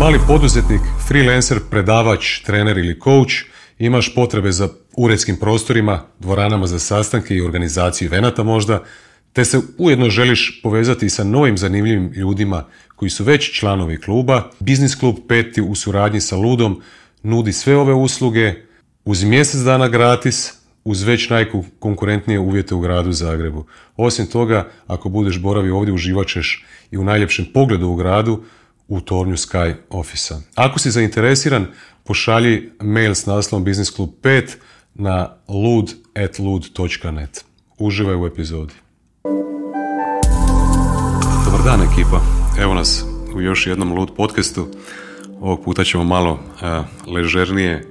mali poduzetnik, freelancer, predavač, trener ili coach, imaš potrebe za uredskim prostorima, dvoranama za sastanke i organizaciju venata možda, te se ujedno želiš povezati sa novim zanimljivim ljudima koji su već članovi kluba, Biznis klub Peti u suradnji sa Ludom nudi sve ove usluge uz mjesec dana gratis, uz već najkonkurentnije uvjete u gradu Zagrebu. Osim toga, ako budeš boravi ovdje, uživat i u najljepšem pogledu u gradu, u tornju Sky Office-a. Ako si zainteresiran, pošalji mail s naslovom Business Club 5 na lud.lud.net. Uživaj u epizodi. Dobar dan ekipa, evo nas u još jednom Lud podcastu. Ovog puta ćemo malo ležernije,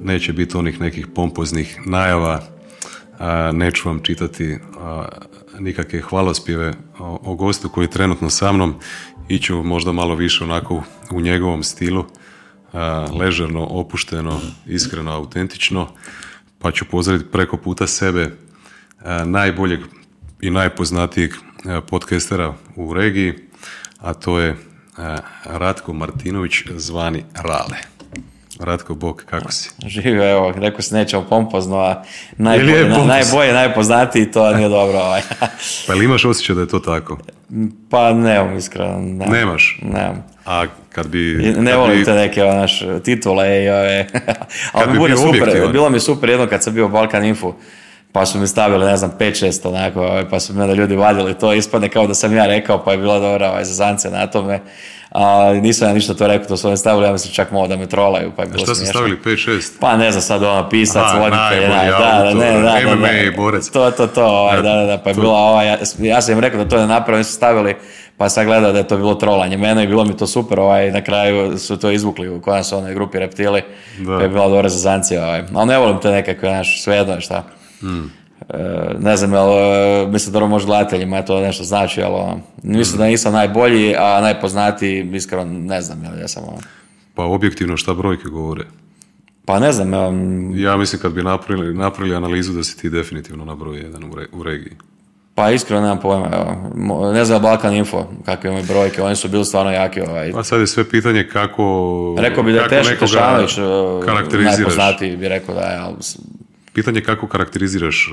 neće biti onih nekih pompoznih najava, neću vam čitati nikakve hvalospjeve o, o gostu koji je trenutno sa mnom, iću možda malo više onako u njegovom stilu, ležerno, opušteno, iskreno, autentično, pa ću pozdraviti preko puta sebe najboljeg i najpoznatijeg podcastera u regiji, a to je Ratko Martinović zvani Rale. Ratko Bog, kako si? Živio, evo, rekao si nećemo pompozno, a najbolje, najbolje, najpoznatiji, to nije dobro. Ovaj. pa ili imaš osjećaj da je to tako? Pa nemam, iskreno. Nemam. Nemaš? Nemam. A kad bi... Ne kad volim bi... te neke naš, titule i ove... Ali bi bude bio super, bilo mi super jedno kad sam bio u Balkan Info, pa su mi stavili, ne znam, 5-6 onako, ovaj, pa su me onda ljudi vadili to, ispadne kao da sam ja rekao, pa je bila dobra ovaj, zazancija na tome. A nisam ja ništa to rekao, to su oni stavili, ja mislim čak malo da me trolaju, pa je A bilo šta su stavili 5-6? Pa ne znam sad ono pisac, Aha, voditelj, da, da, ne, da, da, MMA. To, to, to, ovaj, da, da, da, pa je To- bila ova, ja, ja sam im rekao da to ne napravim, su stavili, pa sam gledao da je to bilo trolanje mene i bilo mi to super, ovaj, na kraju su to izvukli u kojoj su onoj grupi reptili, Da. pa je bila dobra zazancija, ovaj. ali ne volim te nekakve, znaš, svejedno je šta. E, ne znam, jel, e, mislim da može gledateljima to nešto znači, ali ono, mislim da nisam najbolji, a najpoznatiji, iskreno ne znam, jel, ja sam ono, Pa objektivno šta brojke govore? pa ne znam, Ja mislim kad bi napravili, napravili analizu da si ti definitivno na broj jedan u, re- u regiji. Pa iskreno nemam pojma, evo. Ne znam Balkan Info, kakve imaju brojke, oni su bili stvarno jaki. Ovaj. Pa sad je sve pitanje kako... Rekao bi da je nekoga Tešanović karakteriziraš. najpoznatiji bi rekao da je, ali Pitanje kako karakteriziraš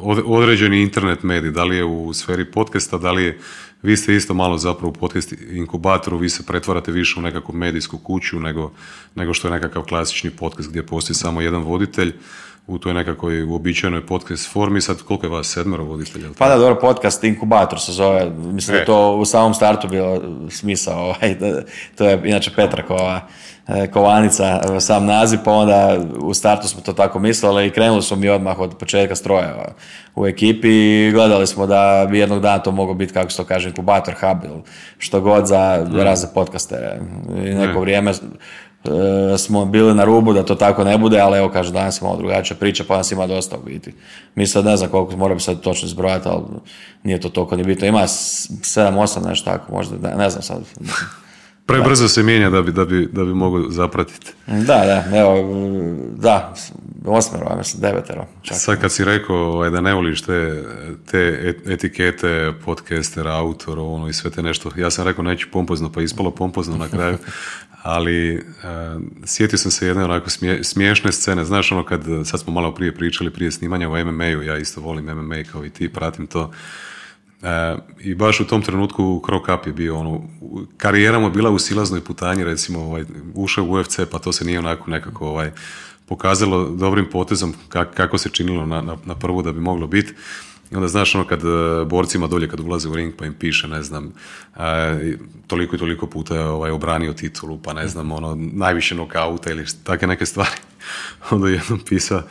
od- određeni internet medij, da li je u sferi podcasta, da li je, vi ste isto malo zapravo u podcast inkubatoru, vi se pretvarate više u nekakvu medijsku kuću nego, nego što je nekakav klasični podcast gdje postoji samo jedan voditelj u toj nekakvoj uobičajenoj podcast formi, sad koliko je vas sedmero voditelja? pa da, dobro, podcast Inkubator se zove, mislim da E. je to u samom startu bilo smisao, ovaj, da- to je inače Petrakova eh, kovanica, eh, sam naziv, pa onda u startu smo to tako mislili i krenuli smo mi odmah od početka stroja u ekipi i gledali smo da bi jednog dana to moglo biti, kako se to kaže, inkubator, hub ili što god za razne podcaste. I neko Ne. vrijeme e, smo bili na rubu da to tako ne bude, ali evo kaže danas je malo drugačija priča, pa nas ima dosta u biti. Mi sad ne znam koliko, moram sad točno izbrojati, ali nije to toliko ni bitno. Ima 7-8 nešto tako, možda, da, ne znam sad. Prebrzo se mijenja da bi, da bi, da bi mogao zapratiti. Da, da, evo, da, osmero, ja mislim, devetero. Čak. Sad kad si rekao ovaj, da ne voliš te, te et- etikete, podcaster, autor, ono i sve te nešto, ja sam rekao neću pompozno, pa ispalo pompozno na kraju, ali eh, sjetio sam se jedne onako smije- smiješne scene, znaš ono kad, sad smo malo prije pričali, prije snimanja o MMA-u, ja isto volim MMA kao i ti, pratim to, E, I baš u tom trenutku Up je bio ono, karijera mu bila u silaznoj putanji, recimo ovaj, ušao u UFC pa to se nije onako nekako ovaj, pokazalo dobrim potezom kak- kako se činilo na, na, na prvu da bi moglo biti. I onda znaš ono kad e, borcima dolje kad ulaze u ring pa im piše ne znam e, toliko i toliko puta je ovaj, obranio titulu pa ne znam ono najviše nokauta ili takve neke stvari. onda je jednom pisao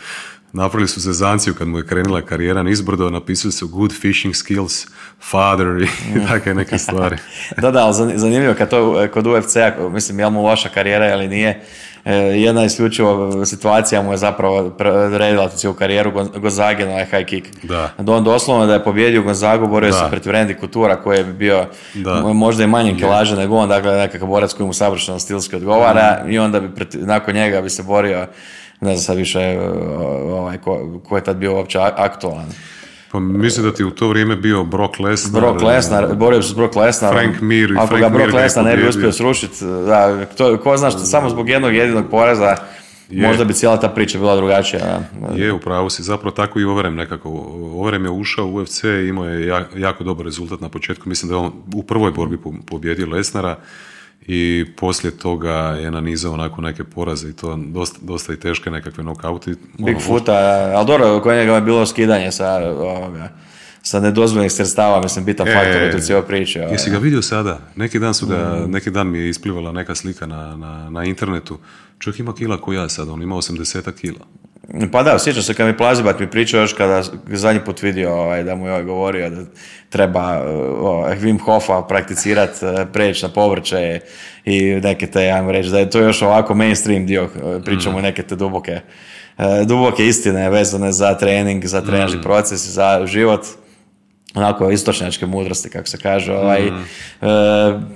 Napravili su zezanciju kad mu je krenula karijera nizbrdo, napisali su good fishing skills, father i takve neke stvari. da, da, ali zan- zanimljivo kad to kod UFC-a, mislim, je li mu loša karijera ili nije, e, jedna isključivo situacija mu je zapravo predila cijelu karijeru Gon- Gonzage na high kick. Da. On doslovno da je pobjedio Gonzagu, borio se protiv Randy Coutura koji je bio Da. mo- možda i manje kilaže nego on, dakle nekakav borac koji mu savršeno stilski odgovara i onda bi nakon njega bi se borio ne znam sad više e, ovaj, ko, ko je tad bio uopće aktualan. Pa mislim da ti u to vrijeme bio Brock Lesnar. Brock Lesnar, borio se s Brock Lesnarom. Frank Mir i Ako Frank ga Brock je Lesnar ne bi uspio srušiti, da, to, ko zna što samo zbog jednog jedinog poreza možda bi cijela ta priča bila drugačija. Je, upravo si. Zapravo tako i Overem nekako. Overem je ušao u UFC, imao je ja- jako dobar rezultat na početku. Mislim da je on u prvoj borbi po- pobjedio Lesnara i poslije toga je nanizao onako neke poraze i to dosta, dosta i teške nekakve nokauti. Ono, Bigfoota, ali dobro, kod njega je bilo skidanje sa, ovoga, sa nedozvoljenih sredstava, mislim, bitan E, faktor u toj cijeloj priči. Jesi ga vidio sada? Neki dan su ga, Mm. neki dan mi je isplivala neka slika na, na, na internetu. Čovjek ima kila ko ja sad, on ima 80 kila. Pa da, sjećam se kad mi Plazibat mi pričao još kada zadnji put vidio ovaj, da mu je ovaj govorio da treba ovaj, Wim Hofa prakticirati, uh, preći na povrće i neke te, ajmo reći, da je to još ovako mainstream dio, uh, pričamo neke te duboke, duboke istine vezane za trening, za trenažni proces, za život onako istočnjačke mudrosti, kako se kaže. Ovaj, Mhm. e,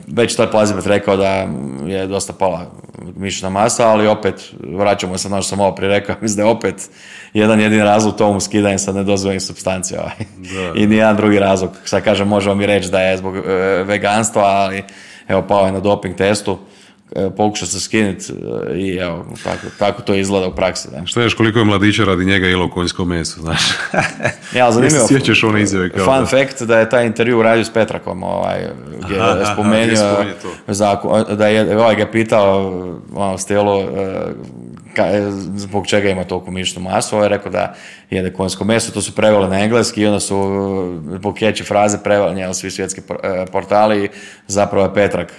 već to je Plazimet rekao da je dosta pala mišićna masa, ali opet, vraćamo se na ono što sam ovo prije rekao, mislim da je opet jedan jedini razlog tomu skidanje sa nedozvoljenih supstancija. Ovaj. Da. I nijedan drugi razlog. Sad kažem, možemo mi reći da je zbog e, veganstva, ali evo, pao je na doping testu, pokušao se skinuti e, i evo, tako, tako to izgleda u praksi. Da. Šta ješ koliko je mladića radi njega jelo konjsko meso, znaš? Ja, zanimljivo. Sjećaš one izjave kao Fun da- fact da je taj intervju uradio s Petrakom, ovaj, gdje Aha, je aha, spomenuo za, da je, ovaj ga pitao ono, u stilu e, ka- zbog čega ima toliko mišićnu masu, ovaj je rekao da jede konjsko meso, to su preveli na engleski i onda su e, zbog fraze preveli njel svi svjetski por- e, portali zapravo je Petrak e,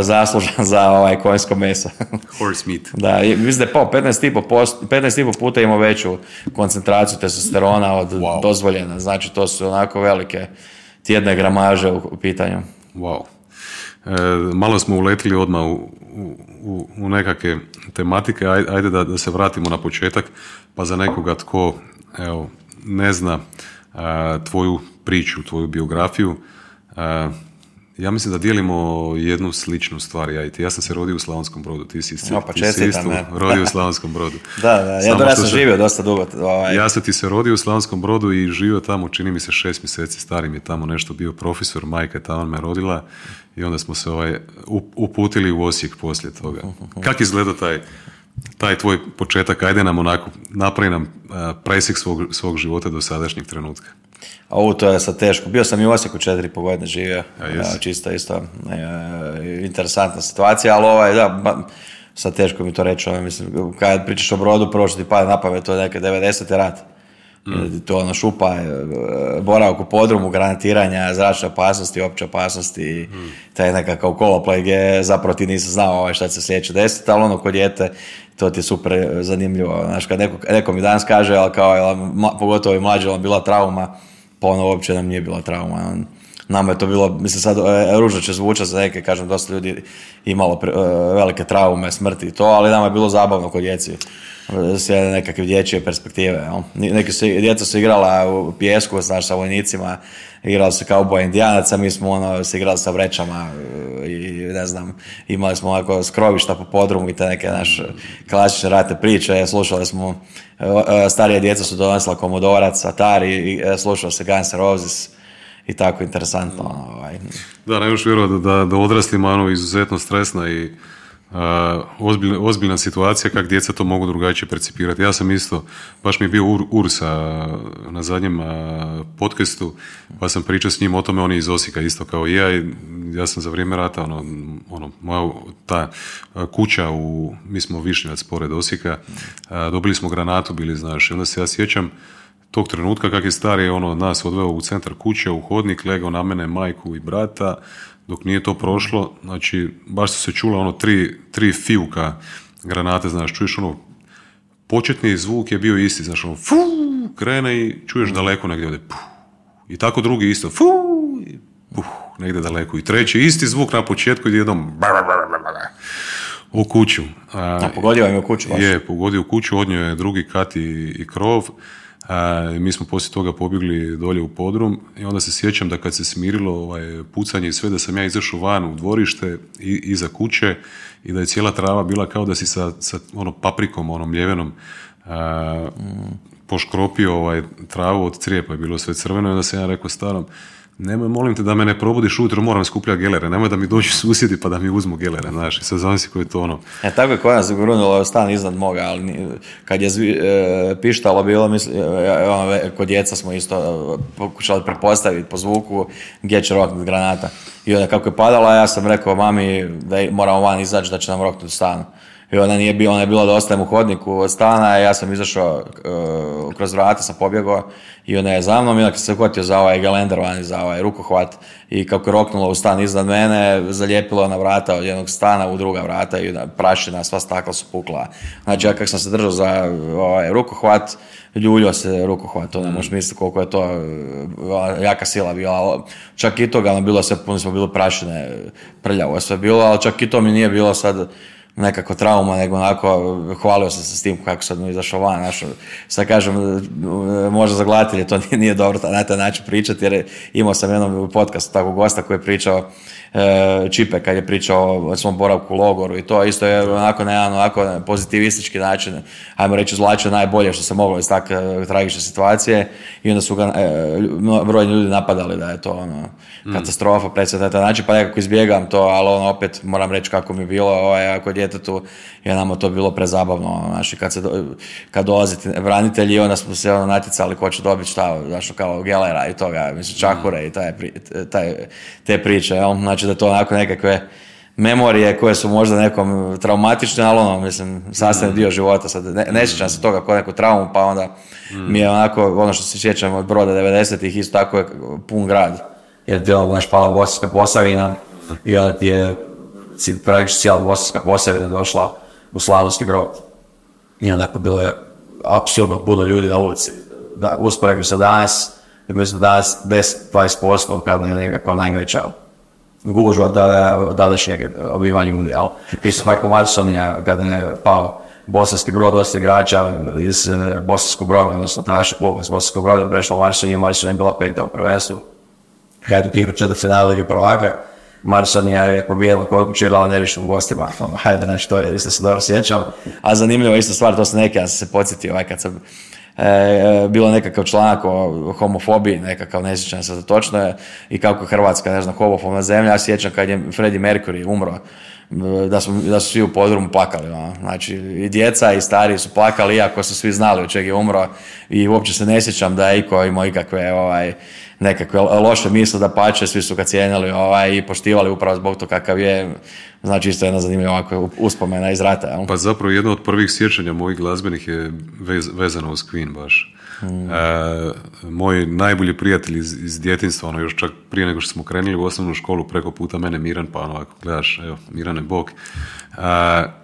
zaslužan za ovaj konjsko meso. Horse meat. Da, mislim da je pao 15,5 post- 15,5 puta ima veću koncentraciju testosterona od Wow. dozvoljena. Znači, to su onako velike tjedne gramaže u, u pitanju. Wow. E, malo smo uletili odmah u, u, u, nekakve tematike, Aj- ajde da, da se vratimo na početak, pa za nekoga tko evo, ne zna a, tvoju priču, tvoju biografiju, a, ja mislim da dijelimo jednu sličnu stvar, ja i ti. Ja sam se rodio u Slavonskom brodu, ti si, isti- O, pa ti si isto rodio u Slavonskom brodu. Da, da, ja, dobro, ja sam se- živio dosta dugo. Ovaj, ja sam ti se rodio u Slavonskom brodu i živio tamo, čini mi se šest mjeseci starim je tamo nešto bio profesor, majka je tamo me rodila i onda smo se ovaj, up- uputili u Osijek poslije toga. Kak izgleda taj, taj tvoj početak? Ajde nam onako, napravi nam a, presjek svog, svog života do sadašnjeg trenutka. A ovo to je sad teško. Bio sam i u Osijeku četiri i pol godine živio. A jesi? E, čisto isto e, interesantna situacija, ali ovaj, da, ba, sad teško mi to reći. Ovaj, mislim, kad pričaš o brodu, prvo što ti pada na pamet, to je neke 90. rat. Mm. To ono šupa, e, boravak u podrumu, granatiranja, zračne opasnosti, opće opasnosti, Mm. taj nekakav koloplay gdje zapravo ti nisi znao ovaj, šta će se sljedeće desiti, ali ono kod dijete to ti je super zanimljivo. Znaš, kad neko, neko mi danas kaže, ali kao, jel, ma- pogotovo i mlađe, jel bila trauma, pa ono uopće nam nije bila trauma. On- Nama je to bilo, mislim sad, e, ružno će zvučati za neke, kažem, dosta ljudi imalo pre- e, velike traume, smrti i to, ali nama je bilo zabavno kod djeci. E, S nekakve dječje perspektive. Jel? Neki su, djeca su igrala u pijesku, znaš, sa vojnicima, igrali su kao boja indijanaca, mi smo ono, se igrali sa vrećama e, i ne znam, imali smo onako skrovišta po podrumu i te neke naše klasične ratne priče, slušali smo, e, e, starija djeca su donosila Komodorac, Atari, e, slušao se Guns N' Roses i tako interesantno. ono. Da, ne još vjerovati da, da odraslima je ono izuzetno stresna i ozbiljna, ozbiljna situacija kako djeca to mogu drugačije percipirati. Ja sam isto, baš mi je bio Ur, Urs a, na zadnjem podcastu, pa sam pričao s njim o tome, on je iz Osijeka isto kao i ja ja sam za vrijeme rata, ono, ono moja ta kuća u, mi smo Višnjevac pored Osijeka, dobili smo granatu, bili znaš, i onda se ja sjećam tog trenutka kak je stari ono nas odveo u centar kuće, u hodnik, legao na mene majku i brata, dok nije to prošlo, znači baš su se čula ono tri, tri fijuka granate, znaš, čuješ ono, početni zvuk je bio isti, znaš, ono, fu, krene i čuješ daleko negdje ovdje, puh, i tako drugi isto, fu, i puh, negdje daleko, i treći isti zvuk na početku i jednom, u kuću. A, A pogodio je u kuću baš. je, pogodio u kuću, odnio je drugi kat i, i krov. Mi smo poslije toga pobjegli dolje u podrum i onda se sjećam da kad se smirilo ovaj, pucanje i sve, da sam ja izašao van u dvorište i, iza kuće i da je cijela trava bila kao da si sa, sa ono, paprikom, onom ljevenom, a, poškropio ovaj, travu od crijepa, je bilo sve crveno i onda sam ja rekao starom, nemoj, molim te da me ne probudiš ujutro, moram skupljati gelere, nemoj da mi dođu susjedi pa da mi uzmu gelere, znaš, sad zamisli koji je to ono. E, tako je kod nas grunulo stan iznad moga, ali kad je zvi, e, pištalo bilo, misli, e, ono, kod djeca smo isto e, pokušali prepostaviti po zvuku gdje će roknuti granata. I onda kako je padala, ja sam rekao mami da moramo van izaći da će nam roknuti stan. I ona nije bila, ona je bila da u hodniku od stana, ja sam izašao uh, kroz vrata, sam pobjegao i ona je za mnom i onda se uhvatio za ovaj galender vani, za ovaj rukohvat i kako je roknulo u stan iznad mene, zalijepilo na vrata od jednog stana u druga vrata i prašina, sva stakla su pukla. Znači ja kako sam se držao za ovaj, rukohvat, ljuljo se rukohvat, to ne možeš misliti koliko je to uh, jaka sila bila. Čak i toga, bilo sve, puno smo bili prašine, prljavo sve bilo, ali čak i to mi nije bilo sad nekako trauma, nego onako hvalio sam se s tim kako sam izašao van. Znaš, sad kažem, možda za to nije, nije dobro na taj način pričati, jer imao sam jednom podcast tako gosta koji je pričao Čipe kad je pričao o svom boravku u logoru i to isto je onako na jedan onako pozitivistički način, ajmo reći, zlačio najbolje što se moglo iz takve e, tragične situacije i onda su ga e, brojni ljudi napadali da je to ono, mm. katastrofa, predsjedati na taj način, pa nekako izbjegam to, ali ono opet moram reći kako mi je bilo, ovaj, ako djetetu je nama to bilo prezabavno, ono, znači kad, se kad dolaze branitelji, onda smo se ono natjecali ko će dobiti šta, znači kao Gelera i toga, mislim Čakure i taj, taj, te priče, jel? znači da to onako nekakve memorije koje su možda nekom traumatične, ali ono, mislim, sastavni mm. dio života, sad ne, ne sjećam se toga kao neku traumu, pa onda mm. mi je onako, ono što se sjećam od broda 90-ih, isto tako je pun grad. Jer je bilo, znaš, pala Bosanska Posavina i onda ti je praktično cijela Bosanska Posavina došla u Slavonski brod. I onda bilo je apsolutno puno ljudi na ulici. Da, usporedno sa danas, mislim danas 10-20% kada je nekako najveća gužva da, današnjeg obivanja jel? Isto Michael Madison je, kada je pao bosanski brod dosta igrača iz eh, bosanskog broda, odnosno naše kluba iz bosanskog broda, prešlo Madison i Madison je bila peta u prvenstvu. Kada je četvrt finale ili prvaka, Madison je pobijela kod kuće igrala nevišnim gostima. Hajde, znači to je, isto se dobro sjećam. A zanimljivo isto stvar, to sam neke, ja sam se podsjetio, ovaj, kad sam e, bilo nekakav članak o homofobiji, nekakav, ne sjećam se točno je, i kako Hrvatska, ne znam, homofobna zemlja, ja sjećam kad je Freddie Mercury umro, da su, da su svi u podrumu plakali. Ono. Znači, i djeca i stari su plakali, iako su svi znali od čega je umro i uopće se ne sjećam da je iko imao ikakve ovaj, nekakve loše misle da pače, svi su ga cijenili ovaj, i poštivali upravo zbog to kakav je. Znači, isto jedna zanimljiva ovako uspomena iz rata. Jel? Pa zapravo jedno od prvih sjećanja mojih glazbenih je vezano uz Queen baš. Hmm. E, moj najbolji prijatelj iz, iz djetinstva, ono još čak prije nego što smo krenuli u osnovnu školu, preko puta mene Miran, pa ono ako gledaš, evo, Mirane Bog. E,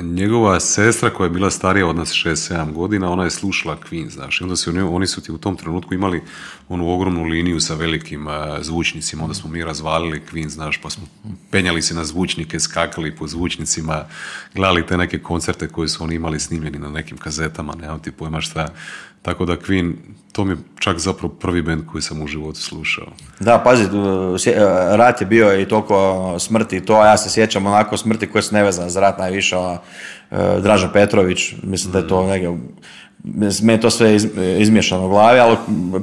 njegova sestra koja je bila starija od nas 6-7 godina, ona je slušala Queen, znaš, i onda su oni su ti u tom trenutku imali onu ogromnu liniju sa velikim zvučnicima, onda smo mi razvalili Queen, znaš, pa smo penjali se na zvučnike, skakali po zvučnicima, gledali te neke koncerte koje su oni imali snimljeni na nekim kazetama, nemam ti pojma šta, tako da Queen, to mi je čak zapravo prvi band koji sam u životu slušao. Da, pazi, rat je bio i toliko smrti i to, a ja se sjećam onako smrti koje su nevezane za rat najviše, ona, e, Draža Petrović, mislim da je to mm. negdje, meni to sve izmješano u glavi, ali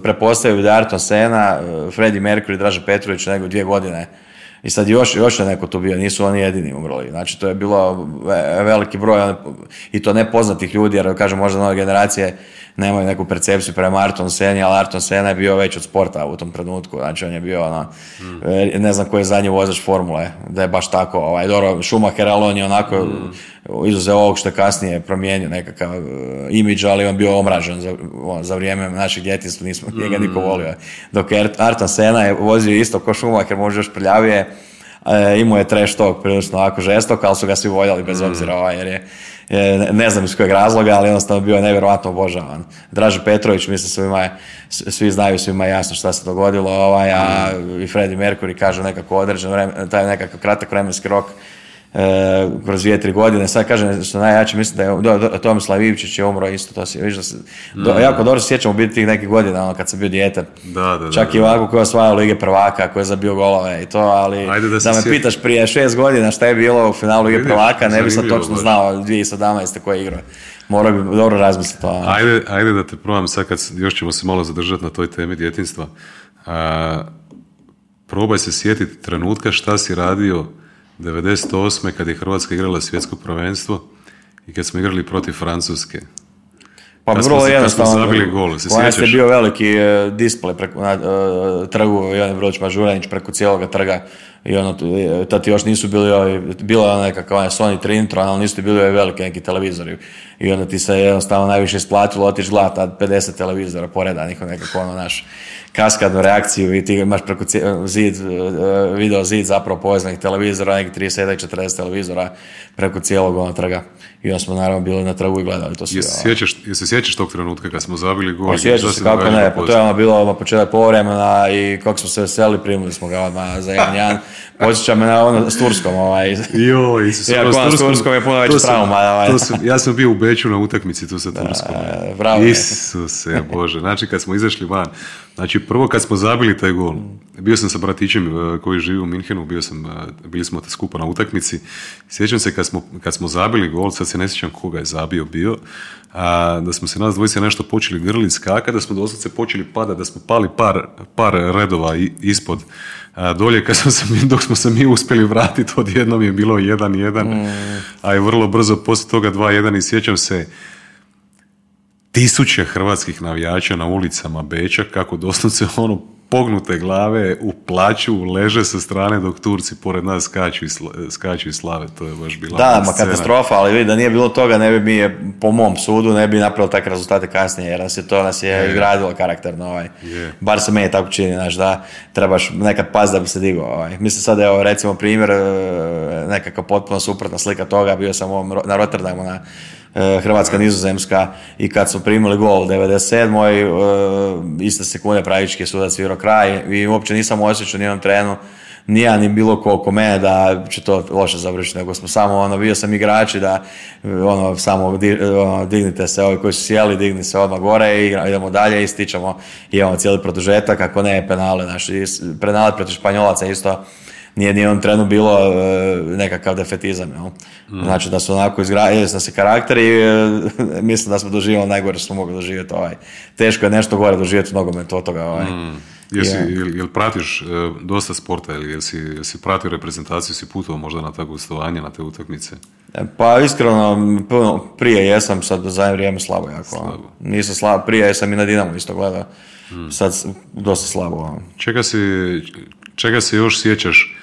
prepostavio da Arton Sena, e, Freddie Mercury, Draža Petrović nego dvije godine i sad još, još je neko tu bio, nisu oni jedini umrli. Znači to je bilo veliki broj i to nepoznatih ljudi, jer kažem možda nove generacije nemaju neku percepciju prema Arton Seni, ali Arton Sena je bio već od sporta u tom trenutku. Znači on je bio ono, mm. ne znam koji je zadnji vozač formule, da je baš tako, ovaj, dobro, Schumacher, ali on je onako mm. izuzev ovog što je kasnije promijenio nekakav uh, imidž, ali on bio omražen za, on, za vrijeme našeg djetinstva, nismo mm. njega niko volio. Dok je Arton Sena je vozio isto ko Schumacher, možda još prljavije, e, imao je trash talk prilično ovako žestok, ali su ga svi voljeli bez mm. obzira ovaj, jer je ne znam iz kojeg razloga, ali jednostavno bio je nevjerojatno obožavan. Draže Petrović, mislim, svima svi znaju, svima je jasno šta se dogodilo, ovaj, a i Freddie Mercury kaže nekako određen taj nekakav kratak vremenski rok e, kroz dvije, tri godine. Sad kažem što najjače, mislim da je do, do, Tomislav Ivčić je umro isto, to si, vidiš da se, do, Mm. jako dobro se sjećamo biti tih nekih godina, ono, kad sam bio dijete. Da, da, da. Čak i da. ovako koji je osvajao Lige prvaka, koji je zabio golove i to, ali Ajde da da, me sjeti- pitaš prije šest godina šta je bilo u finalu Lige prvaka, ne bi sad točno znao 2017. koje igre. Morao bi dobro razmisliti. ono. Ajde, ajde da te probam sad kad još ćemo se malo zadržati na toj temi djetinstva. A, probaj se sjetiti trenutka šta si radio 98. kad je Hrvatska igrala svjetsko prvenstvo i kad smo igrali protiv Francuske. Pa Kad vrlo se- kad smo jednostavno. zabili gol, se nas je sjećaš? bio veliki e, display preko, na e, trgu Jovan Broć Mažuranić preko cijeloga trga i ono, e, tad još nisu bili ovi, bila je onaj Sony Trintron, ali nisu bili ovi veliki neki televizori i onda ti se jednostavno najviše isplatilo otići gledati tad 50 televizora poredanih, nekako ono naš kaskadnu reakciju i ti imaš preko zid, e, video zid zapravo povezanih televizora, nekih 30 40 televizora preko cijelog ono trga. I onda smo naravno bili na trgu i gledali to sve. Jel se ono. sjećaš, se sjećaš tog trenutka kad smo zabili gol? Pa i sjećam šta se kako ne, pa to je ono bilo odmah početak povremena i kako smo se veseli, primili smo ga odmah za jedan jedan. Podsjeća me na ono s Turskom, ovaj. Jo, Isuse, Iako ono s ono Turskom je puno sam- trauma, ovaj. to sam- ja sam bio u Beču na utakmici tu sa Turskom. E, bravo. Isuse Bože, znači kad smo izašli van, znači prvo kad smo zabili taj gol, bio sam sa bratićem e, koji živi u Minhenu, bio sam, e, bili smo te skupa na utakmici, sjećam se kad smo, kad smo zabili gol, sad se ne sjećam koga je zabio bio, a, da smo se nas dvojice nešto počeli grli skaka, da smo doslovce počeli padati, da smo pali par, par redova ispod a, dolje, kad smo se, mi- dok smo se mi uspjeli vratiti, odjednom je bilo 1-1, a je vrlo brzo poslije toga 2-1 i sjećam se, tisuće hrvatskih navijača na ulicama Beča kako doslovce ono pognute glave u plaću leže sa strane dok Turci pored nas skaču i, sla- skaču i slave. To je baš bila Da, ma katastrofa, ali vidi da nije bilo toga, ne bi mi je, po mom sudu, ne bi napravili takve rezultate kasnije, jer nas je to nas je izgradilo karakterno, ovaj. Je. Bar se meni tako čini, znaš, da trebaš nekad pas da bi se digao, ovaj. Mislim sad, evo, recimo primjer, e, nekako potpuno suprotna slika toga, bio sam na Rotterdamu na Hrvatska nizozemska i kad su primili gol u 97. e, iste sekunde pravički sudac svirao kraj i uopće nisam osjećao ni jednom trenu ni ja ni bilo ko oko mene da će to loše završiti, nego smo samo, ono, bio sam igrači da, ono, samo ono, dignite se, ovi koji su sjeli, digni se odmah gore i idemo dalje i stičemo, imamo cijeli produžetak, ako ne penale, znaš, i s- penale protiv Španjolaca isto, nije ni u jednom trenu bilo e, nekakav defetizam, jel? Znači da su onako izgradili da se karakter i e, mislim da smo doživjeli najgore što smo mogli doživjeti ovaj. Teško je nešto gore doživjeti u nogometu od toga ovaj. Jesi, Je. jel, jel pratiš e, dosta sporta ili jel si, jel si pratio reprezentaciju, si putovao možda na ta gostovanje, na te utakmice? E, Pa iskreno, prije jesam, sad za zadnje vrijeme slabo jako. ono. Slabo. Nisam slabo, prije sam i na Dinamo isto gledao. Sad s- dosta slabo. ono. Čega se, čega se još sjećaš,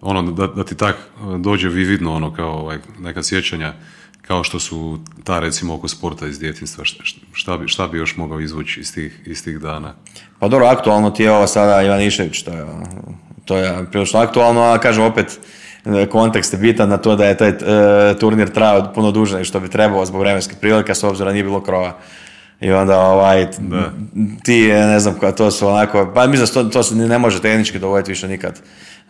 ono, da, da ti tak e, dođe vividno, ono, kao ovaj, neka sjećanja, kao što su ta, recimo, oko sporta iz djetinstva, šta, bi, šta bi još mogao izvući iz tih, iz tih dana? Pa dobro, aktualno ti je ovo sada Ivanišević, to je, ono, to je prilično aktualno, a kažem opet, e, kontekst je bitan na to da je taj e, turnir trajao puno duže što bi trebao zbog vremenskih prilika, s obzirom da nije bilo krova. I onda ovaj, t- ti, ne znam, koja- to su onako, pa mislim da to, to se ne može tehnički dogoditi više nikad.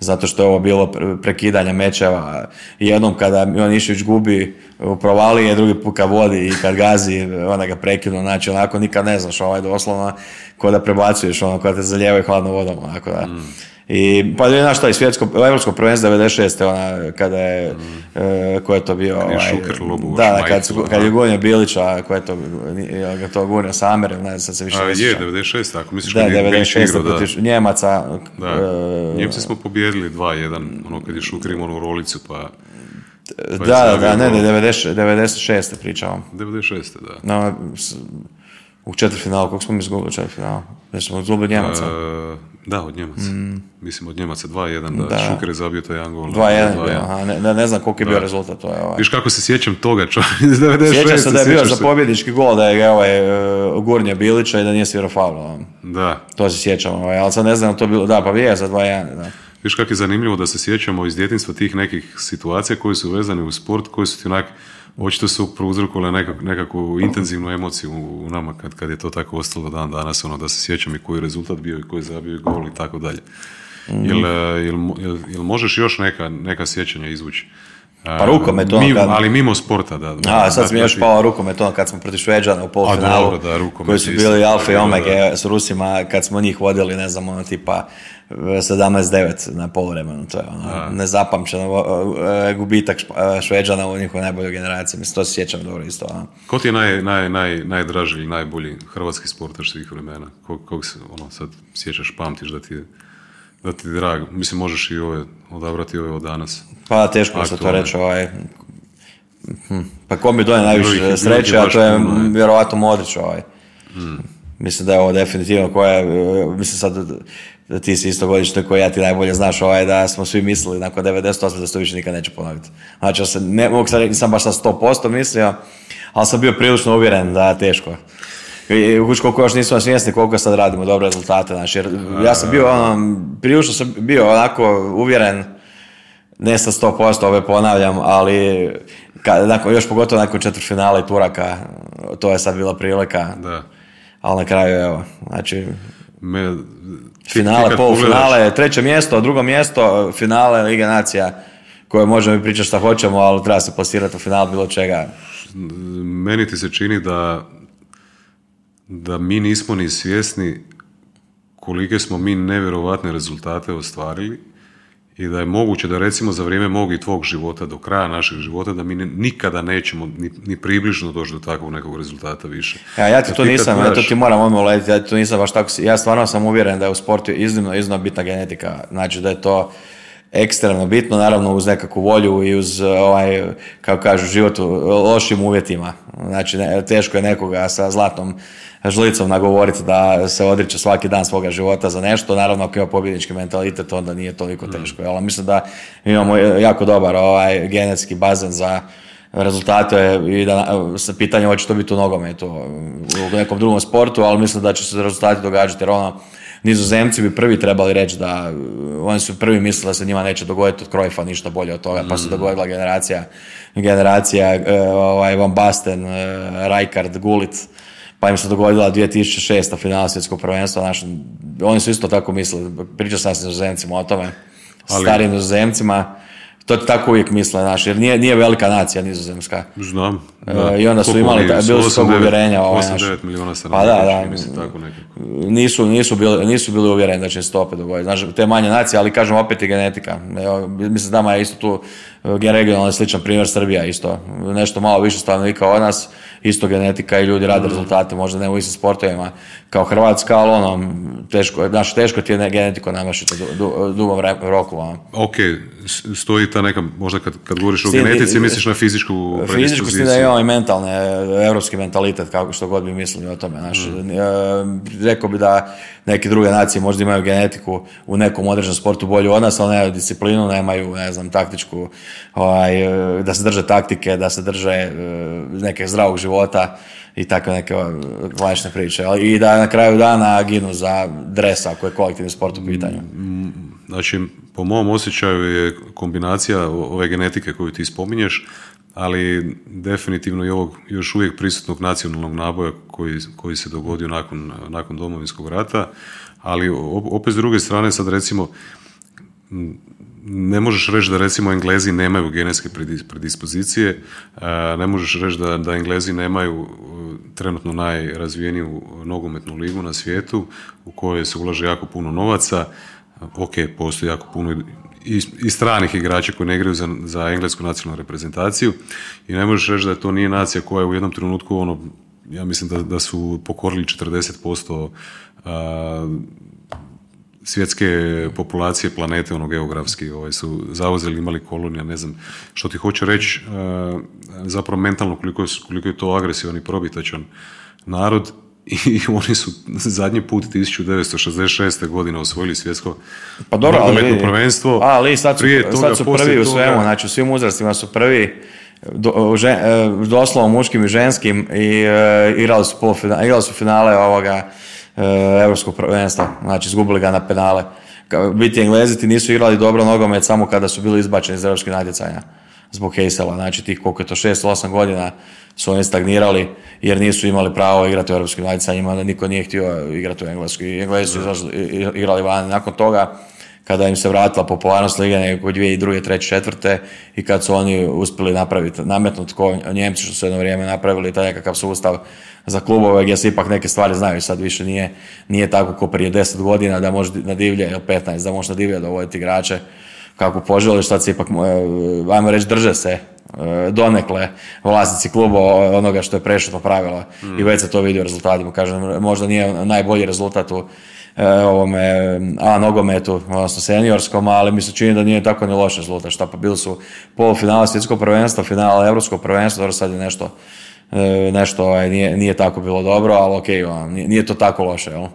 Zato što je ovo bilo pre- prekidanje mečeva. Jednom kada Ivanišević gubi u provalije, drugi put kad vodi i kad gazi, onda ga prekinu. Znači, onako nikad ne znaš, ovaj doslovno, ko da prebacuješ, ono, kada te zalijevaju hladnom vodom, onako da. I, pa je znaš šta, i svjetsko, evropsko prvenstvo 96. ona, kada je, e, ko je to bio? je ovaj, Šuker lobu da, baš kad, su- kad je gunio Bilića, ko je to, ga to gunio Samer, ne znam, sad se više A, ne je, sjećam. 96, ako misliš Da, kad je Bilić 96. igrao, da. Njemaca. Da, e, Njemci smo pobijedili 2-1, ono kad je Šuker imao onu rolicu, pa... pa Da, da, da, ne, gol. ne, 90 96. pričamo. 96. da. No, u četvrtfinalu, kako smo mi izgubili u četvrtfinalu? Da smo izgubili Njemaca. E, da, od Njemaca. Mislim, od Njemaca 2-1, da. Da. Šuker je zabio taj jedan gol. 2-1 je 2:1. bio, aha, ne, ne, znam koliko je bio rezultat, to je ovaj. Viš kako se sjećam toga, čovjek, iz 96. Sjećam se da je bio za pobjednički gol, da je ovaj, uh, gurnje Bilića i da nije svirao faul. ono. Da. To se sjećam, ovaj, ali sad ne znam, to bilo, da, pa je za 2-1, da. Viš kako je zanimljivo da se sjećamo iz djetinstva tih nekih situacija koje su vezane u sport, koje su ti onak, očito su prouzrokovale nekak, nekakvu intenzivnu emociju u, nama kad, kad je to tako ostalo dan danas, ono da se sjećam i koji je rezultat bio i koji je zabio i gol i tako dalje. Jel, e, jel, jel, jel možeš još neka, neka sjećanja izvući? Pa rukomet, ono kad- ali mimo sporta, da. da. A, sad je još pao rukomet, ono kad smo protiv Šveđana u polufinalu, koji su bili alfa i omega s Rusima, kad smo njih vodili, ne znam, ono tipa 17-9 na poluvremenu, to je ono, nezapamćeno e, gubitak e, Šveđana u njihovoj najboljoj generaciji, mislim, to se sjećam dobro isto, ono. Ko ti je naj, naj, naj, najdraži ili najbolji hrvatski sportaš svih vremena? Kog, kog se, ono, sad sjećaš, pamtiš da ti je da ti je drag. Mislim, možeš i ove, odabrati ove od danas. Pa teško se to reći, ovaj, hm, pa ko mi doje najviše je- sreće, je a to je puno, vjerovatno Modrić, ovaj. Mislim da je ovo definitivno koja je, e, mislim sad da ti si isto godište koji ja ti najbolje znaš ovaj da smo svi mislili nakon 98 da se to više nikad neće ponoviti. Znači, ja se ne mogu sad reći, nisam baš sa 100% mislio, ali sam bio prilično uvjeren da je teško. I koliko još nismo svjesni koliko sad radimo dobre rezultate, znači, jer ja sam bio ono, prilično sam bio onako uvjeren, ne sa 100% ove ponavljam, ali ka, nakon, još pogotovo nakon četvrtfinala i Turaka, to je sad bila prilika, Da. ali na kraju evo, znači Me, finale, polufinale, treće mjesto, drugo mjesto, finale Lige Nacija, koje možemo i pričati šta hoćemo, ali treba se plasirati u final bilo čega. meni ti se čini da da mi nismo ni svjesni kolike smo mi nevjerovatne rezultate ostvarili i da je moguće da recimo za vrijeme mog i tvog života, do kraja našeg života, da mi ne- nikada nećemo ni, ni približno doći do takvog nekog rezultata više. Ja, ja ti to nisam, ja to ti moram odmah uletiti, ja ti to nisam baš tako, ja stvarno sam uvjeren da je u sportu iznimno, iznimno bitna genetika, znači da je to ekstremno bitno, naravno uz nekakvu volju i uz ovaj, kako kažu, život u lošim uvjetima. Znači, ne, teško je nekoga sa zlatnom žlicom nagovoriti da se odriče svaki dan svoga života za nešto. Naravno, ako ima pobjednički mentalitet, onda nije toliko teško. Ali mislim da imamo jako dobar ovaj, genetski bazen za rezultate i da se pitanje hoće to biti u nogometu, u nekom drugom sportu, ali mislim da će se rezultati događati jer ono, Nizozemci bi prvi trebali reći da uh, oni su prvi mislili da se njima neće dogoditi od Cruyffa ništa bolje od toga, pa se dogodila generacija, generacija uh, ovaj, Van Basten, uh, Rijkaard, Gullit, pa im se dogodila 2006. finala svjetskog prvenstva. Znaš, oni su isto tako mislili, pričao sam s Nizozemcima o tome, Ali- starim Nizozemcima, to tako uvijek misle, znaš, jer nije, nije velika nacija nizozemska. Znam. E, I onda su imali, ta- bili su tog 8-9 uvjerenja. Ovaj, znaš. 8-9 milijuna Pa stanovnika. da, da. čini mi se tako nekako. Nisu, nisu, bili, nisu bili uvjereni da će se to opet dogoditi. Znaš, te manje nacije, ali kažem opet je genetika. Evo, mislim da nama je isto tu e, regionalno sličan primjer Srbija isto. Nešto malo više stanovnika od nas, isto genetika i ljudi rade Mm. rezultate, možda ne u istim sportovima kao Hrvatska, ali ono, teško, znaš, teško ti je ne- genetiku namašiti u du, du, dugom roku. Ono. Ok, stoji ta neka, možda kad, kad govoriš o genetici, misliš na fizičku Fizičku da imamo i mentalne, e, europski mentalitet, kako što god bi mislili o tome. Znaš, Mm. e, rekao bi da neke druge nacije možda imaju genetiku u nekom određenom sportu bolju od nas, ali nemaju disciplinu, nemaju, ne znam, taktičku, ovaj, e, da se drže taktike, da se drže e, neke zdravog života i takve neke e, klasične priče. I da na kraju dana ginu za dres ako je kolektivni sport u pitanju. Znači, po mom osjećaju je kombinacija ove genetike koju ti spominješ, ali definitivno i ovog još uvijek prisutnog nacionalnog naboja koji, koji se dogodio nakon, nakon domovinskog rata, ali op- opet s druge strane sad recimo ne možeš reći da recimo Englezi nemaju genetske predis- predispozicije, ne možeš reći da, da Englezi nemaju uh, trenutno najrazvijeniju nogometnu ligu na svijetu u kojoj se ulaže jako puno novaca. Ok, postoji jako puno i, i stranih igrača koji ne igraju za, za englesku nacionalnu reprezentaciju i ne možeš reći da to nije nacija koja je u jednom trenutku ono, ja mislim da, da su pokorili 40% a, svjetske populacije planete, ono geografski, ovaj, su zauzeli, imali kolonija, ne znam, što ti hoću reći, zapravo mentalno koliko koliko je to agresivan i probitačan narod i oni su zadnji put 1966. godine osvojili svjetsko Pa dobro, ali prvenstvstvo. ali sad su, Prije toga, sad su prvi u toga- svemu, znači u svim uzrastima su prvi, do, žen- e, doslovno muškim i ženskim i e, igrali su polufina- igrali su finale ovoga e, europskog prvenstva, znači izgubili ga na penale. Biti Englezi ti nisu igrali dobro nogomet samo kada su bili izbačeni iz europskih natjecanja zbog Heysela, znači tih koliko je to 6-8 godina su oni stagnirali jer nisu imali pravo igrati u europskim natjecanjima, onda niko nije htio igrati u Engleskoj. I Englezi su igrali van. Nakon toga kada im se vratila popularnost lige nego dvije i druge, treće, četvrte i kad su oni uspjeli napraviti, nametnuti ko Njemci što su jedno vrijeme napravili taj nekakav sustav za klubove gdje se ipak neke stvari znaju. Sad više nije, nije tako ko prije 10 godina da može na divlje ili 15 da može na divlje dovoditi igrače kako poželiš, sad se ipak, e, ajmo reći, drže se e, donekle vlasnici kluba onoga što je prešutno pravilo i već se to vidi u rezultatima. Kažem, možda nije najbolji rezultat u e, ovome A nogometu, odnosno seniorskom, ali mi se čini da nije tako ni loš rezultat. Šta pa bili su polufinala svjetskog prvenstva, finala europskog prvenstva, dobro sad je nešto nešto ovaj, nije, nije tako bilo dobro, ali ok, ono, nije, to tako loše. Jel?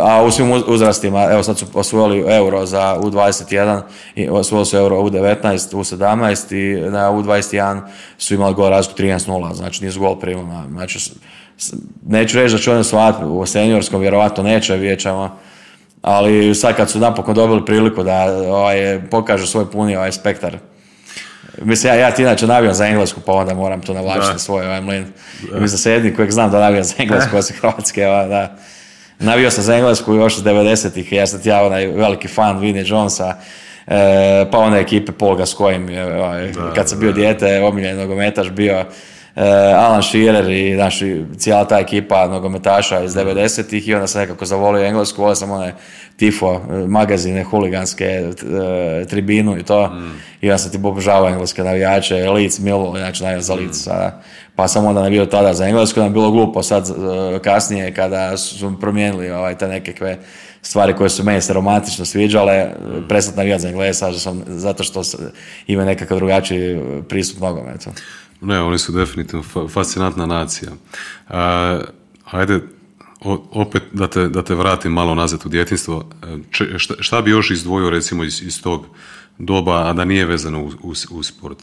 A u svim uzrastima, evo sad su osvojili euro za U21, i osvojili su euro U19, U17 i na U21 su imali gol razliku 13-0, znači nisu gol primili. Znači, neću reći da će oni shvatiti, u seniorskom vjerovatno neće, vidjet ćemo. Ali sad kad su napokon dobili priliku da ovaj, pokažu svoj puni ovaj spektar Mislim, ja, ja ti inače navijam za englesku, pa onda moram to navlačiti na svoj ovaj mlin. Mislim, se jedni kojeg znam da navijam za englesku, osim Hrvatske, ovaj, da. Navio sam za englesku još od 90-ih, ja sam ja onaj veliki fan Vinnie Jonesa, e, pa one ekipe Paul s kojim, ovaj, kad sam bio dijete, omiljeni nogometaš bio, Alan Shearer i naši, cijela ta ekipa nogometaša iz 90-ih i onda sam nekako zavolio englesku, volio sam one tifo, e, magazine, huliganske, e, tribinu i to. Mm. I ja sam ti obožavao engleske navijače, Leeds, Millwall, znači najvijem za Leeds mm. Pa sam onda navio tada za englesku, nam bilo glupo sad e, kasnije kada su promijenili ovaj, te nekakve stvari koje su meni se romantično sviđale, mm. prestat navijati za englesa, zato što ima nekakav drugačiji pristup nogometu. Ne, oni su definitivno fascinantna nacija. Uh, ajde, opet da te, da te vratim malo nazad u djetinstvo, e, šta, šta, bi još izdvojio recimo iz, iz tog doba, a da nije vezano uz, uz, sport?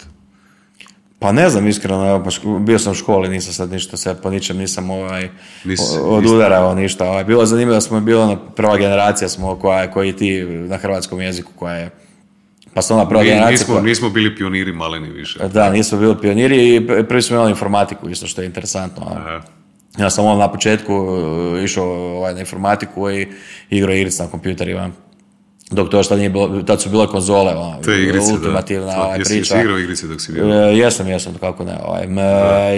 Pa ne znam, iskreno, evo, pa bio sam u školi, nisam sad ništa se po ničem nisam ovaj, odudarao ništa. Ovaj. Bilo je zanimljivo da smo bili ono, prva generacija smo koja, koji ti na hrvatskom jeziku koja je pa smo ona prva generacija. Nismo, nismo bili pioniri maleni više. Da, nismo bili pioniri i prvi smo imali informatiku, isto što je interesantno. Aha. Ja sam on na početku e, išao ovaj, na informatiku i igrao igrice na kompjuterima. Dok to što nije bilo, tad su bile konzole, ona, te igrice, ultimativna da. Ovaj, jesi, priča. Jesi igrao igrice dok si bio? E, jesam, jesam, kako ne. Ovaj.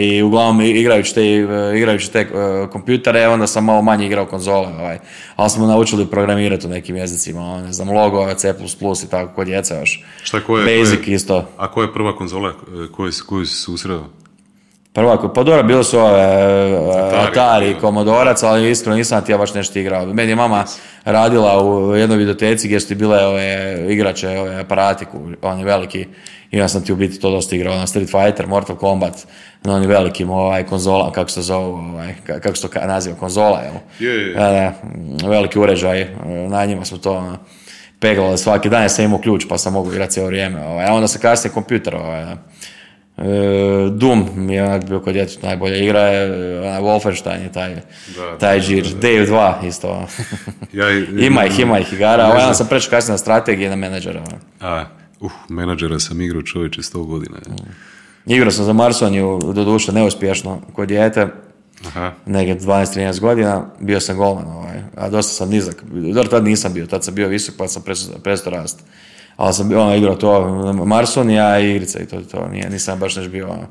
I uglavnom igrajući te, igrajući te uh, kompjutere, onda sam malo manje igrao konzole. Ovaj. Ali smo naučili programirati u nekim jezicima, ono, ne znam, logo, C++ i tako, kod djeca još. Šta, ko je, Basic isto. A koja je prva konzola koju, koju si susreo? Prva, pa dobro, bilo su ove Atari, Komodorac, ali iskreno nisam ti ja baš nešto igrao. Meni je mama radila u jednoj videoteci gdje su ti bile ove igrače, ove aparati, oni veliki. I ja sam ti u biti to dosta igrao na Street Fighter, Mortal Kombat, na onim velikim ovaj, konzola, kako se zove, ovaj, kako se to naziva, konzola, jel? Je, je. veliki uređaj, na njima smo to ono, peglali svaki dan, ja sam imao ključ pa sam mogu igrati cijelo vrijeme. Ovaj. A onda se kasnije kompjuter, ovaj, E, Doom mi je onak bio kod djetetu najbolja igra, je Wolfenstein je taj, da, taj džir, Dave 2 isto. ja, ima ih, ima ih igara, ovaj ja sam prečo kasnije na strategije na menadžera. Ono. A, uh, menadžera sam igrao čovječe 100 godina. Mm. Igrao sam za Marsoniju, doduše neuspješno kod djete, Aha. negdje 12-13 godina, bio sam golman, ovaj, a dosta sam nizak. Dobro, tad nisam bio, tad sam bio visok, pa sam presto rast ali sam ono, igrao to Marsonija i igrica i to, to nije, nisam baš neš bio ono,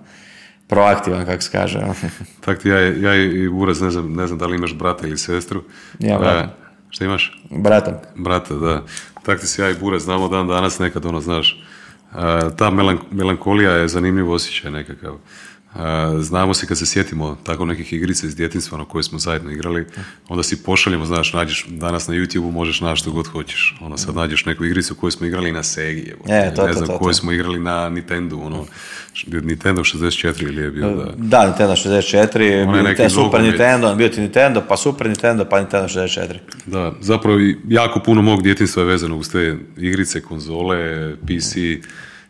proaktivan, kako se kaže. Ono. Tako ti ja, ja i Uraz, ne znam, ne znam da li imaš brata ili sestru. Ja, brata. šta imaš? Brata. Brata, da. Tako ti se ja i Buraz znamo dan danas nekad, ono, znaš, ta melankolija je zanimljiv osjećaj nekakav. Znamo se kad se sjetimo tako nekih igrica iz djetinstva na koje smo zajedno igrali, onda si pošaljemo, znaš, nađeš danas na YouTube možeš naći što god hoćeš. Ono sad nađeš neku igricu koju smo igrali na Segi, e, to, ne znam, to, koju smo igrali na Nintendo, ono, Nintendo 64 ili je bio, da. Da, Nintendo 64, bio Super Nintendo, bio ti Nintendo, pa Super Nintendo, pa Nintendo 64. Da, zapravo jako puno mog djetinstva je vezano uz te igrice, konzole, PC,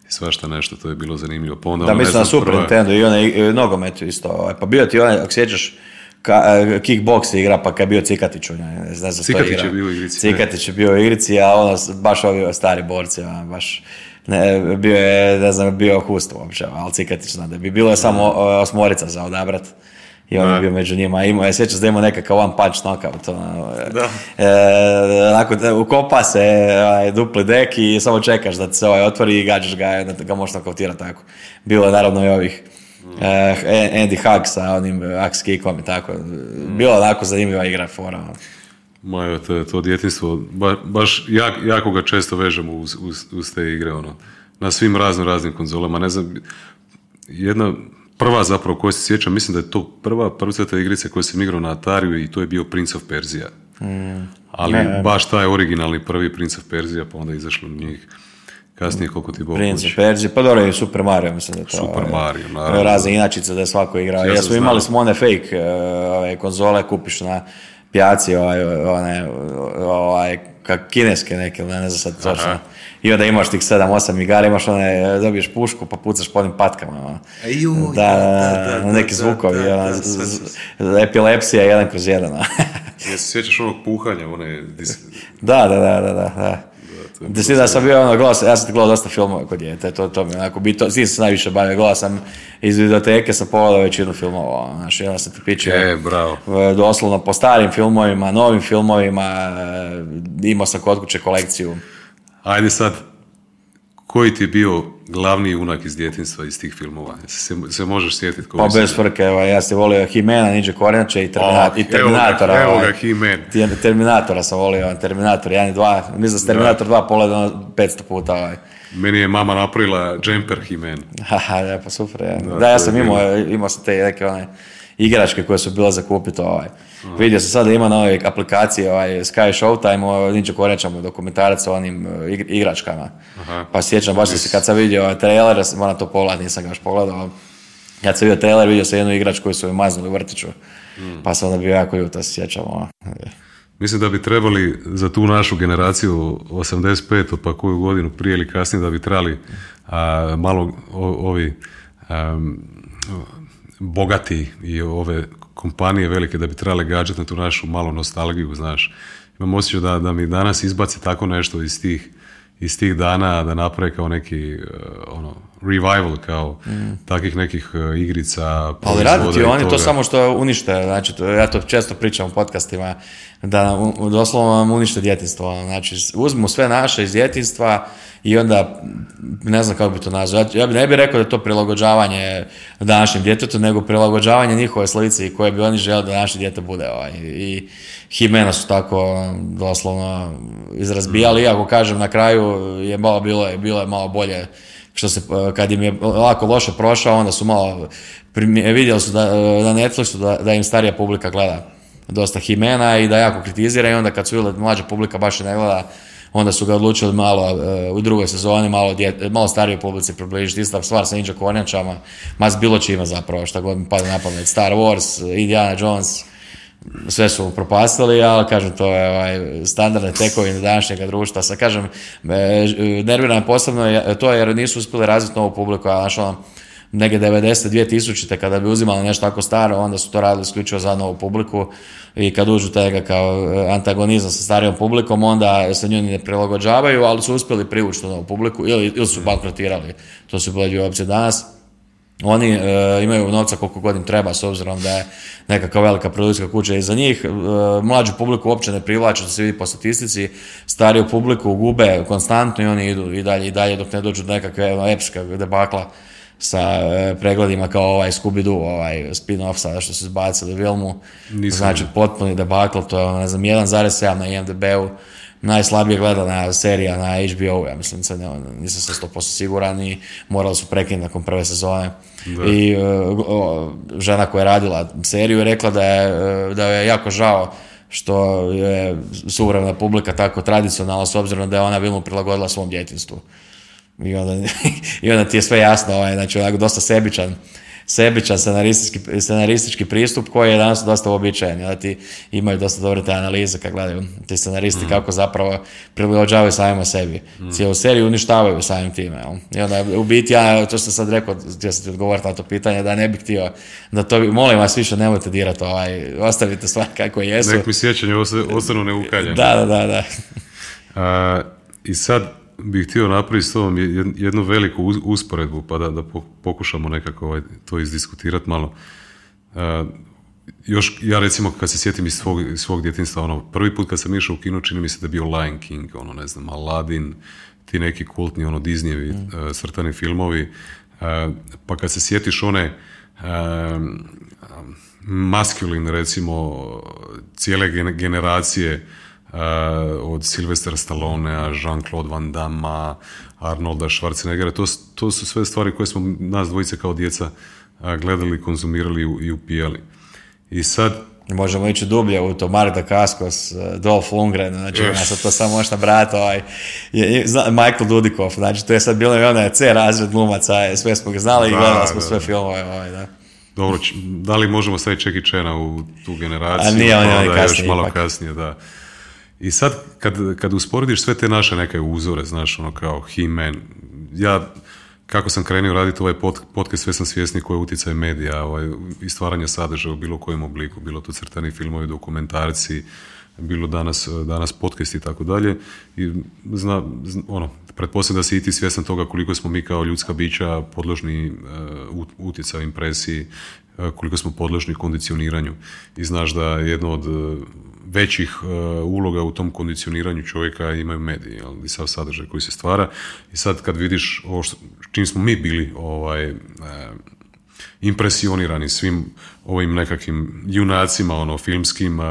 i svašta nešto, to je bilo zanimljivo. Pa onda, da, ono, mislim na Super Nintendo i onaj nogomet isto. Ovaj, pa bio ti onaj, ako sjećaš, ka, e, kickbox igra, pa kad je bio Cikatić u njoj, ne znam Cikatić je bio u igrici. Cikatić je bio u igrici, a ono, baš ovi stari borci, ono, baš, ne, bio je, ne znam, bio hust uopće, ali Cikatić zna da bi bilo je samo osmorica za odabrat I on je bio među njima. Imao je, sjećam se da imao nekakav one punch knockout. Ono, Da. E, onako, ukopa se ovaj, dupli dek i samo čekaš da se ovaj otvori i gađaš ga i onda ga možeš nokautirati tako. Bilo je naravno i ovih e, Andy Hug sa onim axe kickom i tako. Bilo je onako zanimljiva igra fora. ono. Ma evo, to, to djetinstvo, ba- baš jak, jako ga često vežemo uz, uz, uz te igre, ono, na svim razno raznim konzolama, ne znam, jedna prva zapravo koju se sjećam, mislim da je to prva prva igrica koju sam igrao na Atariju i to je bio Prince of Persia. Ali baš taj originalni prvi Prince of Persia, pa onda je izašlo njih kasnije koliko ti Bog Prince of. Persia, pa dobro i Super Mario, mislim da je to. Super ovaj, Mario, naravno. Razne inačice da je svako igrao. Ja Ja smo imali smo one fake ove, konzole, kupiš na pijaci, ovaj, one, ovaj, ka kineske neke, ne, ne znam sad točno. I onda imaš tih 7-8 igara, imaš one, dobiješ pušku pa pucaš po onim patkama. ono. Ejuj, Da, da, da, neki zvukovi, ono, z- z- z- epilepsija jedan kroz jedan. ono. Jel se sjećaš onog puhanja, one... dis- Da, da, da, da, da. Da. si da sam bio ono, sam, ja sam gledao dosta filmova kod djete, to, to mi onako, bi to, s tim sam najviše bavio, gledao sam iz videoteke, sam pogledao većinu filmova, ono, znaš, onda sam ti pičio, E, bravo. e, doslovno po starim filmovima, novim filmovima, e, imao sam kod kuće kolekciju. Ajde sad, koji ti je bio glavni junak iz djetinstva iz tih filmova? Se, se možeš sjetiti koji Pa bez frke, evo, ja sam volio Himena, Ninja Kornjače i, Termina- Oh, i evo ga- Terminatora. evo ovaj. ga He-Man. Ti- Terminatora sam volio, Terminator 1 i 2, mislim da Terminator 2 pogledao 500 puta. Ovaj. Meni je mama napravila Jumper He-Man. Haha, da, pa super. Ja. Da, to ja sam imao, imao sam te neke one igračke koje su bile za kupiti. Ovaj. Vidio sam sad da ima na ovoj aplikaciji ovaj, Sky Showtime, o Ninja Korečama, dokumentarac o onim e, igr- igračkama. Aha. Pa sjećam, baš se kad sam vidio trailer, moram to pogledati, nisam ga još pogledao. Kad sam vidio trailer, vidio sam jednu igrač koju su mi maznuli u vrtiću. Pa sam onda bio jako ljuta, se sjećam. ono. Mislim da bi trebali za tu našu generaciju 85. pa koju godinu prije ili kasnije da bi trebali a, malo o- ovi am, bogati i ove kompanije velike da bi trebale gađati na tu našu malu nostalgiju, znaš. Imam osjećaj da, da mi danas izbaci tako nešto iz tih, iz tih dana da naprave kao neki uh, ono, revival kao takvih nekih uh, igrica, Ali proizvoda rade ti i oni to samo što unište, znači to, ja to često pričam u podcastima, da u- doslovno nam unište djetinstvo. ono, Znači uzmu sve naše iz djetinstva i onda, ne znam kako bi to nazvao, ja, ja bi ne bih rekao da je to prilagođavanje današnjem djetetu, nego prilagođavanje njihove slici koje bi oni želi da naše dijete bude. Ovaj. I Himena su tako doslovno izrazbijali, iako kažem na kraju je malo bilo, je, bilo je malo bolje što se, eh, kad im je lako loše prošao, onda su malo, primi- vidjeli su da, eh, na Netflixu da, da im starija publika gleda dosta Himena i da jako kritizira i onda kad su vidjeli mlađa publika baš ne gleda, onda su ga odlučili malo eh, u drugoj sezoni, malo, dje, malo starijoj publici približiti, ista stvar sa Ninja Kornjačama, ma bilo čime zapravo, šta god mi pada na pamet, Star Wars, Indiana Jones, sve su propastili, ali kažem, to je ovaj, standardne tekovine današnjeg društva. Sad kažem, e, nervira me posebno je to jer nisu uspjeli razviti novu publiku, a ono, neke 90. 2000. kada bi uzimali nešto tako staro, onda su to radili isključivo za novu publiku i kad uđu tega kao e, antagonizam sa starijom publikom, onda se nju ne prilagođavaju, ali su uspjeli privući tu novu publiku ili, ili su bankrotirali. To su bile dvije opcije danas. Oni e, imaju novca koliko god im treba s obzirom da je nekakva velika produkcijska kuća iza njih. E, mlađu publiku uopće ne privlače, to se vidi po statistici. Stariju publiku gube konstantno i oni idu i dalje i dalje dok ne dođu do nekakve ono, epska debakla sa e, pregledima kao ovaj Scooby-Doo, ovaj spin-off sada što su izbacili Vilmu. Nisam Znači potpuni debakl, to je ono, ne znam, 1,7 na IMDb-u najslabije gledana serija na HBO, ja mislim, sad ne, nisam se 100% siguran i morali su prekinuti nakon prve sezone. I e, o, žena koja je radila seriju je rekla da je, e, da je jako žao što je suvremena publika tako tradicionalna s obzirom da je ona Vilmu prilagodila svom djetinstvu. I onda, I onda ti je sve jasno, ovaj, znači onako dosta sebičan, sebičan scenaristički, scenaristički pristup koji je danas dosta uobičajen. Da ti imaju dosta dobre te analize kad gledaju ti scenaristi kako zapravo prilagođavaju samima sebi. Cijelu seriju uništavaju samim time. Jel? I onda u biti, ja, to što sam sad rekao, htio sam ti odgovoriti na to pitanje, da ne bih htio da to, molim vas više nemojte dirati, ovaj, ostavite stvari kako jesu. Nek mi sjećanje osta- ostanu neukaljene. Da, da, da, da. A, I sad bih htio napraviti s tobom jed- jednu veliku usporedbu pa da, da po- pokušamo nekako ovaj, to izdiskutirati malo. A, još, ja recimo kad se sjetim iz svog, svog djetinstva, ono, prvi put kad sam išao u kino, čini mi se da je bio Lion King, ono, ne znam, Aladdin, ti neki kultni, ono, Disneyevi mm. crtani filmovi, pa kad se sjetiš one maskulin, recimo, cijele generacije od Sylvester Stallonea, Jean-Claude Van Damme, Arnolda Schwarzeneggera, to, to su sve stvari koje smo nas dvojice kao djeca gledali, konzumirali i upijali. I sad... Možemo ići dublje u to, Marta Kaskos, e, Dolph Lundgren, znači ja sad to samo možda brati, ovaj, Michael Dudikov, znači to je sad bilo i onaj C razred glumaca, sve smo ga znali i gledali smo sve filmove, ovaj, da. Dobro, da li možemo staviti Čeki Čena u tu generaciju? A nije, on je kasnije. Još malo kasnije, da. I sad, kad, kad usporediš sve te naše neke uzore, znaš, ono kao He-Man, ja kako sam krenio raditi ovaj podcast, sve sam svjesni koji je utjecaj medija ovaj, i stvaranje sadržaja u bilo kojem obliku, bilo to crtani filmovi, dokumentarci, bilo danas, danas podcast i tako dalje. I zna, ono, pretpostavljam da si i ti svjestan toga koliko smo mi kao ljudska bića podložni uh, utjecaju impresiji, koliko smo podložni kondicioniranju. I znaš da jedno od većih e, uloga u tom kondicioniranju čovjeka imaju mediji i sav sadržaj koji se stvara i sad kad vidiš ovo što, čim smo mi bili ovaj, e, impresionirani svim ovim nekakvim junacima, ono, filmskim, e,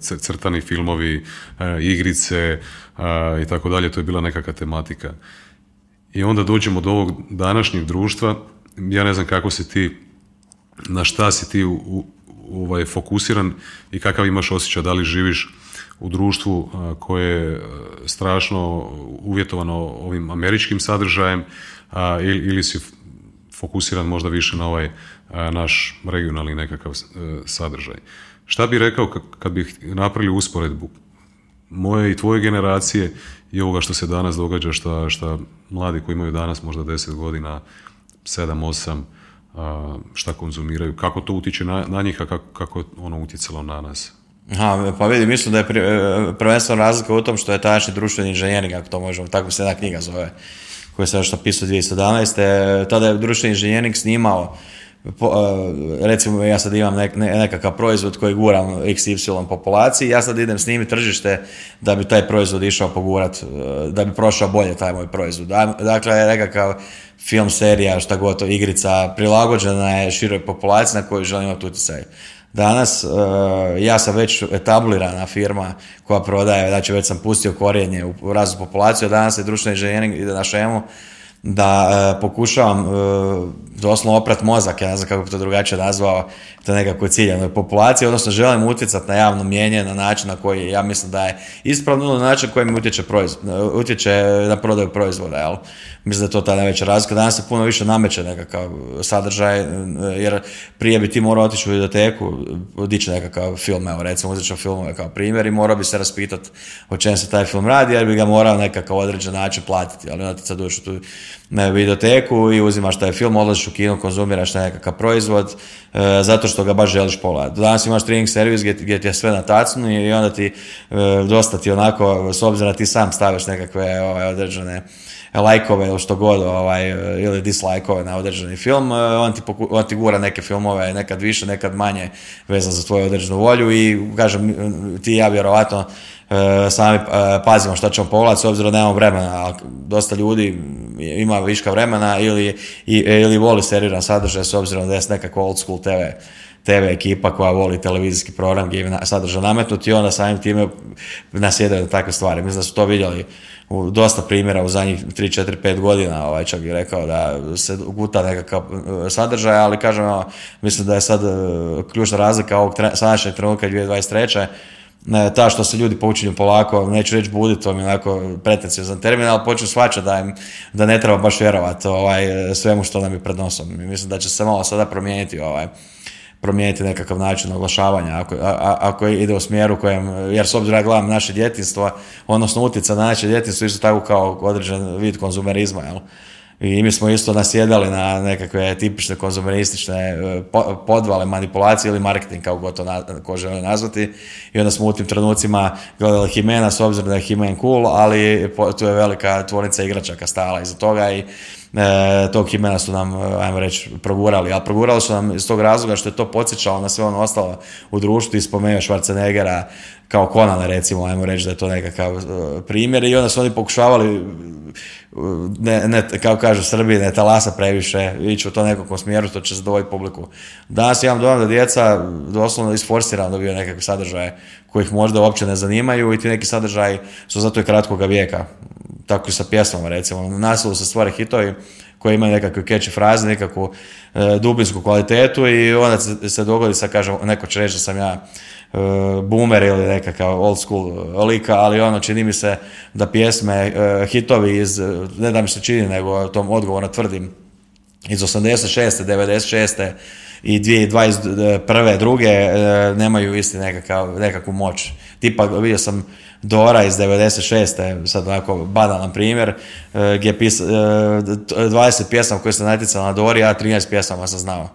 crtani filmovi, igrice i tako dalje, to je bila nekakva tematika. I onda dođemo do ovog današnjeg društva, ja ne znam kako se ti, na šta si ti ovaj, fokusiran i kakav imaš osjećaj, da li živiš u društvu koje je strašno uvjetovano ovim američkim sadržajem ili, ili si fokusiran možda više na ovaj naš regionalni nekakav e, sadržaj. Šta bi rekao kad bih napravili usporedbu moje i tvoje generacije i ovoga što se danas događa, šta, šta mladi koji imaju danas možda 10 godina, 7, 8, šta konzumiraju, kako to utječe na, na njih, a kako, kako je ono utjecalo na nas. Aha, pa vidi, mislim da je e, prvenstveno razlika u tom što je tadašnji društveni inženjering, ako to možemo, tako se jedna knjiga zove, koja se još napisao 2017. Tada je društveni inženjering snimao po, recimo ja sad imam nek, nekakav proizvod koji guram XY populaciji, ja sad idem snimiti tržište da bi taj proizvod išao pogurat, e, da bi prošao bolje taj moj proizvod. Dakle, nekakav film, serija, šta god to, igrica, prilagođena je široj populaciji na koju želim imati utjecaj. Danas, e, ja sam već etablirana firma koja prodaje, znači već sam pustio korijenje u raznu populaciju, danas je društveni inženjering ide na šemu da e, pokušavam e, doslovno oprat mozak, ja ne znam kako bi to drugačije nazvao, to nekako ciljano populacije, odnosno želim utjecati na javno mijenje na način na koji ja mislim da je ispravno na način koji utječe, utječe na prodaju proizvoda, jel? Mislim da je to ta najveća razlika. Danas se puno više nameće nekakav sadržaj, e, jer prije bi ti morao otići u biblioteku, dići nekakav film, evo recimo uzet ću filmove kao primjer i morao bi se raspitati o čem se taj film radi, jer bi ga morao nekakav određen način platiti, ali onda ti sad dođeš u tu videoteku i uzimaš taj film, odlaziš u kino, konzumiraš nekakav proizvod, e, zato što ga baš želiš pogledati. Danas imaš streaming servis gdje, gdje ti je sve na tacnu i onda ti e, dosta ti onako, s obzirom da ti sam staviš nekakve ovaj, određene lajkove ili što god, ovaj, ili dislajkove na određeni film, e, on ti, on ti gura neke filmove, nekad više, nekad manje vezan za tvoju određenu volju i kažem, ti ja vjerovatno e, sami e, pazimo šta ćemo pogledati s obzirom da nemamo vremena, ali dosta ljudi ima viška vremena ili, ili voli seriran sadržaj s obzirom da je nekako old school TV TV ekipa koja voli televizijski program gdje je sadržaj nametnuti i onda samim time nasjedaju na takve stvari. Mislim da su to vidjeli u dosta primjera u zadnjih 3, 4, 5 godina, ovaj, čak bih rekao da se guta nekakav e, sadržaj, ali kažem, mislim da je sad e, ključna razlika ovog sadašnjeg trenutka 2023 ne, ta što se ljudi počinju polako, neću reći buditi, to mi je onako pretenciozan termin, ali počnu shvaćati da, da ne treba baš vjerovati ovaj, svemu što nam je pred nosom. Mislim da će se malo sada promijeniti ovaj, promijeniti nekakav način oglašavanja ako, ako ide u smjeru kojem, jer s obzirom da gledam naše djetinstvo, odnosno utjeca na naše djetinstvo isto tako kao određen vid konzumerizma, jel? I mi smo isto nasjedali na nekakve tipične konzumeristične e, podvale, manipulacije ili marketing, kao to ko želi nazvati. I onda smo u tim trenucima gledali Himena, s obzirom da je Himen cool, ali tu je velika tvornica igračaka stala iza toga i e, tog imena su nam, ajmo reći, progurali, ali progurali su nam iz tog razloga što je to podsjećalo na sve ono ostalo u društvu i spomenuo Schwarzeneggera kao Konana recimo, ajmo reći da je to nekakav primjer i onda su oni pokušavali ne, ne, kao kažu Srbiji, ne talasa previše, ići u to nekakvom smjeru, to će zadovoljiti publiku. Danas imam dojam da djeca doslovno isforsirano dobiju nekakve sadržaje kojih možda uopće ne zanimaju i ti neki sadržaji su zato i kratkog vijeka. Tako sa pjesmama recimo. Na nasilu se stvore hitovi koji imaju nekakve catchy fraze, nekakvu e, dubinsku kvalitetu i onda se dogodi sa, kažem, neko će reći da sam ja E, boomer ili nekakav old school lika, ali ono čini mi se da pjesme, e, hitovi iz, ne da mi se čini, nego tom odgovorno tvrdim, iz 86. 96. i 2021. druge e, nemaju isti nekakav, nekakvu moć. Tipa vidio sam Dora iz 96. sad onako banalan primjer, gdje je pis, 20 pjesama koje sam natjecala na Dori, a 13 pjesama sam znao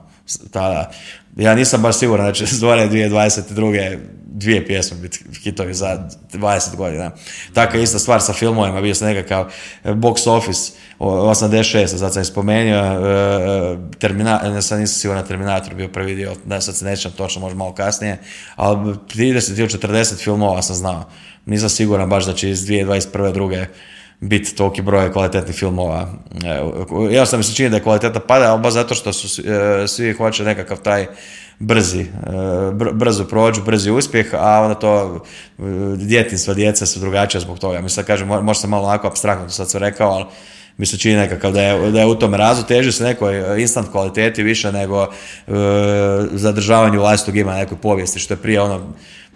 tada. Ja nisam baš siguran da će Dvore 2022. dvije pjesme biti hitovi za 20 godina. Taka ista stvar sa filmovima, bio sam nekakav eh, box office 86, sad sam spomenuo, eh, eh, Terminator, ne sam nisam siguran Terminator bio prvi dio, da sad se nećem točno, možda malo kasnije, ali 30 ili 40 filmova sam znao. Nisam siguran baš da će iz 2021. druge biti toliki broj kvalitetnih filmova. Ja sam mi se čini da je kvaliteta pada, ali baš zato što su e, svi hoće nekakav taj brzi, e, brzo prođu, brzi uspjeh, a onda to e, djetinstva, djeca su drugačija zbog toga. Mislim, kažem, možda sam malo onako abstraktno sad sve rekao, ali mi se čini nekakav da je, da je u tome razu, teži se nekoj instant kvaliteti više nego e, zadržavanju vlastitog ima nekoj povijesti, što je prije ono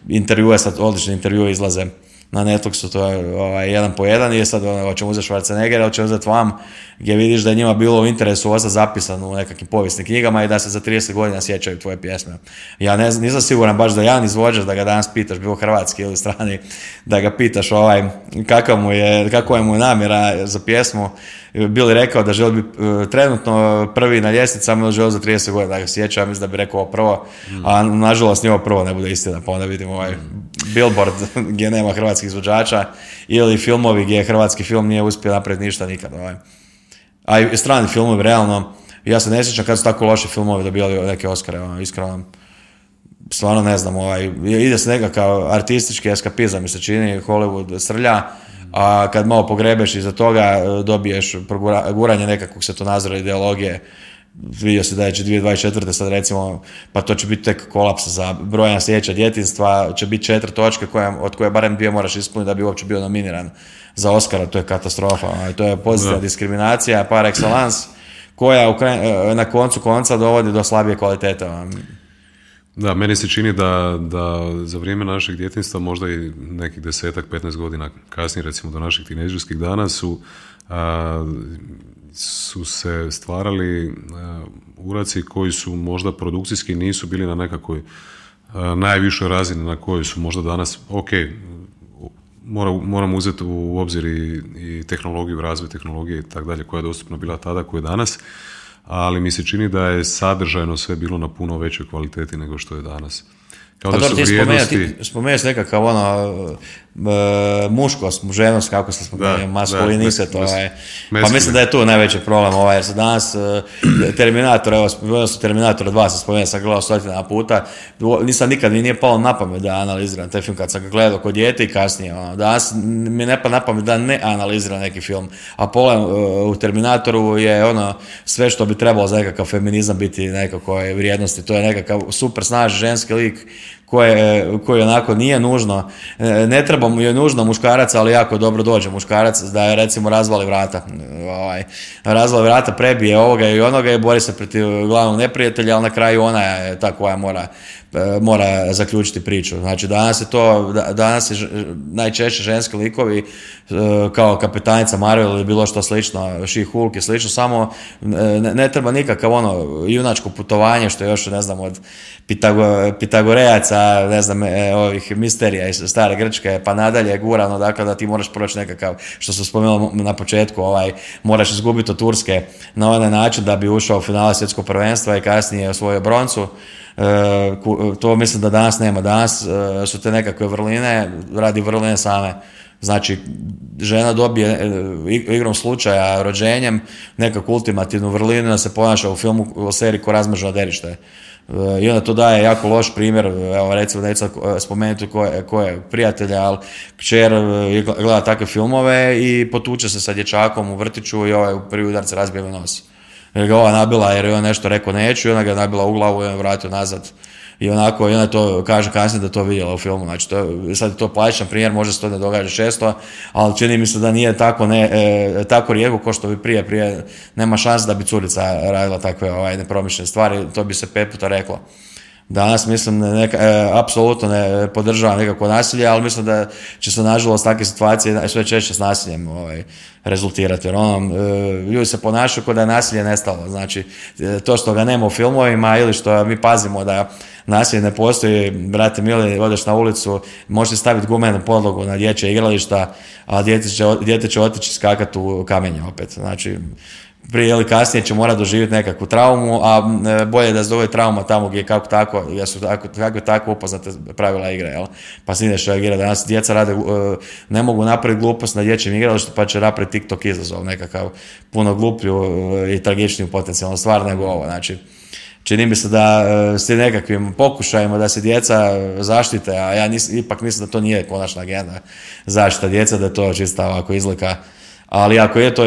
intervjue, sad odlični intervjue izlaze na Netflixu, to je ovaj, jedan po jedan i sad ono, hoćemo uzeti Schwarzenegger, hoćemo uzeti vam, gdje vidiš da je njima bilo u interesu ostati zapisano u nekakvim povijesnim knjigama i da se za 30 godina sjećaju tvoje pjesme. Ja ne, nisam siguran baš da jedan izvođač da ga danas pitaš, bilo hrvatski ili strani, da ga pitaš ovaj, kakva mu je, kakva je mu namjera za pjesmu, bili rekao da želi biti e, trenutno prvi na ljesticama ili želi za 30 godina da ga sjeća, mislim da bi rekao prvo, a nažalost ni ovo prvo ne bude istina, pa onda vidimo ovaj billboard gdje nema hrvatskih izvođača ili filmovi gdje hrvatski film nije uspio napraviti ništa nikad. Ovaj. A i strani filmovi, realno, ja se ne sjećam kad su tako loši filmovi dobili neke Oscare, ono, iskreno stvarno ne znam, ovaj, ide se nekakav artistički eskapizam mi se čini, Hollywood srlja, a kad malo pogrebeš iza toga e, dobiješ guranje nekakvog svetonazora ideologije vidio se da je 2024. sad recimo, pa to će biti tek kolaps za brojna sljedeća djetinstva, će biti četiri točke koje, od koje barem dvije moraš ispuniti da bi uopće bio nominiran za Oscara, to je katastrofa, ono, to je pozitivna diskriminacija par excellence, koja e, na koncu konca dovodi do slabije kvalitete. Ono. Da, meni se čini da, da za vrijeme našeg djetinstva, možda i nekih desetak, 15 godina kasnije, recimo do naših tineđerskih dana, su, su se stvarali uraci koji su možda produkcijski nisu bili na nekakvoj najvišoj razini na kojoj su možda danas, ok, moram, uzeti u obzir i, i tehnologiju, razvoj tehnologije i tako dalje, koja je dostupna bila tada, koja je danas, ali mi se čini da je sadržajno sve bilo na puno većoj kvaliteti nego što je danas. Kao pa da su vrijednosti... Spomenuti nekakav ono, E, muškost, ženost, kako se spomenuo, maskulinitet, ovaj. pa mislim da je tu najveći problem, ovaj, jer se danas e, Terminator, evo, su Terminator 2, se spomenuo, sam gledao stotina puta, nisam nikad mi nije palo na pamet da analiziram taj film kad sam ga gledao kod dijete i kasnije, ono, danas mi ne pa na pamet da ne analiziram neki film, a pola e, u Terminatoru je ono, sve što bi trebalo za nekakav feminizam biti nekako vrijednosti, to je nekakav super snažni ženski lik koje, koji onako nije nužno, ne treba mu je nužno muškarac, ali jako dobro dođe muškarac da je recimo razvali vrata. Ovaj, razvali vrata, prebije ovoga i onoga i bori se protiv glavnog neprijatelja, ali na kraju ona je ta koja mora E, mora zaključiti priču. Znači danas je to, danas je najčešće ženski likovi e, kao kapetanica Marvel ili bilo što slično, She-Hulk i slično, samo e, ne, treba nikakav ono junačko putovanje što je još ne znam od Pitago, Pitagorejaca, ne znam, ovih misterija iz stare Grčke, pa nadalje gurano, dakle da ti moraš proći nekakav, što sam spomenuo na početku, ovaj, moraš izgubiti od Turske na onaj način da bi ušao u finale svjetskog prvenstva i kasnije osvojio broncu. E, to mislim da danas nema. Danas e, su te nekakve vrline, radi vrline same. Znači, žena dobije e, igrom slučaja, rođenjem, nekakvu ultimativnu vrlinu da se ponaša u filmu, u seriji ko razmaženo derište. I onda to daje jako loš primjer, evo recimo neću spomenuti ko je, ko je prijatelja, ali kćer gleda takve filmove i potuče se sa dječakom u vrtiću i ovaj prvi udarc razbije nos. Jer ga ova nabila jer je on nešto rekao neću. I ona ga nabila u glavu i on vratio nazad. I onako, i ona to kaže kasnije da to vidjela u filmu, znači to, sad je to plaćan primjer, možda se to ne događa često, ali čini mi se da nije tako, ne, e, tako rijetko kao što bi prije, prije nema šanse da bi curica radila takve ovaj, nepromišljene stvari, to bi se pet puta reklo. Danas mislim neka, e, apsolutno ne podržavam nekako nasilje, ali mislim da će se nažalost takve situacije sve češće s nasiljem ovaj, rezultirati. Jer ono, e, ljudi se ponašaju kao da je nasilje nestalo. Znači, e, to što ga nema u filmovima ili što mi pazimo da nasilje ne postoji, brate mili, odeš na ulicu, možete staviti gumenu podlogu na dječje igrališta, a dijete će, će otići skakati u kamenje opet. Znači, prije ili kasnije će morati doživjeti nekakvu traumu, a e, bolje da se zove trauma tamo gdje kako tako, jer su tako, kako tako upoznate pravila igre, jel? Pa se ideš reagira. Danas djeca rade, e, ne mogu napraviti glupost na dječjem igralištu, pa će napraviti TikTok izazov, nekakav puno gluplju e, i tragičniju potencijalnu stvar nego ovo. Znači, čini mi se da s tim nekakvim pokušajima da se djeca zaštite, a ja ipak mislim da to nije konačna agenda zaštita djeca, da je to čista ovako izlika ali ako je to,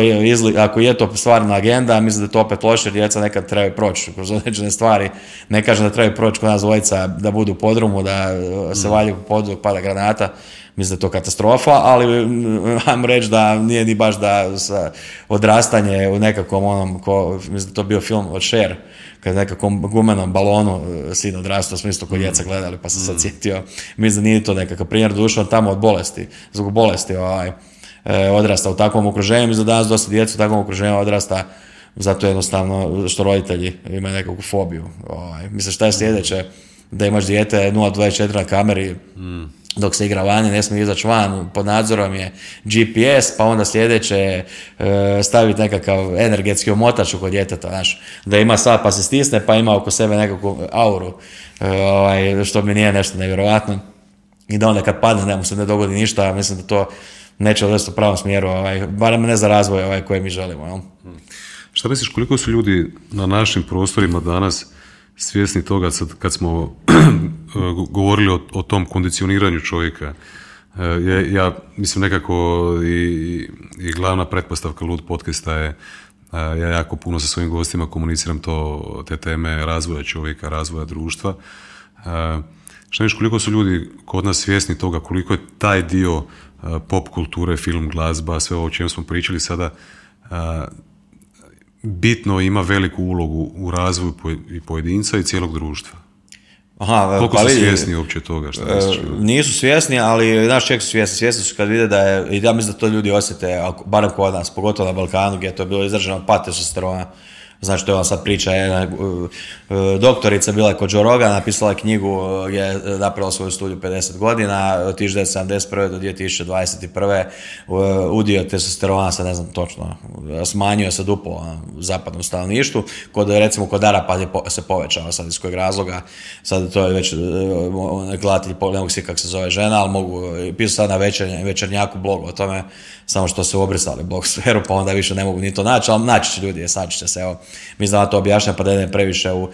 ako je to stvarna agenda, mislim da je to opet loše, djeca nekad trebaju proći kroz određene stvari. Ne kažem da trebaju proći kod nas dvojica da budu u podrumu, da se mm. valju po podu, pada granata. Mislim da je to katastrofa, ali mm, ajmo reći da nije ni baš da sa odrastanje u nekakvom onom, ko, mislim da je to bio film od Cher, kad je nekakvom gumenom balonu e, sin odrastao, smislu kod djeca mm. gledali, pa sam sad sjetio. Mislim da nije to nekakav primjer duša, tamo od bolesti, zbog bolesti ovaj, E, odrasta u takvom okruženju i za danas dosta djeca u takvom okruženju odrasta zato jednostavno što roditelji imaju nekakvu fobiju. Ovaj. Mislim šta je sljedeće? Da imaš dijete 0.24 na kameri dok se igra vani, ne smije izaći van, pod nadzorom je GPS, pa onda sljedeće e, staviti nekakav energetski omotač kod djeteta, znaš, da ima sad pa se stisne, pa ima oko sebe nekakvu auru, e, ovaj, što mi nije nešto nevjerojatno. I da onda kad padne, ne mu se ne dogodi ništa, mislim da to neće odvesti u pravom smjeru, ovaj, barem ne za razvoj ovaj, koje mi želimo. Jel? Šta misliš, koliko su ljudi na našim prostorima danas svjesni toga sad kad smo govorili o, o, tom kondicioniranju čovjeka? E, ja, ja mislim nekako i, i glavna pretpostavka Lud podcasta je e, ja jako puno sa svojim gostima komuniciram to, te teme razvoja čovjeka, razvoja društva. Šta misliš, koliko su ljudi kod nas svjesni toga, koliko je taj dio pop kulture, film, glazba, sve ovo o čem smo pričali sada, bitno ima veliku ulogu u razvoju i pojedinca i cijelog društva. Aha, Koliko pa su svjesni uopće toga? Šta e, nisu svjesni, ali znaš čeg su svjesni? Svjesni su kad vide da je, i ja mislim da to ljudi osjete, barem kod nas, pogotovo na Balkanu gdje je to bilo izraženo pat testosterona Znači, to je on sad priča, jedna e, e, doktorica bila kod Joe napisala knjigu, e, je napravila svoju studiju 50 godina, od 1971. do 2021. udio testosterona, sad ne znam točno, smanjio se duplo u zapadnom stanovništvu, kod, recimo kod Arapa se povećao sad iz kojeg razloga, sad to je već gledatelji, ne mogu kako se zove žena, ali mogu, pisati sad na večernjaku blog o tome, samo što se obrisali blog sferu, pa onda više ne mogu ni to naći, ali naći će ljudi, naći će se, evo, mi znamo to objašnja pa da ne previše u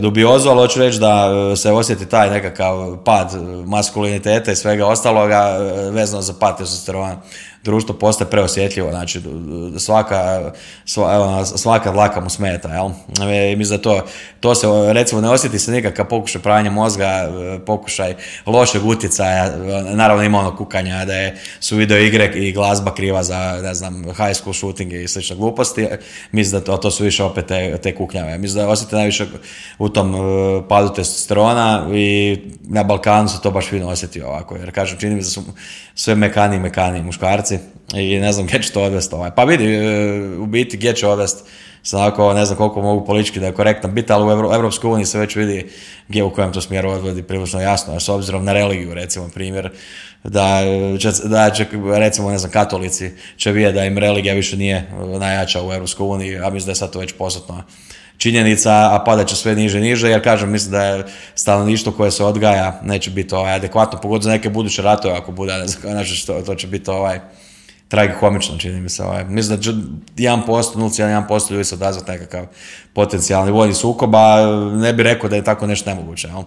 dubiozu, ali hoću reći da e, se osjeti taj nekakav pad maskuliniteta i svega ostaloga e, vezano za pad testosterona društvo postaje preosjetljivo, znači svaka, svaka dlaka mu smeta, jel? I mislim da to, to se, recimo, ne osjeti se nikakav pokušaj pranja mozga, e, pokušaj lošeg utjecaja, naravno ima ono kukanja da je, su video igre i glazba kriva za, ne znam, high school shooting i slične gluposti, mislim da to, to su više opet te, te kuknjave. Mislim da osjeti najviše u tom e, padu testosterona i na Balkanu se to baš fino osjeti ovako, jer kažem, čini mi da su sve mekani mekani muškarci i ne znam gdje će to odvesti. Ovaj. Pa vidi, e, u biti gdje će odvesti Sad ako ne znam koliko mogu politički da je korektan biti, ali u Europskoj uniji se već vidi gdje u kojem to smjeru odvodi prilično jasno, s obzirom na religiju, recimo, primjer, da će, da će recimo, ne znam, katolici će vidjeti da im religija više nije najjača u Europskoj uniji, a mislim da je sad to već posjetno činjenica, a padat će sve niže niže, jer kažem, mislim da je stanovništvo koje se odgaja neće biti ovaj, adekvatno, pogotovo za neke buduće ratove, ako bude, ne znam, znači što, to će biti ovaj, tragikomično, čini mi se. Ovaj. Mislim da će 1%, 0,1% ljudi se odazvati nekakav potencijalni vojni sukob, a ne bi rekao da je tako nešto nemoguće. Jel?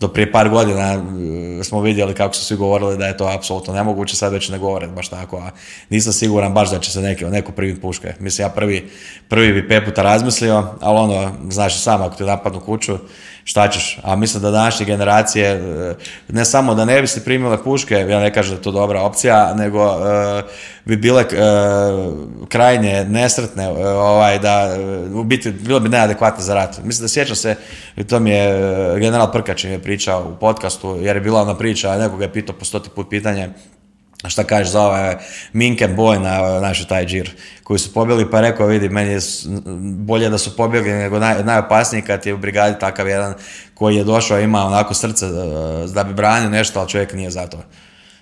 Do prije par godina e, smo vidjeli kako su svi govorili da je to apsolutno nemoguće, sad već ne govore baš tako, a nisam siguran baš da će se neki, neko primiti puške. Mislim, ja prvi, prvi bi pet puta razmislio, ali ono, znaš sam, ako ti napadnu kuću, šta ćeš? A mislim da današnje generacije, e, ne samo da ne bi se primile puške, ja ne kažem da je to dobra opcija, nego e, bi bile krajnje nesretne, ovaj, da u biti bilo bi neadekvatne za rat. Mislim da sjećam se, to mi je general Prkač je pričao u podcastu, jer je bila ona priča, nekoga je pitao po stoti put pitanje, šta kažeš za ove Minken Boy na naš taj džir koji su pobjeli pa rekao vidi meni je bolje da su pobjegli nego naj, najopasniji kad je u brigadi takav jedan koji je došao ima onako srce da bi branio nešto ali čovjek nije za to.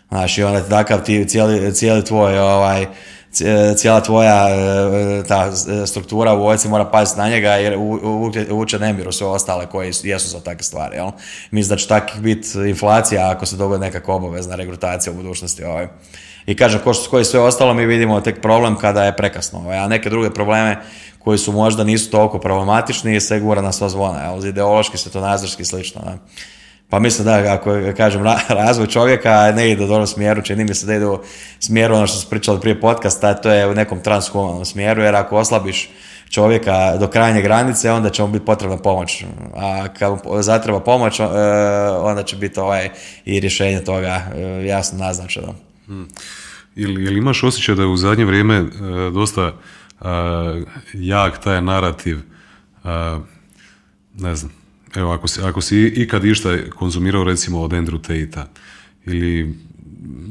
Znaš i onda takav ti cijeli, cijeli tvoj ovaj cijela tvoja e, ta struktura u vojci mora paziti na njega jer uče nemiru sve ostale koje jesu za takve stvari. Jel? Mislim da će takvih biti inflacija ako se dogodi nekakva obavezna regrutacija u budućnosti. Ovaj. I kažem, ko što koji sve ostalo, mi vidimo tek problem kada je prekasno. Ovaj. A neke druge probleme koji su možda nisu toliko problematični, se gura na sva zvona. Jel? Ideološki, svetonazorski slično. Da. Pa mislim da, ako kažem, razvoj čovjeka ne ide u dobrom smjeru, čini mi se da ide u smjeru ono što smo pričali prije podcasta, to je u nekom transhumanom smjeru, jer ako oslabiš čovjeka do krajnje granice, onda će mu biti potrebna pomoć. A kad mu zatreba pomoć, e, onda će biti ovaj i rješenje toga e, jasno naznačeno. Hmm. Ili, imaš osjećaj da je u zadnje vrijeme e, dosta jak taj narativ, ne znam, Evo, ako si, ako si ikad išta konzumirao recimo od Andrew Tate-a ili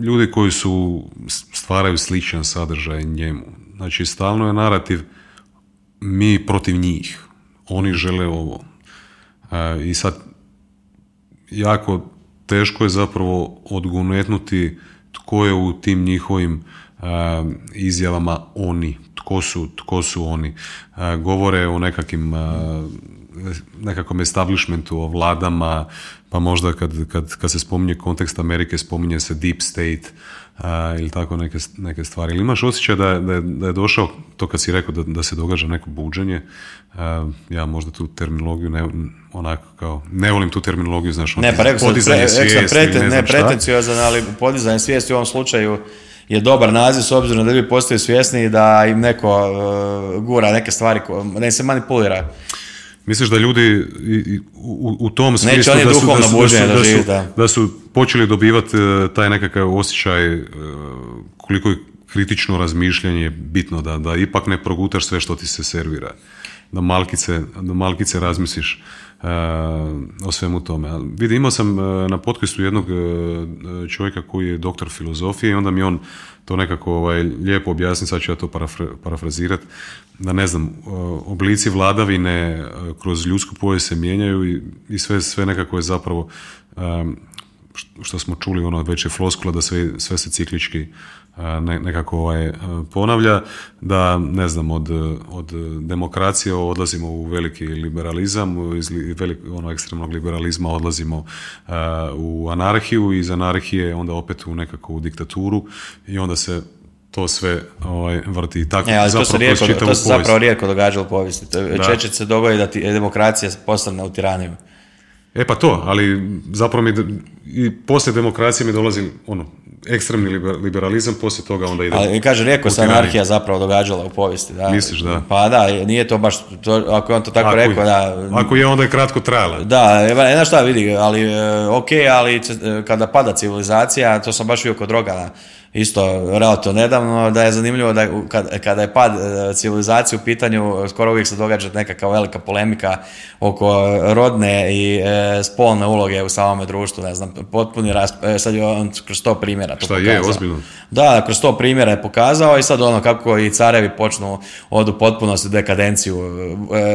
ljudi koji su stvaraju sličan sadržaj njemu. Znači, stalno je narativ mi protiv njih. Oni žele ovo. E, I sad, jako teško je zapravo odgunetnuti tko je u tim njihovim e, izjavama oni. Tko su, tko su oni. E, govore o nekakvim nekakvom establishmentu, o vladama, pa možda kad, kad, kad se spominje kontekst Amerike, spominje se deep state ili tako neke, neke stvari. Ili imaš osjećaj da, da, je, da je došao, to kad si rekao da, da se događa neko buđenje, ja možda tu terminologiju ne, onako kao, ne volim tu terminologiju, znaš, ne, pa rekao podizanje svijesti, ne, ne pretenciozan, ali podizanje svijesti u ovom slučaju je dobar naziv s obzirom da bi postaju svjesni da im neko uh, gura neke stvari, ne se manipulira Misliš da ljudi u, u tom smislu da su, da, su, da, su, da, su, počeli dobivati e, taj nekakav osjećaj e, koliko je kritično razmišljanje bitno, da, da ipak ne progutaš sve što ti se servira, da malkice, da malkice razmisliš o svemu tome. Vidi, imao sam na podcastu jednog čovjeka koji je doktor filozofije i onda mi on to nekako ovaj, lijepo objasni, sad ću ja to parafrazirati, da ne znam, oblici vladavine kroz ljudsku povijest se mijenjaju i, i sve, sve nekako je zapravo što smo čuli ono već je floskula da sve, sve se ciklički nekako ovaj, ponavlja, da ne znam, od, od demokracije odlazimo u veliki liberalizam, iz velik, ono ekstremnog liberalizma odlazimo u anarhiju, iz anarhije onda opet u nekakvu diktaturu i onda se to sve ovaj, vrti. Tako, e, ali to se, rijetko, to se zapravo rijetko događa u povijesti. Čeče se dogodi da ti demokracija postane u tiraniju. E pa to, ali zapravo mi i poslije demokracije mi dolazi ono, ekstremni liberalizam, poslije toga onda ide... Ali kaže, rekao se anarhija zapravo događala u povijesti. Da. Misliš, da? Pa da, nije to baš, to, ako je on to tako rekao, da... Ako je, onda je kratko trajala. Da, ne znaš šta vidi, ali e, ok, ali e, kada pada civilizacija, to sam baš vidio kod Drogana, isto relativno nedavno, da je zanimljivo da kada je pad e, civilizacije u pitanju, skoro uvijek se događa nekakva velika polemika oko rodne i e, spolne uloge u samome društvu, ne znam, potpuni rast, e, sad je on kroz to primjera to Šta je, ozbiljno? Da, kroz to primjera je pokazao i sad ono kako i carevi počnu odu potpunosti dekadenciju,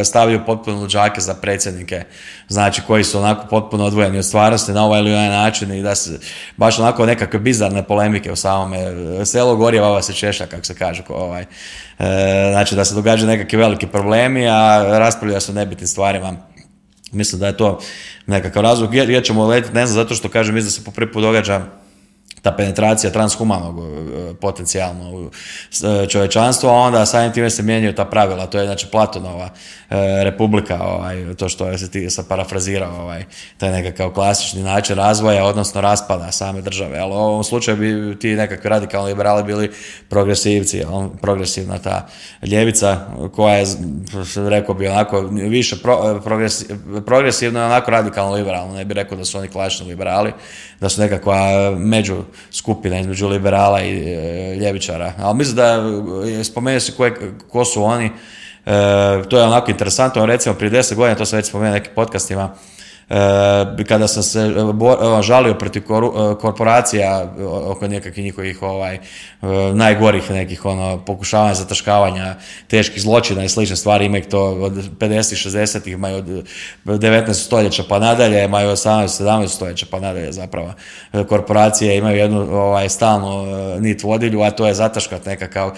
stavljaju potpuno luđake za predsjednike, znači koji su onako potpuno odvojeni od stvarnosti na ovaj ili onaj način i da se baš onako nekakve bizarne polemike u samom tome. Selo gori, ova se češa, kako se kaže. Ovaj. E, znači da se događaju nekakvi veliki problemi, a raspravlja se o nebitnim stvarima. Mislim da je to nekakav razlog. Gdje ćemo letiti, ne znam, zato što kažem, mislim da se po prvi put događa ta penetracija transhumanog e, potencijalno e, čovječanstvo, a onda samim time se mijenjaju ta pravila, to je znači Platonova e, republika, ovaj, to što se ti sad parafrazirao, ovaj, taj nekakav klasični način razvoja, odnosno raspada same države, ali u ovom slučaju bi ti nekakvi radikalni liberali bili progresivci, progresivna ta ljevica koja je, rekao bi onako, više pro, progresivno onako radikalno liberalno, ne bi rekao da su oni klasični liberali, da su nekakva među skupina između liberala i e, ljevičara. Ali mislim da spomenuo se ko su oni, e, to je onako interesantno, recimo prije deset godina, to sam već spomenuo nekim podcastima, kada sam se e, žalio protiv e, korporacija oko nekakvih njihovih ovaj, najgorih nekih ono, pokušavanja zataškavanja teških zločina i slične stvari, ima ih to od 50 60 imaju od 19. stoljeća pa nadalje, imaju od 18. 17. stoljeća pa nadalje zapravo. Korporacije imaju jednu ovaj, stalnu nit vodilju, a to je zataškat nekakav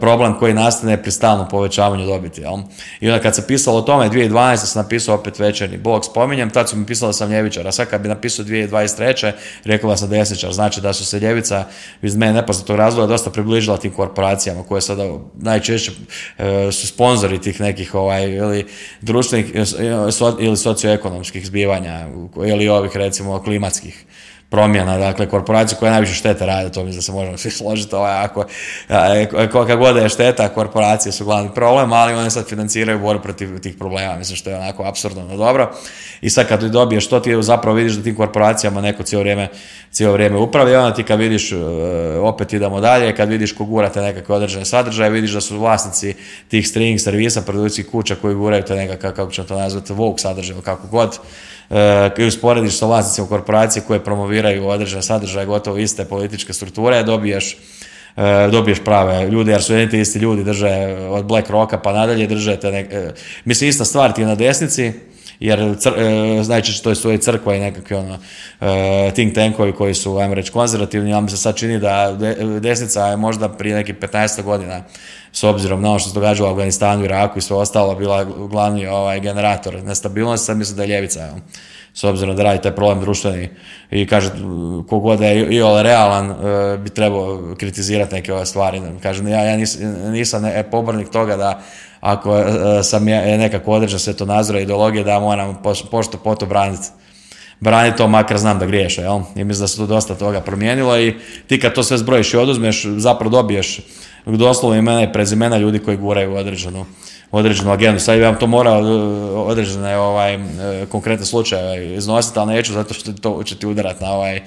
problem koji nastane pri stalnom povećavanju dobiti. Jel? I onda kad se pisalo o tome, 2012. sam napisao opet večerni blog, spominjem, tad su mi pisali da sam ljevičar, a sad kad bi napisao 2023. rekla sam desničar, znači da su se ljevica iz mene nepoznatog razloga dosta približila tim korporacijama koje sada najčešće e, su sponzori tih nekih ovaj, ili društvenih e, ili socioekonomskih zbivanja ili ovih recimo klimatskih promjena, dakle korporacije koje najviše štete rade, to mislim da se možemo svi složiti, ovaj, ako, kolika god je šteta, korporacije su glavni problem, ali one sad financiraju borbu protiv tih problema, mislim što je onako apsurdno no dobro. I sad kad dobiješ to, ti zapravo vidiš da tim korporacijama neko cijelo vrijeme, cijelo vrijeme upravlja, onda ti kad vidiš, e, opet idemo dalje, kad vidiš ko gurate nekakve određene sadržaje, vidiš da su vlasnici tih streaming servisa, produkcijih kuća koji guraju te nekakav, kako ćemo to nazvati, Vogue sadržaj, kako god, i usporediš sa vlasnicima korporacije koje promoviraju određene sadržaje gotovo iste političke strukture, dobiješ e, dobiješ prave ljude, jer su jedni isti ljudi drže od Black Rocka pa nadalje drže te e, mislim ista stvar ti je na desnici jer cr, e, znači to je svoje crkva i nekakvi ono think tankovi koji su ajmo reći konzervativni, ali mi se sad čini da desnica je možda prije nekih 15 godina s obzirom na ono što se događalo u Afganistanu, Iraku i sve ostalo, bila glavni ovaj, generator nestabilnosti, sad mislim da je ljevica, s obzirom da radi taj problem društveni i kaže kogod je i ole realan e, bi trebao kritizirati neke ove stvari. Kažem, ja, ja nisam, ne, pobornik toga da ako e, sam je nekako određen svjetonazora ideologije da moram pošto poto braniti braniti to, makar znam da griješe, jel? I mislim da se tu dosta toga promijenilo i ti kad to sve zbrojiš i oduzmeš, zapravo dobiješ doslovno imena i prezimena ljudi koji guraju određenu, određenu agendu. Sad bi vam to morao e, određene ovaj, e, konkretne slučaje iznositi, ali neću zato što to će ti udarati na ovaj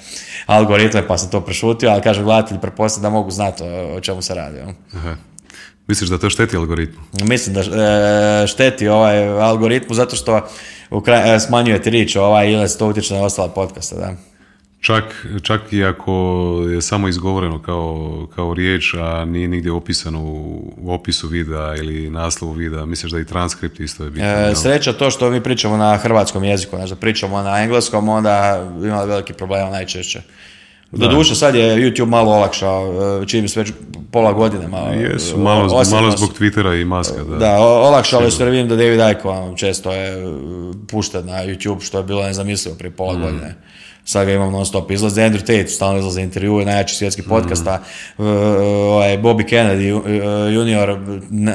algoritme, pa sam to prešutio, ali kaže gledatelj pretpostavljam da mogu znati o, čemu se radi. Aha. Misliš da to šteti algoritmu? Mislim da e, šteti ovaj algoritmu zato što smanjuje ti rič ovaj, ili se to utječe na ostale podcaste. Da. Čak, čak i ako je samo izgovoreno kao, kao riječ, a nije nigdje opisano u, opisu videa ili naslovu videa, misliš da i transkript isto je bitno? E, sreća to što mi pričamo na hrvatskom jeziku, znači pričamo na engleskom, onda imamo veliki problema najčešće. Doduše sad je YouTube malo olakšao, e, čini se već pola godine. Malo, Jesu, malo, malo zbog Twittera i maska. Da, da olakšalo se vidim da David Icke ono, često je pušten na YouTube, što je bilo nezamislivo prije pola mm. godine sad ga imam non stop, izlaze Andrew Tate, stalno izlaze intervjue, najjači svjetski mm. podcasta, mm. ovaj, Bobby Kennedy e, junior,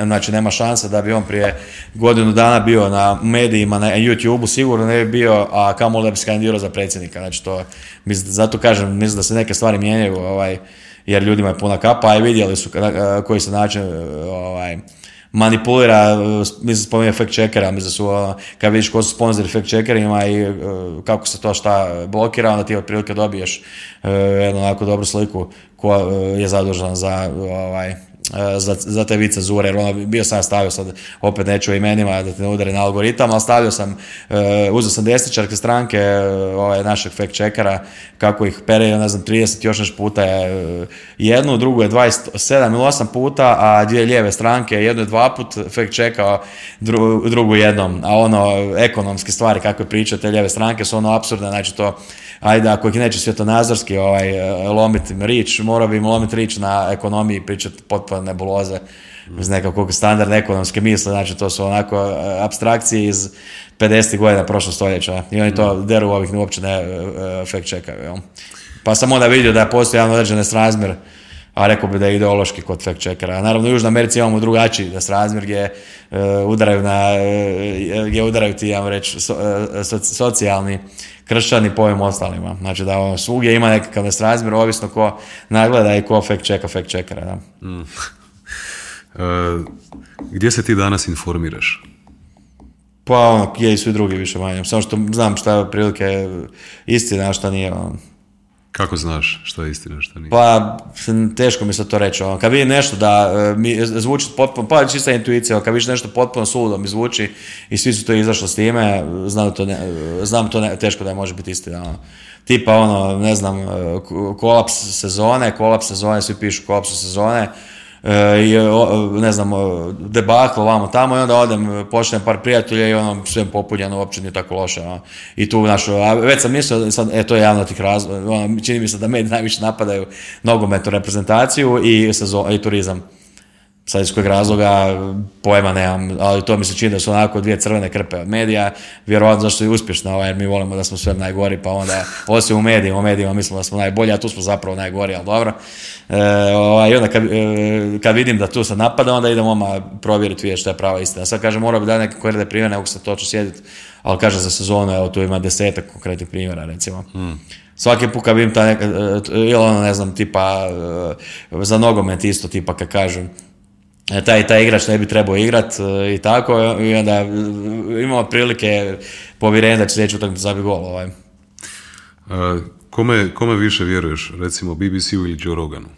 znači nema šanse da bi on prije godinu dana bio na medijima, na YouTube-u, sigurno ne bi bio, a kamoli da bi se za predsjednika, znači to, mislim, zato kažem, mislim da se neke stvari mijenjaju, ovaj, jer ljudima je puna kapa, a i vidjeli su koji se način ovaj, manipulira, mislim spominje fact checkera, mislim su, kad vidiš ko su sponzori fact checkerima i kako se to šta blokira, onda ti otprilike dobiješ jednu onako dobru sliku ko je zadužen za ovaj, E, za, za te vice zure, jer ono, bio sam stavio sad, opet neću o imenima da te ne na algoritam, ali stavio sam, uh, uzeo sam desničarke stranke uh, ovaj, našeg fact checkera, kako ih pere, ne znam, 30 još nešto puta je jednu, drugu je 27 ili 8 puta, a dvije lijeve stranke, jednu je dva put fact checkao, dru, drugu jednom, a ono, ekonomske stvari, kakve pričaju te lijeve stranke su ono absurdne, znači to ajde, ako ih neće svjetonazorski ovaj, e, lomiti rič, morao bi im lomiti rič na ekonomiji, pričati potpuno nebuloze iz nekakvog standardne ekonomske misle, znači to su onako e, abstrakcije iz 50. godina prošlog stoljeća i oni to mm. deru ovih uopće ne e, fact checkaju. Pa sam onda vidio da postoji jedan određen nesrazmjer a rekao bi da je ideološki kod fact checkera. Naravno, u Južnoj Americi imamo drugačiji nesrazmjer gdje udaraju na, gdje udaraju ti, ja reći, socijalni kršćani po ovim ostalima. Znači da svugdje ima nekakav nesrazmjer, ovisno ko nagleda i ko fact checka fact checkera. Da. Mm. E, gdje se ti danas informiraš? Pa ono, je i svi drugi više manje. Samo što znam šta je prilike istina, a šta nije. Ono. Kako znaš što je istina, što nije? Pa, teško mi se to reći. Ono. Kad vidim nešto da e, mi zvuči potpuno, pa čista intuicija, ono, kad vidiš nešto potpuno suludo mi zvuči i svi su to izašli s time, znam to, ne, znam to ne, teško da može biti istina. Ono. Tipa ono, ne znam, e, kolaps sezone, kolaps sezone, svi pišu kolaps sezone, i ne znam, debaklo vamo tamo i onda odem, pošljem par prijatelja i ono sve popunjeno, uopće nije tako loše. Ono. I tu a već sam mislio, sad, e, to je javno tih razloga, ono, čini mi se da mediji najviše napadaju nogometnu reprezentaciju i, sezon, i turizam. Sad iz kojeg razloga pojma nemam, ali to mi se čini da su onako dvije crvene krpe od medija, vjerovatno zašto je uspješna, ovaj, jer mi volimo da smo sve najgori, pa onda osim u medijima, u medijima mislimo da smo najbolji, a tu smo zapravo najgori, ali dobro. E, ovaj, I onda kad, e, kad, vidim da tu se napada, onda idem oma provjeriti vidjeti što je prava istina. Sad kažem, mora bi da neke korede primjere, nego se to ću sjediti, ali kaže za sezonu, evo tu ima desetak konkretnih primjera, recimo. Hmm. Svaki put kad vidim ta neka, e, ili ono, ne znam, tipa, za nogomet isto, tipa kad kažem, taj, taj igrač ne bi trebao igrat i tako i onda imamo prilike povjerenja da će sljedeći utakmicu zabiti gol. Ovaj. Kome, kome više vjeruješ, recimo BBC-u ili Joe Roganu?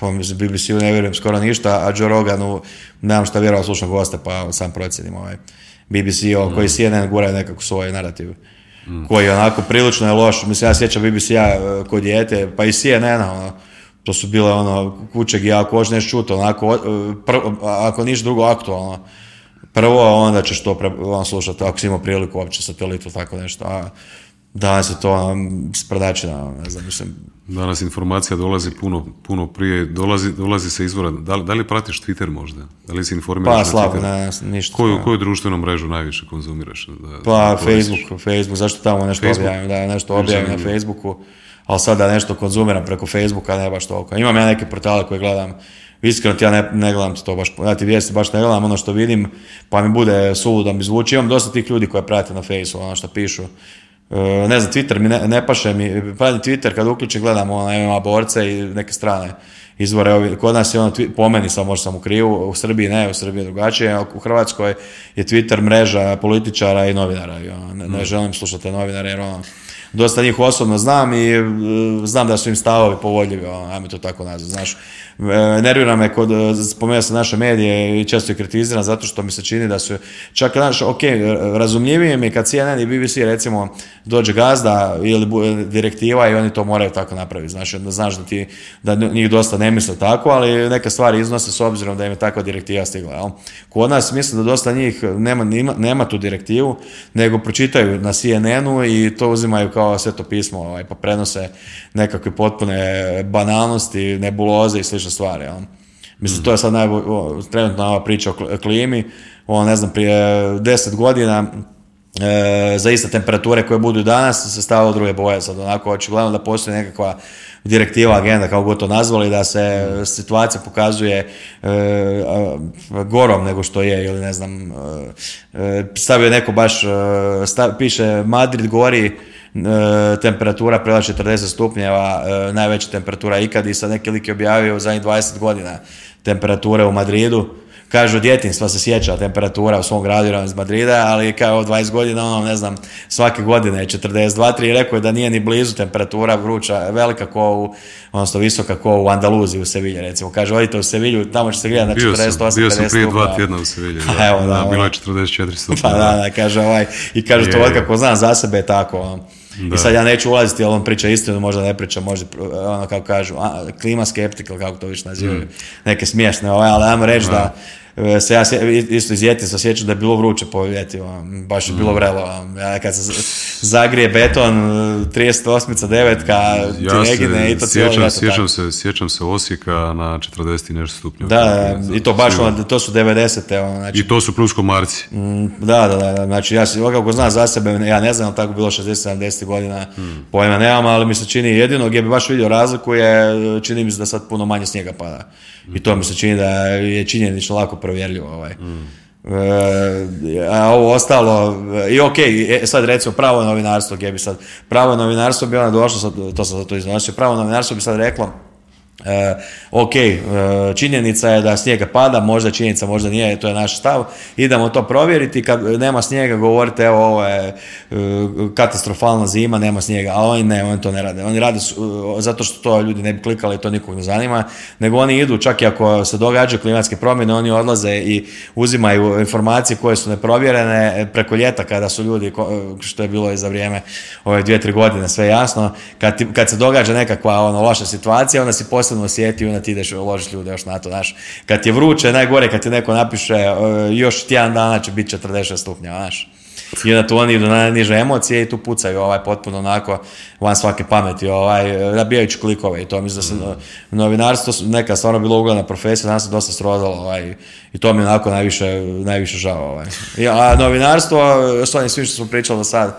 Pa mislim, BBC-u ne vjerujem skoro ništa, a Joe Roganu nemam šta vjerovao slušam goste, pa sam procjenim ovaj. BBC mm. koji CNN gura nekako svoj narativ. Mm. Koji onako prilično je loš. Mislim, ja sjećam BBC-a e, kod dijete, pa i CNN-a, ono, to su bile ono kućeg i ako hoćeš nešto čuti, onako, e, ako niš drugo aktualno, prvo onda ćeš to pre, on slušati, ako si imao priliku uopće satelitu, tako nešto, a danas je to um, sprdačina, ne znam, mislim. Danas informacija dolazi puno, puno prije, dolazi, dolazi se izvora. Da, da li pratiš Twitter možda? Da li si informiraš pa, slabo, ne, ništa. Koju, koju društvenu mrežu najviše konzumiraš? Da, pa, Facebook, Facebook, zašto tamo nešto Facebook? objavim, da, nešto objavim na Facebooku, ali sad da nešto konzumiram preko Facebooka, ne baš toliko. Imam ja neke portale koje gledam, iskreno ja ne, ne gledam to baš, ja ti vijesti baš ne gledam, ono što vidim, pa mi bude suludo mi zvuči. Imam dosta tih ljudi koje prate na Facebooku, ono što pišu, E, ne znam, Twitter mi ne, ne paše mi, pa Twitter kad uključim gledam ona MMA borce i neke strane izvore. Kod nas je ono, po meni sam možda sam u krivu, u Srbiji ne, u Srbiji je drugačije, u Hrvatskoj je Twitter mreža političara i novinara. I ono, ne, ne, mm. želim slušati novinare jer ono, dosta njih osobno znam i e, znam da su im stavovi povodljivi, ono, ajme to tako nazvati, znaš. E, nervira me kod, e, spomenuo sam naše medije i često je kritiziran zato što mi se čini da su, čak, znaš, ok, razumljivije mi kad CNN i BBC recimo dođe gazda ili direktiva i oni to moraju tako napraviti, znaš, znaš da ti, da njih dosta ne misle tako, ali neke stvari iznose s obzirom da im je takva direktiva stigla, jel? Kod nas mislim da dosta njih nema, nema, tu direktivu, nego pročitaju na CNN-u i to uzimaju kao sveto pismo, ovaj, pa prenose nekakve potpune banalnosti, nebuloze i slične stvari. Jel? Mislim, to je sad najbolj, trenutna ova priča o klimi, on, ne znam, prije deset godina e, za iste temperature koje budu danas se stavilo druge boje. Sad onako očigledno da postoji nekakva direktiva, agenda, kako god to nazvali, da se situacija pokazuje e, gorom nego što je, ili ne znam, e, stavio neko baš, piše Madrid gori, E, temperatura prela 40 stupnjeva, e, najveća temperatura ikad i sad neki lik je objavio u zadnjih 20 godina temperature u Madridu Kažu, djetinstva se sjeća temperatura u svom gradu iz Madrida, ali kao 20 godina, ono, ne znam, svake godine je 42, 3 i rekao je da nije ni blizu temperatura vruća, velika ko u, odnosno visoka ko u Andaluziji u Sevilji, recimo. Kaže, odite u Sevilju, tamo će se grijati na 48, 50 Bio sam prije dva tjedna u Sevilji. A, evo, da, da, bilo je ono. 44 stupnja. Pa da, da, kaže ovaj, i kaže to otkako znam za sebe je tako. ono. Da. I sad ja neću ulaziti, jel on priča istinu, možda ne priča, možda, ono kako kažu, a, klima skeptik, ili kako to više nazivaju, Mm. neke smiješne, ovaj, ali ajmo reći da, se ja isto iz Jetinstva sjećam da je bilo vruće po ljeti, ono, baš je bilo Mm. vrelo. ono. Ja, kad se zagrije beton, 38 devetka, ti Ja negine i to cijelo sjećam, ljeto sjećam se, sjećam se Osijeka na 40 i nešto stupnjeva. Da, da, i to baš, to su 90. Ono, znači, I to su plus komarci. Da, da, da, da, znači ja se kako znam za sebe, ja ne znam, tako bilo 60-70 godina, pojma nemam, ali mi se čini jedino gdje bi baš vidio razliku je, čini mi se da sad puno manje snijega pada. I to mi se čini da je činjenično lako provjerljivo. Ovaj. E, a ovo ostalo, i ok, e, sad recimo pravo novinarstvo, gdje bi sad, pravo novinarstvo bi ona došlo, sad, to sam za to iznosio, pravo novinarstvo bi sad reklo, E, ok, e, činjenica je da snijega pada, možda je činjenica, možda nije, to je naš stav. Idemo to provjeriti, kad nema snijega govorite evo ovo je e, katastrofalna zima, nema snijega, a oni ne, oni to ne rade. Oni rade su- zato što to ljudi ne bi klikali, to nikog ne zanima, nego oni idu, čak i ako se događaju klimatske promjene, oni odlaze i uzimaju informacije koje su neprovjerene preko ljeta kada su ljudi, što je bilo i za vrijeme ove dvije, tri godine, sve jasno, kad, kad se događa nekakva ono, loša situacija, onda si posebno osjeti i onda ti ideš uložiš ljude još na to, znaš. Kad ti je vruće, najgore kad ti neko napiše e, još tjedan dana će biti 40 stupnja, znaš. I onda tu oni idu na niže emocije i tu pucaju ovaj potpuno onako van svake pameti, ovaj, nabijajući klikove i to mislim da se novinarstvo su neka stvarno bilo ugledna profesija, danas se dosta srozalo ovaj, i to mi je onako najviše, najviše žao. Ovaj. I, a novinarstvo, s onim svim što smo pričali do sad,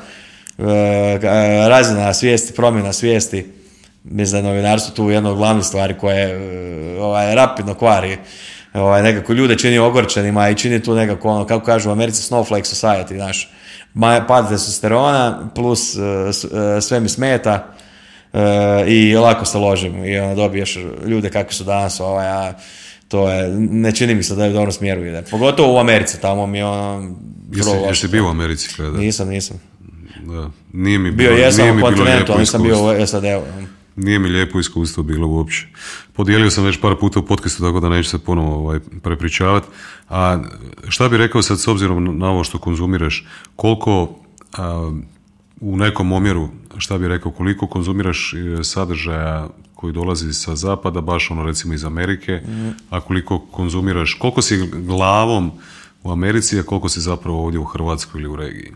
e, e, razina svijesti, promjena svijesti, mislim da je novinarstvo tu jedna od glavnih stvari koje e, ovaj, rapidno kvari ovaj, nekako ljude čini ogorčenima i čini tu nekako ono, kako kažu u Americi snowflake society, znaš, pad testosterona plus e, e, sve mi smeta i lako se ložim i ono, dobiješ ljude kakvi su danas, ovaj, a to je, ne čini mi se da je u dobrom smjeru ide. Pogotovo u Americi, tamo mi je ono, Jesi, bio u Americi kada? Nisam, nisam. Da. Nije mi Bio bilo, jesam u kontinentu, ali nisam bio u SAD-u. Nije mi lijepo iskustvo bilo uopće. Podijelio sam već par puta u podcastu, tako da neću se ponovo ovaj, prepričavati. A šta bi rekao sad s obzirom na ovo što konzumiraš, koliko a, u nekom omjeru, šta bi rekao, koliko konzumiraš e, sadržaja koji dolazi sa zapada, baš ono recimo iz Amerike, a koliko konzumiraš, koliko si glavom u Americi, a koliko si zapravo ovdje u Hrvatskoj ili u regiji?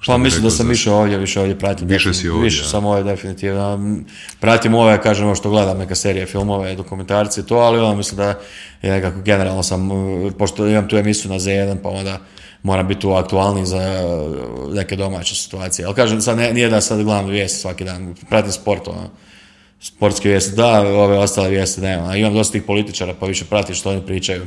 Šta Pa mislim da sam za- više ovdje, više ovdje pratim. Više si ovdje, Više a? sam ovdje definitivno. Pratim ove, kažem, što gledam, neka serije, filmove, dokumentarci to, ali ono mislim da je nekako generalno sam, uh, pošto imam tu emisiju na Z1, pa onda moram biti tu aktualniji za uh, neke domaće situacije. Ali kažem, sad ne, nije da sad gledam vijesti svaki dan, pratim sport, ono, sportske vijesti, da, ove ostale vijesti nema. Imam dosta tih političara, pa više pratim što oni pričaju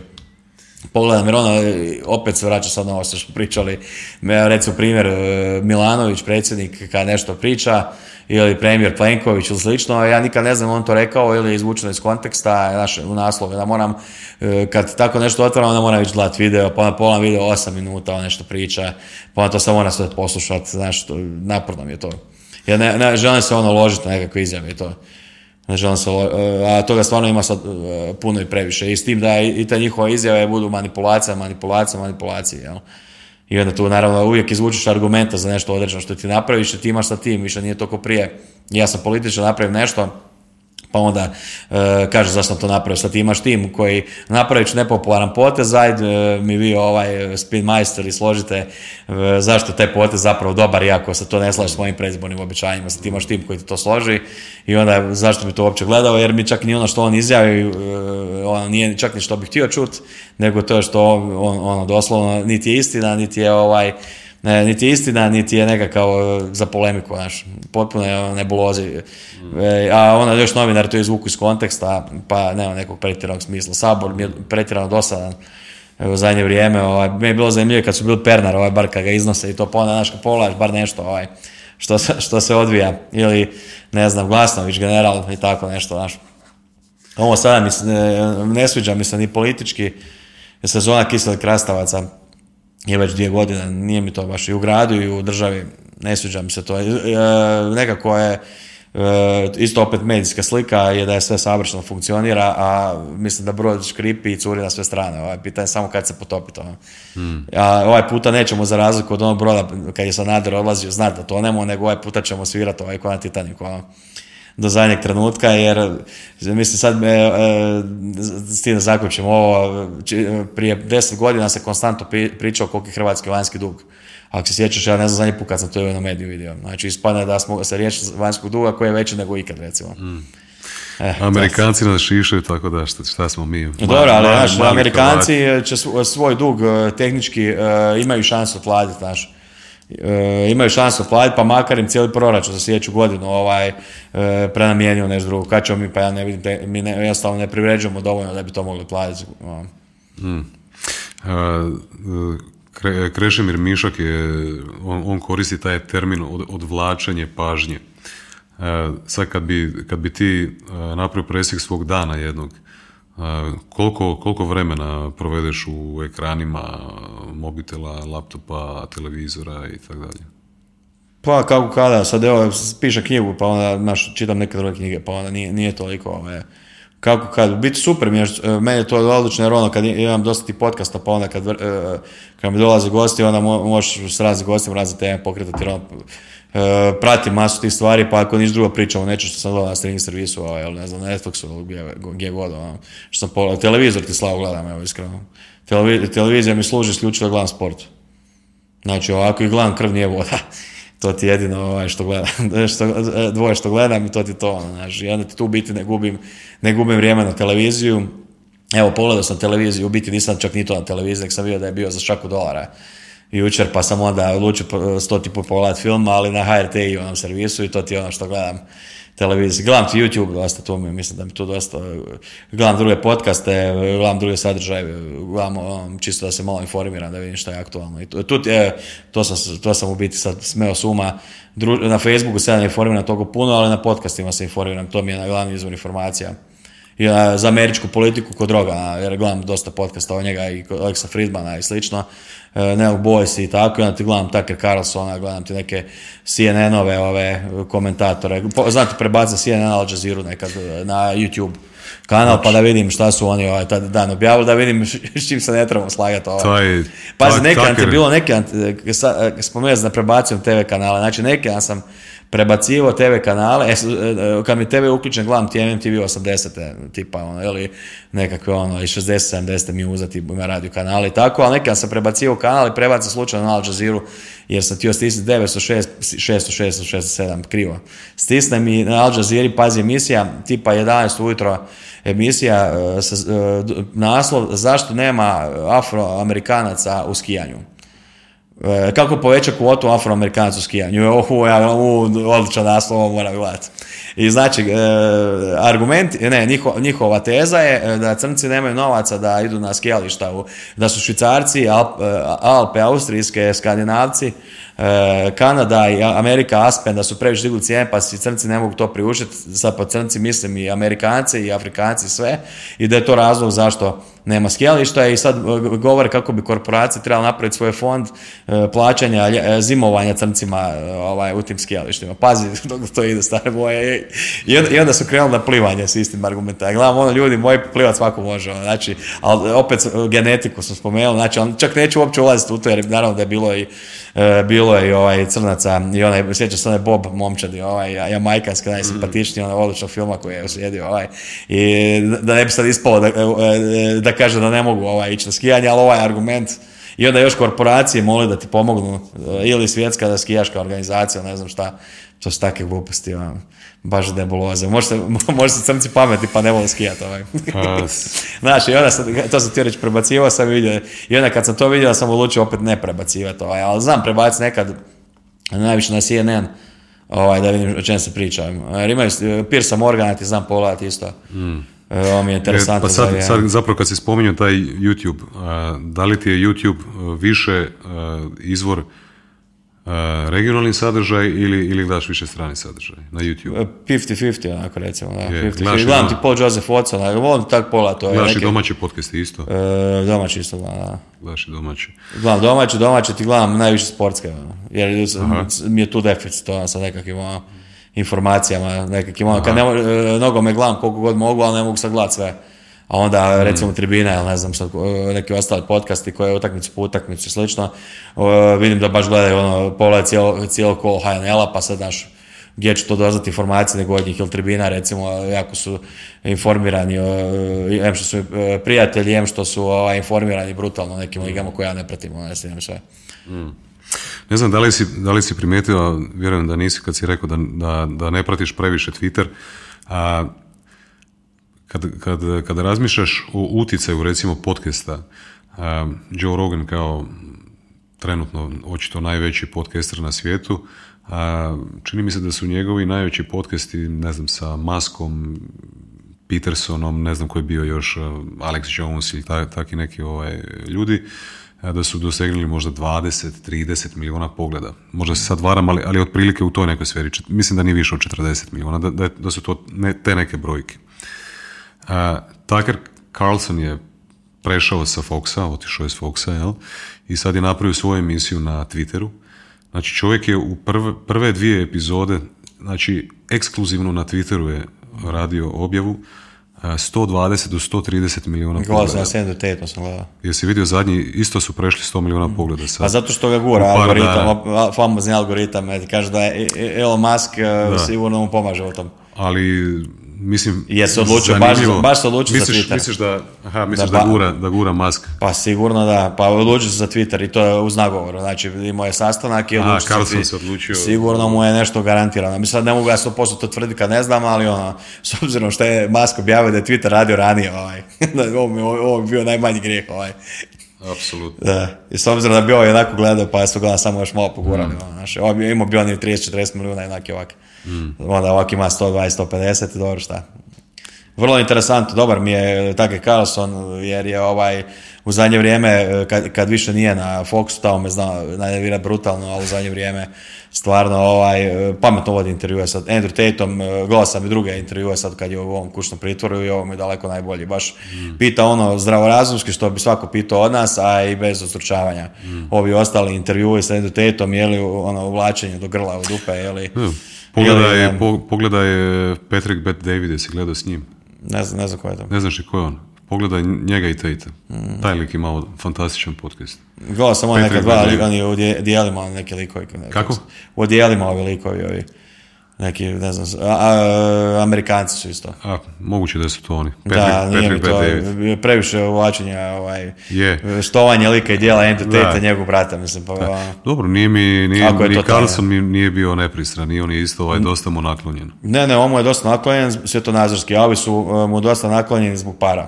pogledam, jer ono, opet se vraća sad na ovo što smo pričali, recimo primjer, e, Milanović, predsjednik, kad nešto priča, ili premijer Plenković ili slično, ja nikad ne znam on to rekao ili je izvučeno iz konteksta, znaš, u naslovu, da moram, e, kad tako nešto otvaram, onda moram ići gledati video, pa onda pola video 8 minuta, on nešto priča, pa onda to samo moram sve poslušati, znaš, naporno mi je to. Ja ne, ne želim se ono ložiti na nekakve izjave i to. Želim se, a toga stvarno ima sad e, puno i previše. I s tim da i i te njihove izjave budu manipulacija, manipulacija, manipulacije, jel? I onda tu naravno uvijek izvučeš argumenta za nešto određeno što ti napraviš i ti imaš sa tim, više nije toliko prije. Ja sam političar, napravim nešto, pa onda e, kaže zašto to napravio. Sad ti imaš tim koji napravit nepopularan potez, ajde e, mi vi ovaj spin majster i složite e, zašto taj potez zapravo dobar iako se to ne slaže s mojim predizbornim obećanjima. Sad ti imaš tim koji ti to složi i onda zašto bi to uopće gledao jer mi čak ni ono što on izjavi e, ono nije čak ni što bi htio čut nego to je što on, ono doslovno niti je istina niti je ovaj ne, niti je istina, niti je nekakav e, za polemiku, znaš, potpuno je ono, nebulozi. E, a onda još novinar to izvuku iz konteksta, pa nema nekog pretjeranog smisla. Sabor mi je pretjerano dosadan u zadnje vrijeme, ovaj, mi je bilo zanimljivo kad su bili Pernar, ovaj, bar kad ga iznose i to pa onda, znaš, pogledaš bar nešto, ovaj, što, što se odvija, ili, ne znam, Glasnović, general i tako nešto, znaš. Ovo sada mi se ne, ne sviđa mi se ni politički, sezona kiselih krastavaca je već dvije godine, nije mi to baš i u gradu i u državi, ne sviđa mi se to. E, nekako je, e, isto opet medijska slika je da je sve savršeno funkcionira, a mislim da brod škripi i curi na sve strane. Ovaj, pitanje je samo kad se potopi to. Hmm. A ovaj puta nećemo za razliku od onog broda kad je Sanader odlazio znati da tonemo, nego ovaj puta ćemo svirati ovaj ko na Titaniku. Ono do zadnjeg trenutka, jer mislim sad e, e, s tim da zaključim ovo, prije deset godina se konstantno pričao koliki je hrvatski vanjski dug. Ako se sjećaš, ja ne znam zadnji put kad sam to na mediju vidio. Znači, ispadne da smo se riješili vanjskog duga koji je veći nego ikad, recimo. Mm. Eh, Amerikanci nas šišaju, tako da šta, šta smo mi? Dobro, ali naš, Amerikanci će svoj dug eh, tehnički uh, imaju šansu otplatiti, znaš. E, imaju šansu platiti, pa makar im cijeli proračun za sljedeću godinu ovaj, e, prenamijenio nešto drugo. Kad ćemo mi, pa ja ne vidim, mi ne, jednostavno ne privređujemo dovoljno da bi to mogli platiti. Hmm. Krešimir Mišak je, on, on koristi taj termin od, odvlačenje pažnje. sad kad bi, kad bi ti napravio presjek svog dana jednog, koliko, koliko vremena provedeš u ekranima mobitela, laptopa, televizora i tako dalje? Pa kako kada, sad evo piše knjigu pa onda naš, čitam neke druge knjige pa onda nije, nije toliko ove, kako kad, biti super mi je, meni je to odlično jer ono kad imam dosta ti podcasta pa onda kad, e, kad mi dolaze gosti onda možeš s raznim gostima razne teme pokretati ono, E, pratim masu tih stvari, pa ako niš drugo pričamo neću što sam gledao na streaming servisu, ovaj, ne znam, na Netflixu gdje, gdje god, ono, što sam pogledao, televizor ti slavo gledam, evo iskreno. televizija mi služi isključivo da gledam sport. Znači, ovako i gledam krv nije voda. to ti jedino ovaj, što gledam, što, dvoje što gledam i to ti to, znači, i onda ti tu biti ne gubim, ne gubim vrijeme na televiziju. Evo, pogledao sam televiziju, u biti nisam čak ni to na televiziji, nek sam vidio da je bio za šaku dolara jučer, pa sam onda odlučio stoti put pogledati film, ali na HRT i onom servisu i to ti je ono što gledam televiziji. Gledam ti YouTube dosta, tu mi mislim da mi tu dosta, gledam druge podcaste, gledam druge sadržaje, gledam um, čisto da se malo informiram, da vidim šta je aktualno. I tu, je, to, sam, to sam u biti sad smeo suma, na Facebooku se ne informiram toliko puno, ali na podcastima se informiram, to mi je na glavni izvor informacija. Za američku politiku kod droga, jer gledam dosta podcasta o njega i kod Alexa Friedmana i slično, E, Neog Boys i tako, onda ti gledam Tucker Carlsona, gledam ti neke CNN-ove ove komentatore. Znate, prebacam CNN Al Jazeera nekad e, na YouTube kanal pa da vidim šta su oni ovaj tad dan objavili, da vidim s čim se ne trebamo slagati. Ovaj. Pazi, neke, je bilo neke, e, spomenuo da prebacim TV kanale, znači neke ja sam prebacivo TV kanale, e, e, kad mi TV uključen, gledam ti MTV 80. tipa, ono, ili nekakve ono, i 60, 70 mi uzeti ima radio kanale i tako, ali nekad sam prebacivo kanal i prebacim slučajno na Al Jazeera, jer sam htio stisnuti 906, 600, 667, krivo. Stisnem i na Al Jazeera, pazi emisija, tipa 11 ujutro, emisija, sa, naslov, zašto nema afroamerikanaca u skijanju. E, kako poveća kvotu afroamerikanaca u skijanju. Oh, ja, odličan naslov, moram gledati. I znači, e, argument, ne, njihova teza je e, da crnci nemaju novaca da idu na skijališta, da su švicarci, Alpe, austrijske, skandinavci, Kanada i Amerika Aspen da su previše digli cijene pa si crnci ne mogu to priuštiti, sad po crnci mislim i Amerikanci i Afrikanci sve i da je to razlog zašto nema skijališta i sad e, govore kako bi korporacija trebala napraviti svoj fond e, plaćanja e, zimovanja crncima ovaj, u tim skijalištima. Pazi dok to ide stare boje. I onda su krenuli na plivanje s istim argumentima. Gledam ono ljudi, moj plivat svako može. Ono, znači, ali opet genetiku sam spomenuo, znači čak neću uopće ulaziti u to jer naravno da je bilo i bilo je i ovaj crnaca i onaj, sjeća se onaj Bob momčadi, ovaj jamajkanski najsimpatičniji, onaj odličnog filma koji je uslijedio ovaj i da ne bi sad ispalo da, da kaže da ne mogu ovaj, ići na skijanje, ali ovaj argument i onda još korporacije mole da ti pomognu, eh, ili svjetska da skijaška organizacija, ne znam šta, to su takve gluposti, ono, baš debuloze. Može se, može se crnci pameti pa ne vole skijati. Ovaj. Znaš, i onda sam, to sam ti reći, prebacivao sam vidio, i onda kad sam to vidio sam odlučio opet ne prebacivati, ovaj, ali znam prebaciti nekad, najviše na CNN, ovaj, da vidim o čem se priča. Jer imaju Pirsa Morgana, ti znam pogledati isto. Mm. E, ovo mi je interesantno. E, pa sad, sad, zapravo kad si spominjao taj YouTube, da li ti je YouTube više izvor regionalni sadržaj ili, ili gledaš više strani sadržaj na YouTube? 50-50 onako recimo, da. Je, 50-50. gledaš i Gledam doma- ti Paul Joseph Watson, onako, volim tak pola to je Gledaš i neke, domaće podcaste isto? e, domaći isto, da. Gledaš i domaće. Gledam domaće, domaće ti gledam najviše sportske, ono, jer s- mi je tu deficit ono, sa nekakvim ono, informacijama, nekakvim ono, kad ne, e, nogome gledam koliko god mogu, ali ne mogu sad gledat sve. A onda recimo tribina ili ne znam sad e, neki ostali podcasti koje utakmicu po utakmicu i slično, e, vidim da baš gledaju ono, pola cijelo, cijelo kolo HNL-a pa sad naš gdje ću to doznati informacije nego od njih ili tribina recimo jako su informirani em što su prijatelji, em što su ovaj, informirani brutalno nekim ligama koje ja ne pratim, ono, ne sve. Ne znam, da li si, da li si primijetio, vjerujem da nisi kad si rekao da, da, da ne pratiš previše Twitter, a kad, kad, kad razmišljaš o utjecaju recimo podcasta, Joe Rogan kao trenutno očito najveći podcaster na svijetu, a, čini mi se da su njegovi najveći podcasti, ne znam, sa Maskom, Petersonom, ne znam ko je bio još, Alex Jones ili ta, taki neki ovaj, ljudi, da su dosegnuli možda 20, 30 milijuna pogleda. Možda se sad varam, ali, ali otprilike u toj nekoj sferi. Mislim da nije više od 40 milijuna, da, da, da su to ne, te neke brojke. A, Tucker Carlson je prešao sa Foxa, otišao je s Foxa, jel? I sad je napravio svoju emisiju na Twitteru. Znači čovjek je u prve, prve dvije epizode, znači ekskluzivno na Twitteru je radio objavu, 120 do 130 milijuna sam pogleda. na Sandu Tate, sam gledao. Jesi vidio zadnji, isto su prešli 100 milijuna pogleda sad. Pa zato što ga gura algoritam, famozni algoritam, kaže da je E- E- Elon Musk e, sigurno mu pomaže u tom. ali mislim Je se odlučio, baš- baš se odlučio za misliš, Twitter. Misliš da, aha, misliš Da da, gura, da gura Musk. Pa sigurno da, pa odlučio se za Twitter i to je uz nagovor, znači imao je sastanak i odlučio Carlson Twi- se odlučio. Sigurno mu je nešto garantirano. Mislim, sad ne mogu ja 100% to tvrditi kad ne znam, ali ono, s obzirom što je Musk objavio da je Twitter radio ranije, ovaj, ovo mi je- ovo bi bio najmanji grijeh, ovaj. Apsolutno. Da, i s obzirom da bi ovaj onako gledao, pa su ga samo još malo Mm. pogurali. ono, znaš, ovaj bi imao bi on i 30-40 milijuna, jednaki ovak. Onda ovak ima 120-150 i dobro šta. Vrlo interesantno, dobar mi je Tucker Carlson, jer je ovaj, u zadnje vrijeme, e, kad, kad više nije na Foxu, tamo me zna najvirat brutalno, ali u zadnje vrijeme stvarno ovaj, e, pametno vodi intervjue sa Andrew Tateom, e, gledao sam i druge intervjue sad kad je u ovom kućnom pritvoru i ovo mi je daleko najbolji. Baš pita ono zdravorazumski što bi svako pitao od nas, a i bez ostručavanja. Ovi ostali intervjui sa Andrew Tateom, je li ono uvlačenje do grla u dupe, je li... Pogledaj, je li, po, pogledaj e, Patrick Bet David, jesi gledao s njim. Ne znam, ne znam ko je to. Ne znaš ni ko je on. Pogledaj njega i Tate. Mm. Taj lik ima fantastičan podcast. Gledao sam on neka dva, ali oni u dijelima neki likovi. Kako? U dijelima ovi likovi, ovi. Neki, ne znam, a, a, Amerikanci su isto. A, moguće da su to oni. da, nije mi to David. previše uvlačenja, ovaj, Je. štovanje lika i dijela entiteta njegovog brata, mislim, pa ono, Dobro, nije mi, nije, Ako ni Carlson mi nije bio nepristran, i on je isto ovaj, dosta mu naklonjen. Ne, ne, on mu je dosta naklonjen, svjetonazorski, a ovi su uh, mu dosta naklonjeni zbog para.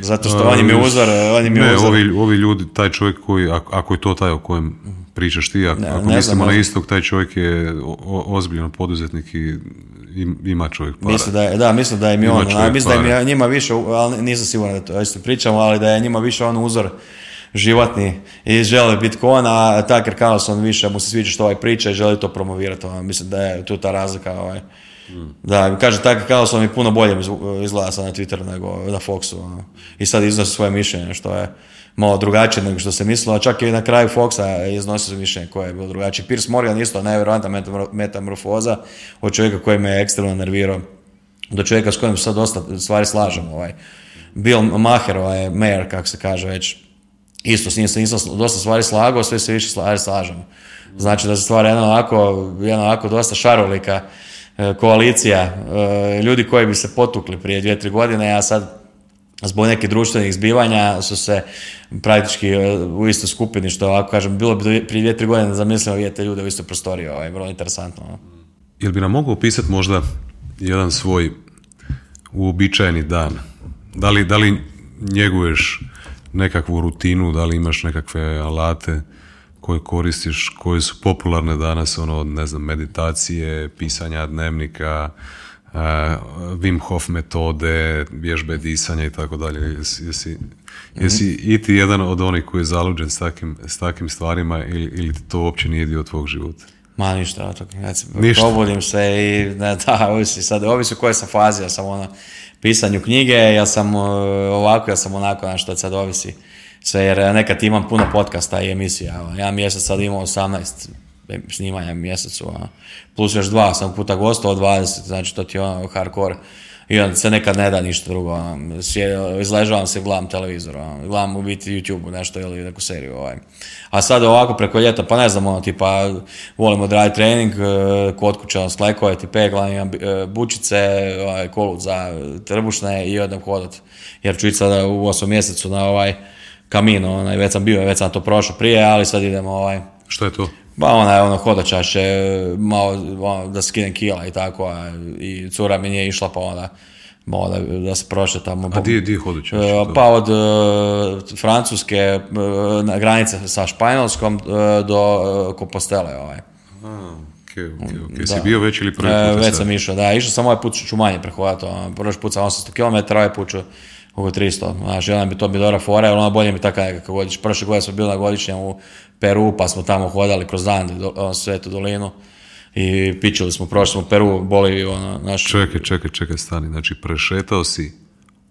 Zato što on im je uzor, on im je Ne, uzor. ovi, ovi ljudi, taj čovjek koji, ako, ako je to taj o kojem pričaš ti, ako, Ne, ako ne znam, mislimo na istog, taj čovjek je o- o- ozbiljan poduzetnik i im- ima čovjek para. Mislim da je, da, mislim da im je Ima on, čovjek mislim da je njima više, ali nisam siguran da to isto pričamo, ali da je njima više on uzor životni i žele on, a Tucker Carlson više mu se sviđa što ovaj priča i želi to promovirati. Ono, mislim da je tu ta razlika. Ovaj. Da, kaže Tucker Carlson mi puno bolje izg- izgleda sad na Twitteru nego na Foxu. Ono. I sad iznosi svoje mišljenje, što je malo drugačije nego što se mislilo, a čak i na kraju Foxa iznosi svoje mišljenje koje je bilo drugačije. Piers Morgan isto nevjerojatna metamor- metamorfoza od čovjeka koji me ekstremno nervirao do čovjeka s kojim sad dosta stvari slažemo. Ovaj. Bill Maher, ovaj, mayor, kako se kaže već, isto s njim se nisam dosta stvari slagao, sve se više stvari slažemo. Znači da se stvara jedna onako, jedna onako dosta šarolika e, koalicija e, ljudi koji bi se potukli prije dvije, tri godine, a sad zbog nekih društvenih zbivanja su se praktički e, u istoj skupini, što ovako kažem, bilo bi prije dvije, tri godine zamislimo vidjeti te ljude u istoj prostoriji, ovaj, vrlo interesantno. Jel bi nam mogao opisati možda jedan svoj uobičajeni dan? Da li, da li njeguješ nekakvu rutinu, da li imaš nekakve alate koje koristiš, koje su popularne danas, ono, ne znam, meditacije, pisanja dnevnika, Wim Hof metode, vježbe disanja i tako dalje. Jesi, jesi, jesi i ti jedan od onih koji je zaluđen s takim, s takim stvarima ili, ili to uopće nije dio tvog života? Ma ništa. Znači, Ništa. probudim se i ne, da, ovisi sad, ovisi u kojoj sam fazi, ja sam ono, pisanju knjige, ja sam uh, ovako, ja sam onako, znaš, to sad ovisi sve, jer nekad imam puno podcasta i emisija, ono, ja mjesec sad imam 18 snimanja mjesecu, ono, plus još dva sam puta gostao, 20, znači to ti je ono hardcore. I onda se nekad ne da ništa drugo, izležavam se, gledam televizor, gledam u biti YouTube nešto ili neku seriju. Ovaj. A sad ovako preko ljeta, pa ne znam, ono, tipa, volim odraditi trening, eh, kod kuće, ono, sklekove, ti peglam, imam eh, bučice, ovaj, kolut za trbušne i odem hodat. Jer ću sada u osmom mjesecu na ovaj kamin, onaj, već sam bio, već sam to prošao prije, ali sad idemo ovaj, Što je to? Ba ona je ono hodočaše, malo ono, da skinem kila i tako, a i cura mi nije išla pa onda malo da, da se prošetamo. A di, di hodućeš? E, Pa od e, Francuske e, na granice sa Španjolskom e, do e, Kompostele. Ovaj. A, okej, okej, okej. Si bio već ili prvi E, put? već sam išao, da. Išao sam ovaj put ću manje prehodati. Ono, prošli put sam 800 km, ovaj put ću oko 300. Znaš, jedan bi to bi dobra fora, jer ono bolje mi taka nekakav godić. Prošle godine smo bili na godišnjem u Peru, pa smo tamo hodali kroz dan, do, ono, Svetu dolinu. I pičili smo, prošli smo Peru, Boliviju, ono, znaš. Čekaj, čekaj, čekaj, stani. Znači, prešetao si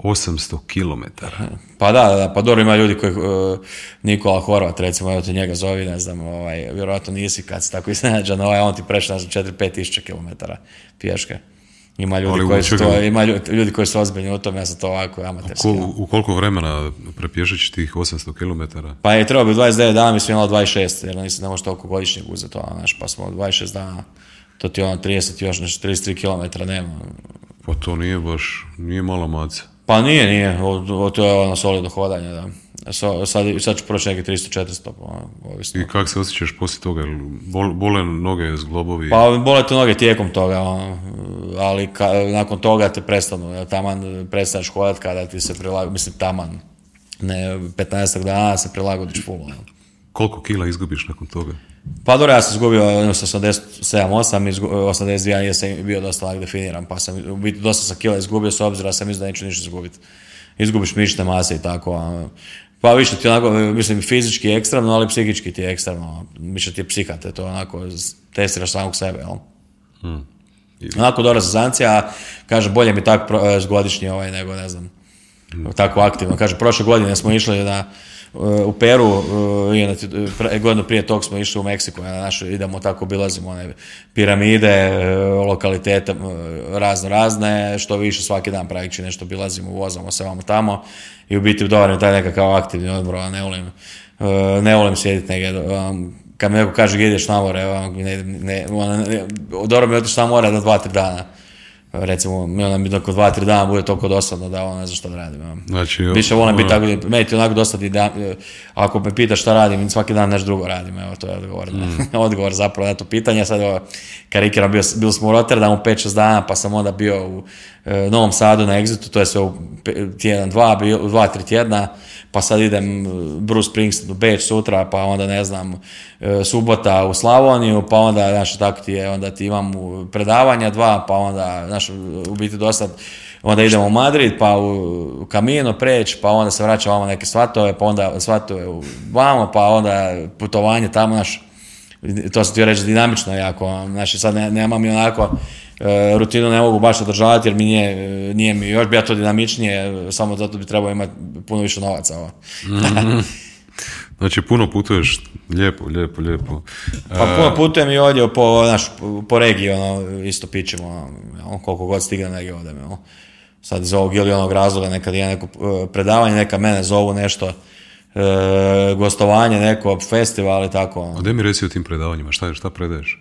800 km. Pa da, da, pa dobro ima ljudi koji, uh, Nikola Horvat recimo, evo te njega zovi, ne znam, ovaj, vjerojatno nisi kad si tako iznenađen, ovaj, on ti prešao, ne znam, 4-5 tisuća kilometara pješke. Ima ljudi, u koji su to, ima ljudi, ljudi koji su ozbiljni u tom, ja sam to ovako amaterski. Kol, ono. u koliko vremena prepješeći tih 800 km? Pa je trebao bi 29 dana, mi smo imali 26, jer nisi ne možeš toliko godišnjeg uzeti, ono, znaš, pa smo 26 dana, to ti ono 30 još nešto, 33 km dnevno. Pa to nije baš, nije malo maca. Pa nije, nije, o, o, to je ono solidno hodanje, da. So, sad, sad ću proći neki 300-400, pa, ovisno. I kako se osjećaš poslije toga? Bol, bole noge, zglobovi? Pa bole te noge tijekom toga, ono, ali ka, nakon toga te prestanu, taman prestaneš hodat kada ti se prilagodi, mislim taman, ne, 15 dana se prilagodiš full. ono. Koliko kila izgubiš nakon toga? Pa dobro, ja sam izgubio ono, sa 87-8, izgu- 82 ja sam bio dosta lak definiran, pa sam dosta sam kila izgubio s obzira da sam mislio da neću ništa izgubiti. Izgubiš mišićne mase i tako. Pa više ti onako, mislim, fizički je ekstremno, ali psihički ti je ekstremno. Više ti je psiha, te to onako, testiraš samog sebe, jel? Onako dobra sezancija, a kaže bolje mi tako pro- e, godišnji ovaj nego ne znam, tako aktivno. Kaže, prošle godine smo išli na, u Peru, e, i na, pre- godinu prije tog smo išli u Meksiku, na našu, idemo tako, obilazimo one piramide, e, lokalitete razno razne, što više svaki dan praktički nešto obilazimo, vozamo se vamo tamo i u biti dobar je taj nekakav aktivni odmor, a ne volim, ne volim sjediti negdje, um, kad mi neko kaže ideš na more, ono, ne, ne, ono, ne, dobro mi otići na more na dva, tri dana. Recimo, mi onda mi dok dva, tri dana bude toliko dosadno da ono ne znam šta da radim. ono. Znači, Više volim biti tako, meni ti onako dosta da, ako me pitaš šta radim, svaki dan nešto drugo radim, evo to je odgovor, odgovor zapravo na to pitanje. Sad evo, karikiram, bio, bili smo u Rotterdamu 5-6 dana, pa sam onda bio u e, Novom Sadu na Exitu, to je sve u tjedan, dva, dva, tri tjedna, pa sad idem e, Bruce Springsteen u Beč sutra, pa onda ne znam, e, subota u Slavoniju, pa onda, znaš, tako ti je, onda ti imam predavanja dva, pa onda, znaš, u biti dosta, onda idemo u Madrid, pa u, Camino preć, pa onda se vraćamo vamo neke svatove, pa onda svatove u vamo, pa onda putovanje tamo, znaš, to sam ti reći dinamično jako, znači sad ne, nemam i onako e, rutinu ne mogu baš održavati jer mi nije, e, nije mi, još bi to dinamičnije, e, samo zato bi trebao imati puno više novaca. Ovo. Znači, puno putuješ, lijepo, lijepo, lijepo. Pa puno putujem i ovdje po, naš, po regiji, ono, isto pićemo, ono, koliko god stigne negdje odem, ono. Sad iz ovog ili onog razloga, nekad je neko e, predavanje, neka mene zovu nešto, e, gostovanje, neko festival i tako. ono. A mi reci o tim predavanjima, šta, šta predaješ?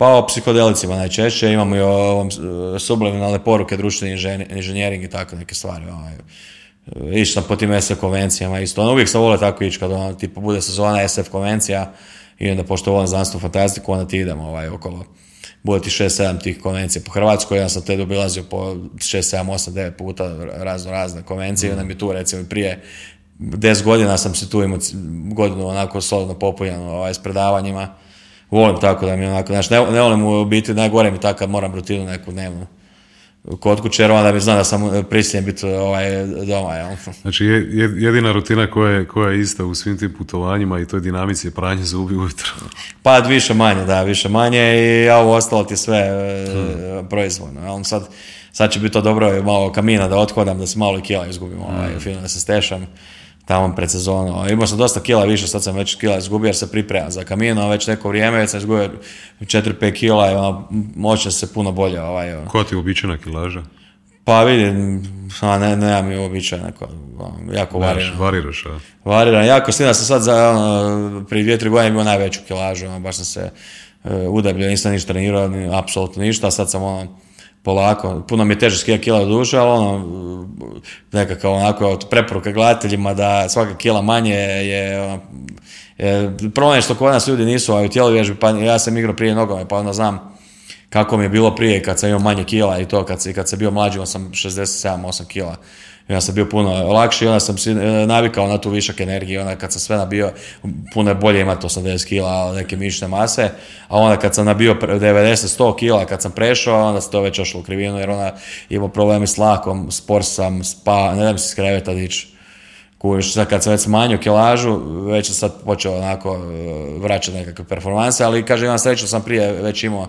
Pa o psihodelicima najčešće, imamo i o ovom e, subliminalne poruke, društveni inženj- inženjering i tako neke stvari. Ovaj. E, Išao sam po tim SF konvencijama isto. Ono, uvijek sam volio tako ići kad ono, tipo, bude sezona SF konvencija i onda pošto volim znanstvenu fantastiku, onda ti idemo ovaj, okolo. Bude ti 6-7 tih konvencija po Hrvatskoj, ja sam te obilazio po 6, 7, 8, 9 puta razno razne konvencije i onda mi tu recimo prije 10 godina sam se tu imao godinu onako solidno popunjeno ovaj, s predavanjima. Volim tako da mi onako, znaš, ne, ne volim u biti, najgore mi tako kad moram rutinu neku dnevnu kod kuće, jer onda bi znao da sam prisiljen biti ovaj, doma. Jel? Znači je- je- jedina rutina koja je, koja je ista u svim tim putovanjima i toj dinamici je pranje zubi ujutro. Pa više manje, da, više manje i ovo ostalo ti sve e, proizvoljno. jel? Sad, sad će biti to dobro malo kamina da othodam, da se malo kila izgubim, ovaj, fino da se stešam tamo pred sezonu. Imao sam dosta kila više, sad sam već kila izgubio jer se pripremam za kamino, već neko vrijeme, već sam izgubio 4-5 kila i ono, moće se puno bolje. Ovaj, ono. Koja ti je uobičajena kilaža? Pa vidim, a ne, nemam mi uobičaj, neko, ono, jako varira. Variraš, a? Variram jako, s tim da sam sad za, ono, prije dvije, tri godine imao najveću kilažu, ono, baš sam se uh, udabljio, nisam ništa trenirao, ni, apsolutno ništa, sad sam ono, polako, puno mi je teže skija kila duže, ali ono, nekakav onako od preporuka gledateljima da svaka kila manje je, ono, je problem je što kod nas ljudi nisu a u tjelovježbi, pa ja sam igrao prije nogome, pa onda znam kako mi je bilo prije kad sam imao manje kila i to, kad, si- kad sam bio mlađi, imao sam 67-8 kila. Onda sam bio puno lakši, onda sam si e, navikao na tu višak energije, onda kad sam sve nabio, puno je bolje imati 80 kila neke mišićne mase, a onda kad sam nabio pre- 90-100 kila, kad sam prešao, onda se to već ošlo u krivinu, jer onda imao problemi s lakom, spor sam, spa, ne da mi se s kreveta dići. Sad kad sam već smanjio kilažu, već sam sad počeo onako e, vraćati nekakve performanse, ali kaže imam sreću sam prije već imao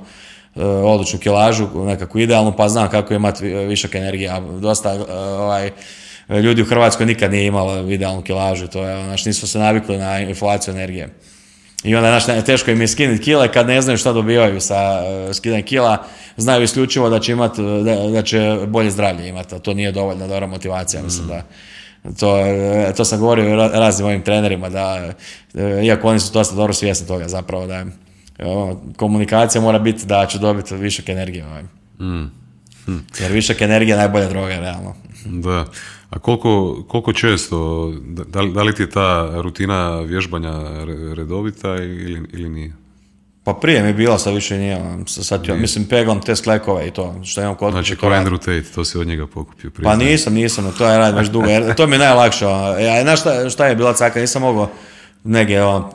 odličnu kilažu, nekakvu idealnu, pa znam kako imati vi- višak energije, a dosta e, ovaj, ljudi u Hrvatskoj nikad nije imalo idealnu kilažu, to je, znači nisu se navikli na inflaciju energije. I onda, znaš, teško im je skinuti kile kad ne znaju šta dobivaju sa uh, skidanjem kila, znaju isključivo da će imat, da, da će bolje zdravlje imati, a to nije dovoljna dobra motivacija, mislim da to, e, to sam govorio raznim mojim trenerima da, e, iako oni su dosta dobro svjesni toga zapravo da komunikacija mora biti da će dobiti višak energije. Ovaj. Jer višak energije je najbolja droga, realno. Da. A koliko, koliko često, da- da, li- ti je ta rutina vježbanja re- redovita ili, ili nije? Pa prije mi je bila, sad više nije. ono, Sad, ću- mislim, peglam te sklekove i to, što imam kod Znači. Andrew Tate, to si od njega pokupio prije. Pa nisam, nisam, to je radim već dugo, jer to mi je najlakše. ono. Ja, znaš šta, šta je bila caka, nisam mogao negdje, ono,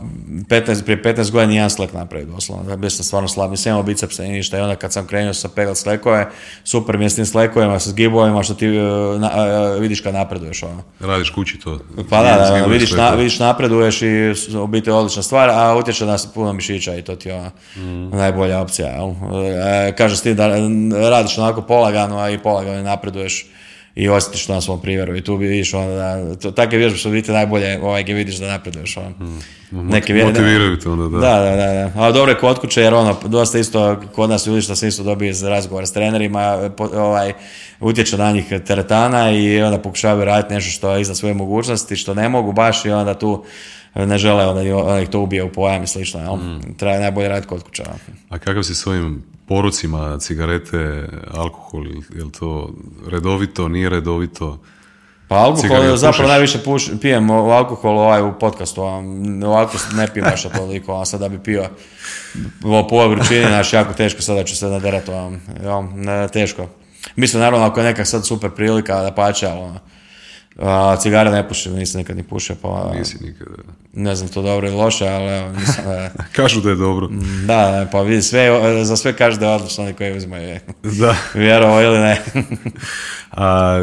15, prije 15 godina nijedan slek napraviti doslovno, bio sam stvarno slab, nisam imao bicepsa i ništa i onda kad sam krenuo sa peglat slekove, super mi je s tim slekovima, sa zgibovima, što ti e, na- e, vidiš kad napreduješ, ono. Radiš kući to. Pa da, da, ono, vidiš, na, vidiš napreduješ i u biti odlična stvar, a utječe na puno mišića i to ti je ona najbolja opcija. Jel? E, kaže s tim da radiš onako polagano, a i polagano napreduješ i osjetiš to na svom primjeru i tu vidiš onda da, to, takve vježbe su u biti najbolje ovaj, gdje vidiš da napreduješ. Ono. Neke vje- Motiviraju te onda, da. Da, da, da. da. A dobro je kod kuće jer ono, dosta isto kod nas ljudi što se isto dobije iz razgovora s trenerima, po- ovaj, utječe na njih teretana i onda pokušavaju raditi nešto što je iznad svoje mogućnosti, što ne mogu baš i onda tu ne žele, onda ih to ubije u pojam i slično. Jel? Treba najbolje raditi kod ono. A kakav si s ovim porucima, cigarete, alkohol, je li to redovito, nije redovito? Pa alkohol Cigaret zapravo pušiš? najviše puš, pijem u alkohol ovaj u podcastu, a ovako ne pijem baš toliko, a sad da bi pio po ovoj vrućini, znaš, jako teško sada ću se naderati, ja, teško. Mislim, naravno, ako je neka sad super prilika da pače, ali ono, a, cigare ne pušim, nisam nikad ni pušio, pa Nisi nikada. ne znam to dobro ili loše, ali evo, nisam, Kažu da je dobro. da, pa vidi, sve, za sve kaže da je odlično, oni koji uzimaju, je. Da. vjerovo ili ne. A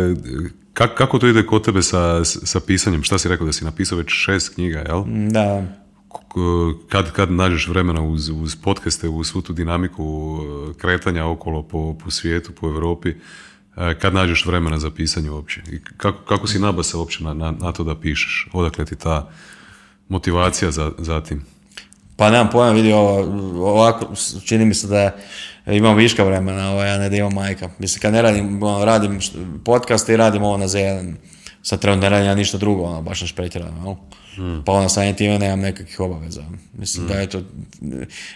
kak- kako to ide kod tebe sa, sa pisanjem? Šta si rekao da si napisao već šest knjiga, jel? da, Kad, kad nađeš vremena uz, uz podcaste, uz svu tu dinamiku e, kretanja okolo po, po svijetu, po Europi, kad nađeš vremena za pisanje uopće? I kako, kako si nabasao uopće na, na, na to da pišeš? Odakle ti ta motivacija za, za tim? Pa nemam pojma, vidi ovo, ovako, čini mi se da imam viška vremena, ovaj, a ne da imam majka. Mislim, kad ne radim, ono, radim podcast i radim ovo na Z1, sad trenutno ne radim ja ništa drugo, ono, baš naš pretjerano, jel? Pa onda samim time nemam nekakvih obaveza. Mislim da je to,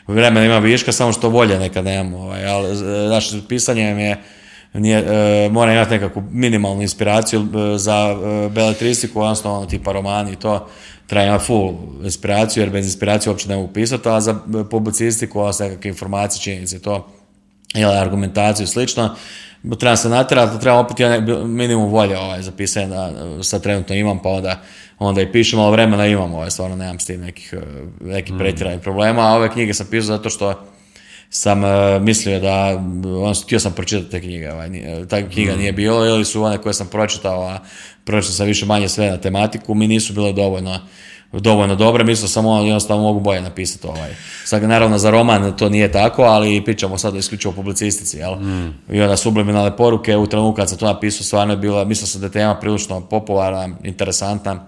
vremena ima viška, samo što volje nekad nemam, ovaj, ali, znaš, pisanje mi je, nije, e, mora imati nekakvu minimalnu inspiraciju e, za e, beletristiku, odnosno ono tipa romani i to, treba full inspiraciju, jer bez inspiracije uopće ne mogu pisati, a za e, publicistiku, odnosno nekakve informacije, činjenice to, ili argumentaciju i slično, treba se natjerati, treba opet jedan minimum volje ovaj, za pisanje da sad trenutno imam, pa onda, onda i pišem, ali vremena imam, ovaj, stvarno nemam s tim nekih, e, nekih pretjeranih problema, a ove knjige sam pisao zato što sam e, mislio da, on, htio sam pročitati te knjige, ovaj, ta knjiga nije bilo, ili su one koje sam pročitao, a pročitao sam više manje sve na tematiku, mi nisu bile dovoljno dovoljno dobre, mislio sam ono jednostavno mogu bolje napisati ovaj. Sad naravno za roman to nije tako, ali pričamo sad isključivo o publicistici, jel? Mm. I onda subliminalne poruke, u trenutku kad sam to napisao stvarno je bila, mislio sam da je tema prilično popularna, interesantna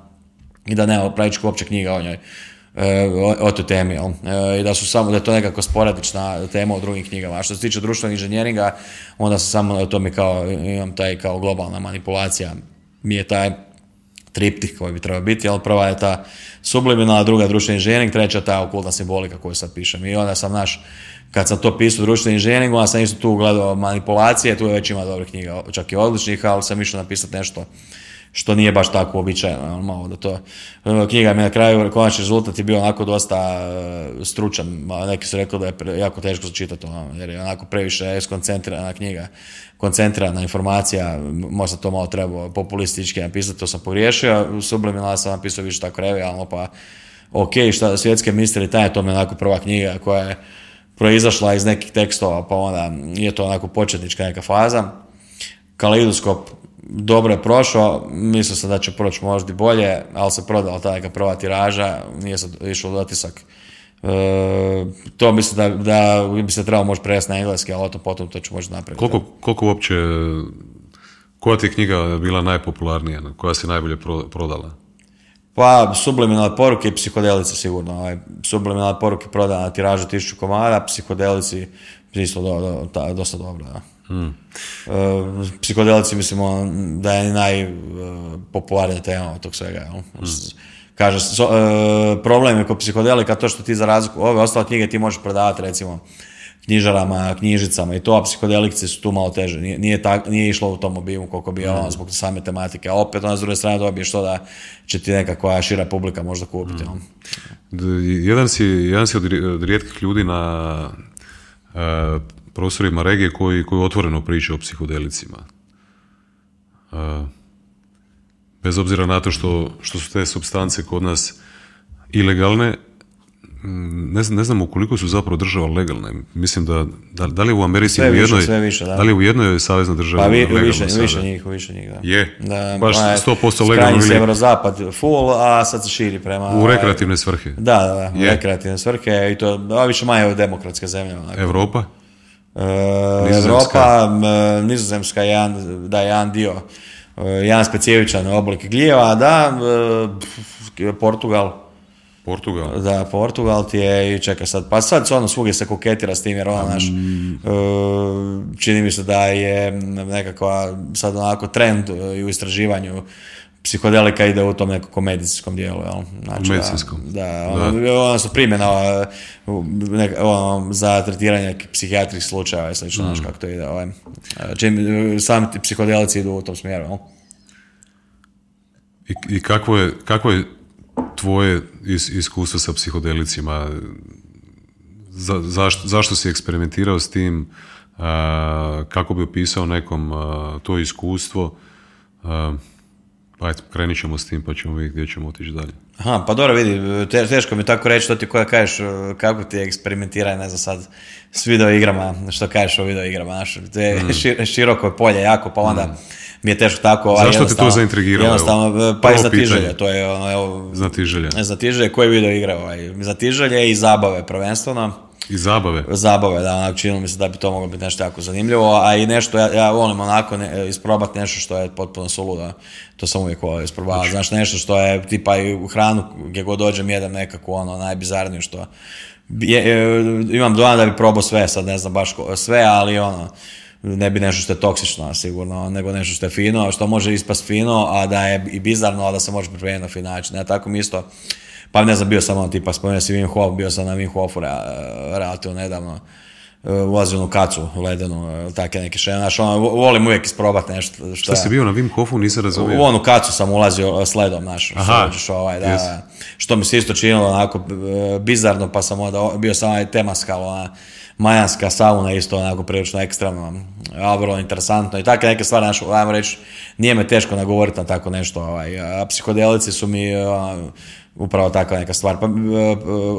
i da nema pravičku uopće knjiga o njoj. E, o, toj temi, jel? E, I da su samo, da je to nekako sporadična tema u drugim knjigama. A što se tiče društvenog inženjeringa, onda sam samo, to mi kao, imam taj kao globalna manipulacija, mi je taj triptih koji bi trebao biti, ali prva je ta subliminalna, druga društveni inženjering, treća ta okultna simbolika koju sad pišem. I onda sam naš, kad sam to pisao društveni inženjering, onda sam isto tu gledao manipulacije, tu je već ima dobrih knjiga, čak i odličnih, ali sam išao napisati nešto što nije baš tako uobičajeno, malo da to, knjiga mi na kraju, konačni rezultat je bio onako dosta e, stručan, neki su rekli da je jako teško začitati, ono, jer je onako previše skoncentrirana knjiga, koncentrirana informacija, možda to malo treba populistički napisati, to sam pogriješio, subliminalno sam napisao više tako revijalno, pa ok, šta svjetske misteri, taj to mi je onako prva knjiga koja je proizašla iz nekih tekstova, pa onda je to onako početnička neka faza. Kaleidoskop dobro je prošao, mislio sam da će proći možda i bolje, ali se prodala ta neka prva tiraža, nije se išao dotisak. E, to mislim da, da bi se trebalo možda prevesti na engleski, ali o tom potom to ću možda napraviti. Koliko, koliko uopće, koja ti je knjiga bila najpopularnija, koja si najbolje prodala? Pa, subliminalne poruke i psihodelice sigurno. Ovaj, subliminalne poruke prodana na tiražu tisuću komada, psihodelici isto do, do, dosta dobro. Da. Hmm. Uh, psihodelici mislimo da je najpopularnija tema od tog svega. Jel? Hmm. Kaže, uh, problem je kod psihodelika to što ti za razliku ove ostale knjige ti možeš prodavati recimo knjižarama, knjižicama i to, a psihodelikci su tu malo teže. Nije, nije, nije išlo u tom obimu koliko bi ono, zbog same tematike. A opet, ona s druge strane dobiješ to da će ti nekakva šira publika možda kupiti. Mm. Jedan, si, jedan si od rijetkih ljudi na profesorima regije koji, koji otvoreno pričaju o psihodelicima. bez obzira na to što, što su te substance kod nas ilegalne, ne, ne znam koliko su zapravo država legalne. Mislim da, da, da li u Americi sve u jednoj, sve više, da. da. li u jednoj saveznoj državi pa vi, više, više njih, više njih, da. Je, da, baš 100% legalno. Ili... sjeverozapad full, a sad se širi prema... U rekreativne svrhe. Da, da, da, u rekreativne svrhe i to, a više manje demokratske zemlje. Onako. Evropa? E, Europa, Nizozemska je jedan, da, jedan dio, e, jedan specifičan oblik glijeva, da, e, Portugal. Portugal. Da, Portugal ti je i čekaj sad, pa sad ono svugdje se koketira s tim jer ona naš, čini mi se da je nekakva sad onako trend u istraživanju psihodelika ide u tom nekakvom medicinskom dijelu, jel? Znači, medicinskom. Da, da, ono, ono su primjena ono, za tretiranje psihijatrijskih slučajeva i slično, mm. kako to ide. Ovaj. Čim, sami ti psihodelici idu u tom smjeru, jel? I, i kakvo, je, kakvo je tvoje is, iskustvo sa psihodelicima? Za, zašto, zašto si eksperimentirao s tim? kako bi opisao nekom to iskustvo? Pa eto, krenit ćemo s tim pa ćemo vidjeti gdje ćemo otići dalje. Aha, pa dobro vidi, teško mi tako reći što ti koja kažeš, e, kako ti eksperimentiraj, ne znam sad, s video igrama, što kažeš o video igrama, znaš, to je mm. široko polje jako, pa onda mm. mi je teško tako. Zašto te to zaintrigiralo? Jednostavno, pa i znatiželje, to je ono, evo... Znatiželje. Znatiželje, koji video igra, ovaj, znatiželje i zabave prvenstveno i zabave. Zabave, da, onako činilo mi se da bi to moglo biti nešto jako zanimljivo, a i nešto, ja, ja volim onako ne, isprobati nešto što je potpuno suludo, to sam uvijek volio isprobavati, znači nešto što je tipa i u hranu gdje god dođem jedem nekako ono najbizarnije što, je, imam dojam da bi probao sve, sad ne znam baš sve, ali ono, ne bi nešto što je toksično sigurno, nego nešto što je fino, što može ispast fino, a da je i bizarno, a da se može pripremiti na fin način. Ja, tako mi isto, pa ne znam, bio sam ono tipa, spomenuo si Wim Hof, bio sam na Wim Hofu relativno nedavno, e, ulazio u kacu ledenu, e, takve neke še, znaš, ono, volim uvijek isprobati nešto. Što si bio na Wim Hofu, nisam razumio. U onu kacu sam ulazio s ledom, znaš, Aha, što, ovaj, da, što mi se isto činilo onako e, bizarno, pa sam onda, bio sam ovaj temaskal, ona, majanska sauna isto onako prilično ekstremno, a vrlo interesantno i takve neke stvari, znaš, ajmo reći, nije me teško nagovoriti na tako nešto, ovaj, a psihodelici su mi, upravo takva neka stvar. Pa,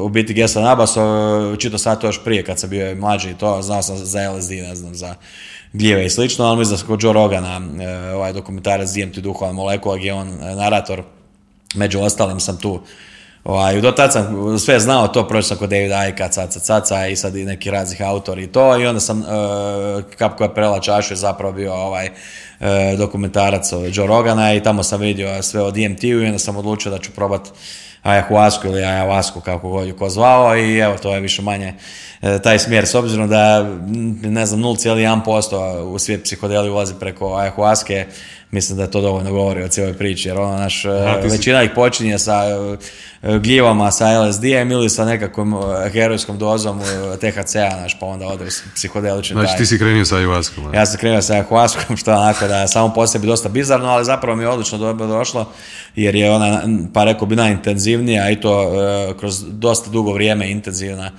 u biti Gesa Nabaso, čito sad to još prije kad sam bio mlađi i to, znao sam za LSD, ne znam, za gljeve i slično, ali mislim da kod Joe Rogana, ovaj dokumentarac DMT duhovna molekula gdje on narator, među ostalim sam tu Ovaj, do tad sam sve znao to, prošao sam kod David Aika, Caca Caca i sad i neki raznih autori i to i onda sam, kap koja prela čašu je zapravo bio ovaj dokumentarac od Joe Rogana i tamo sam vidio sve o DMT-u i onda sam odlučio da ću probat ayahuasku ili ayahuasku kako god ko zvao i evo to je više manje e, taj smjer. S obzirom da ne znam 0,1% u svijet psihodeli ulazi preko ayahuaske mislim da to dovoljno govori o cijeloj priči, jer ono, naš, e, većina ih počinje sa e, gljivama, sa LSD-em ili sa nekakvom e, herojskom dozom THC-a, naš, pa onda ode psihodelični Znači ti si krenio sa ayahuaskom? Ja sam krenio sa ayahuaskom, što onako da je samo po sebi dosta bizarno, ali zapravo mi je odlično dobro došlo, jer je ona, pa rekao bi, najintenzivnija i to kroz dosta dugo vrijeme intenzivna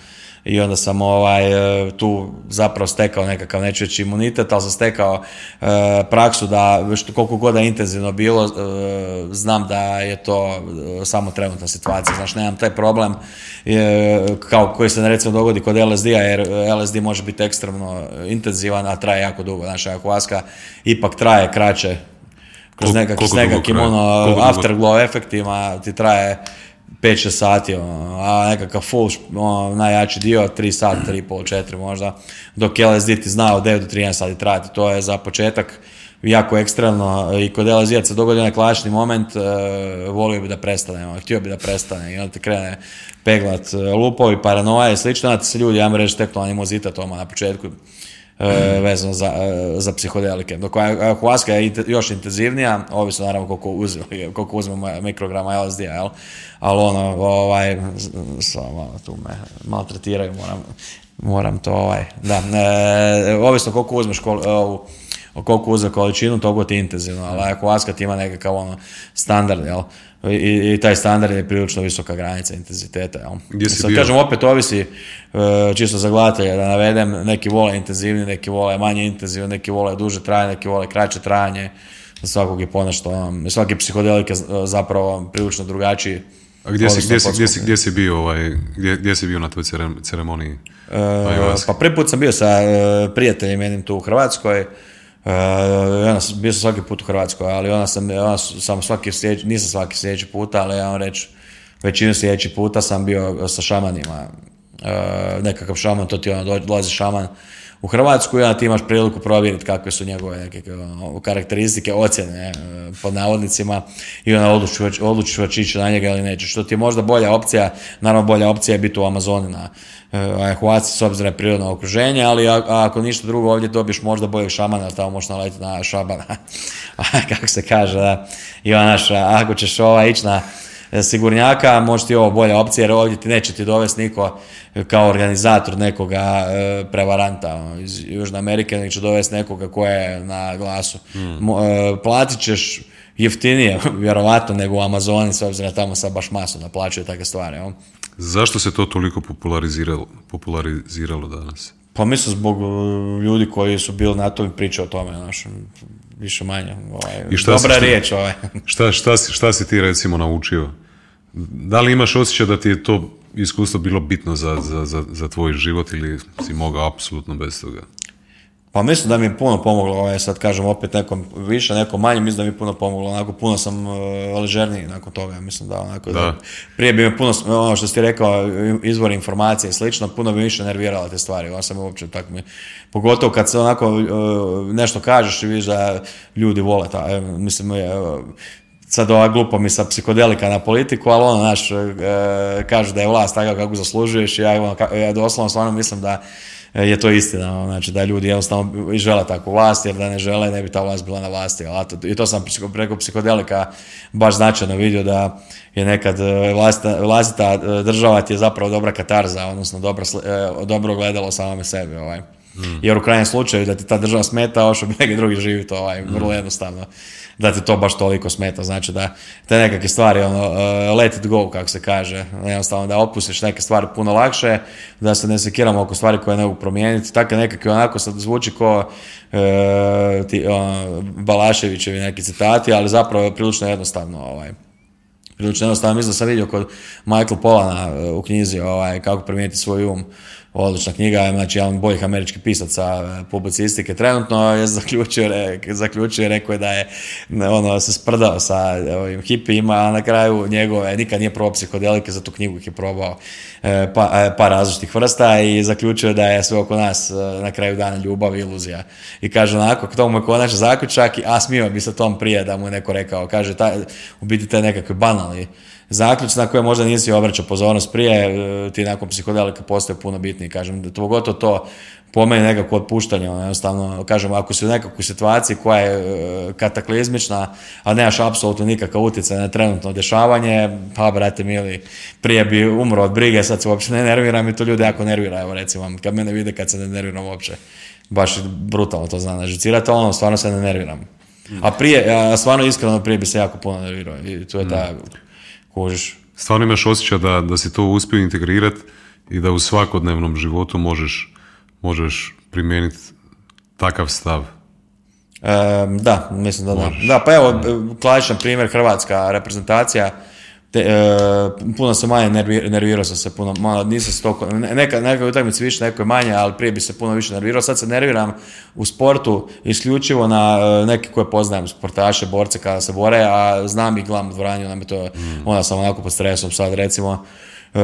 i onda sam ovaj, e, tu zapravo stekao nekakav neću reći imunitet, ali sam stekao e, praksu da što, koliko god je intenzivno bilo, e, znam da je to samo trenutna situacija, znači nemam taj problem kao koji se recimo dogodi kod LSD-a, jer LSD može biti ekstremno intenzivan, a traje jako dugo, znači ayahuasca ipak traje kraće kroz nekakvim ono afterglow efektima ti traje 5-6 sati, ono, a nekakav full, ono, najjači dio, 3 sata, 3,5, 4 možda, dok LSD ti zna od 9 do 13 sati trajati, to je za početak. Jako ekstremno i kod LSD se dogodi onaj klasični moment, uh, volio bi da prestane, ono, htio bi da prestane i onda te krene peglat uh, lupovi, paranoja i slično, onda se ljudi, ja reći, teknu animozitet toma na početku, E, vezano za, e, za psihodelike. Dok ayahuasca je još intenzivnija, ovisno naravno koliko, uzme, koliko uzmemo mikrograma LSD-a, jel? ali ono, ovaj, samo tu me maltretiraju, moram, moram to, ovaj, da, e, ovisno koliko uzmeš kol, ovu, koliko uzme količinu, toliko ti intenzivno, ali ayahuasca ti ima nekakav ono standard, jel? I, i taj standard je prilično visoka granica intenziteta. Jel? Gdje si Sad bio? kažem, opet ovisi e, čisto za gledatelja da navedem, neki vole intenzivni, neki vole manje intenzivni, neki vole duže trajanje, neki vole kraće trajanje, svakog je ponešto, svaki psihodelik je zapravo prilično drugačiji. A gdje si, gdje, si, gdje, si, gdje si bio ovaj, gdje, gdje si bio na toj ceremoniji? E, pa prvi put sam bio sa e, prijateljem jednim tu u Hrvatskoj, Uh, bio sam svaki put u Hrvatskoj, ali ona sam, ona sam svaki sljedeći, nisam svaki sljedeći puta, ali ja vam reći, većinu sljedeći puta sam bio sa šamanima. Uh, nekakav šaman, to ti ono, dolazi šaman u Hrvatsku onda ti imaš priliku provjeriti kakve su njegove neke ono, karakteristike, ocjene pod navodnicima i onda odlučiš već ići na njega ili neće. Što ti je možda bolja opcija, naravno bolja opcija je biti u Amazoni na ayahuasca s obzirom na prirodno okruženje, ali ako ništa drugo ovdje dobiješ možda boljeg šamana, tamo možeš naletiti na šabana, kako se kaže, da. I ako ćeš ovaj ići na sigurnjaka, može ti ovo bolja opcija, jer ovdje ti neće ti dovesti niko kao organizator nekoga e, prevaranta ono, iz Južne Amerike, nego će dovesti nekoga ko je na glasu. Hmm. Platit ćeš jeftinije, vjerovatno, nego u Amazoni, s obzirom da tamo sad baš masu naplaćuje takve stvari. Zašto se to toliko populariziralo, populariziralo danas? Pa mislim zbog e, ljudi koji su bili na tom i o tome, znaš, više manje. Ovaj, I šta dobra si, riječ. Ovaj. Šta, šta, si, šta si ti recimo naučio? Da li imaš osjećaj da ti je to iskustvo bilo bitno za, za, za, za tvoj život ili si mogao apsolutno bez toga? Pa mislim da mi je puno pomoglo, ovaj, sad kažem opet nekom više, nekom manje, mislim da mi je puno pomoglo, onako puno sam uh, ležerniji nakon toga, mislim da onako, da. prije bi me puno, ono što si rekao, izvor informacije i slično, puno bi više nervirala te stvari, ono sam uopće tako mi, pogotovo kad se onako uh, nešto kažeš i vidiš da ljudi vole ta, mislim, uh, sad ova glupo mi sa psihodelika na politiku, ali ono, znaš, kažu da je vlast takav kako zaslužuješ i ja, ono, ja doslovno stvarno mislim da E, je to istina, ono, znači da ljudi jednostavno žele takvu vlast, jer da ne žele ne bi ta vlast bila na vlasti. I to sam preko psihodelika baš značajno vidio da je nekad e, vlastita, e, država ti je zapravo dobra katarza, odnosno dobro, dobro gledalo samome sebi. Ovaj. Hmm. Jer u krajnjem slučaju da ti ta država smeta, ovo što bi neki drugi živi to ovaj, vrlo hmm. jednostavno da ti to baš toliko smeta. Znači da te nekakve stvari, ono, uh, let it go, kako se kaže, jednostavno da opustiš neke stvari puno lakše, da se ne sekiramo oko stvari koje ne mogu promijeniti. Takve nekakve onako sad zvuči ko uh, ti, uh, Balaševićevi neki citati, ali zapravo je prilično jednostavno ovaj, prilično jednostavno. Mislim da sam vidio kod Michael Polana e, u knjizi ovaj, kako promijeniti svoj um odlična knjiga, znači jedan boljih američkih pisaca e, publicistike trenutno je zaključio, zaključio rekao je da je ono, se sprdao sa ovim hipijima, a na kraju njegove nikad nije probao psihodelike, za tu knjigu ih je probao e, pa, e, par različitih vrsta i zaključio da je sve oko nas na kraju dana ljubav i iluzija. I kaže onako, k tomu je konačan zaključak, a smio bi se tom prije da mu je neko rekao, kaže, taj, u biti te nekakve banalni zaključ na koje možda nisi obraćao pozornost prije, e, ti nakon psihodelika postaje puno bitniji, kažem, pogotovo to po meni nekako otpuštanje, ono, jednostavno, kažem, ako si u nekakvoj situaciji koja je e, kataklizmična, a nemaš apsolutno nikakav utjecaj na trenutno dešavanje, pa, brate mili, prije bi umro od brige, sad se uopće ne nerviram i to ljudi jako nervira, evo recimo, kad mene vide kad se ne nerviram uopće, baš brutalno to zna, žicirati, ono, stvarno se ne nerviram. A prije, stvarno iskreno prije bi se jako puno nervirao i tu je ta Kužiš. Stvarno imaš osjećaj da, da si to uspio integrirati i da u svakodnevnom životu možeš, možeš primijeniti takav stav. da, mislim da da. Da, pa evo, klasičan primjer, hrvatska reprezentacija, te, e, puno se manje nervirao sam se puno, malo, nisam se toliko, neka, neka utakmice više, neko je manje, ali prije bi se puno više nervirao, sad se nerviram u sportu isključivo na e, neke koje poznajem, sportaše, borce kada se bore, a znam i gledam u dvorani, onda, to, mm. onda sam onako pod stresom sad recimo, e,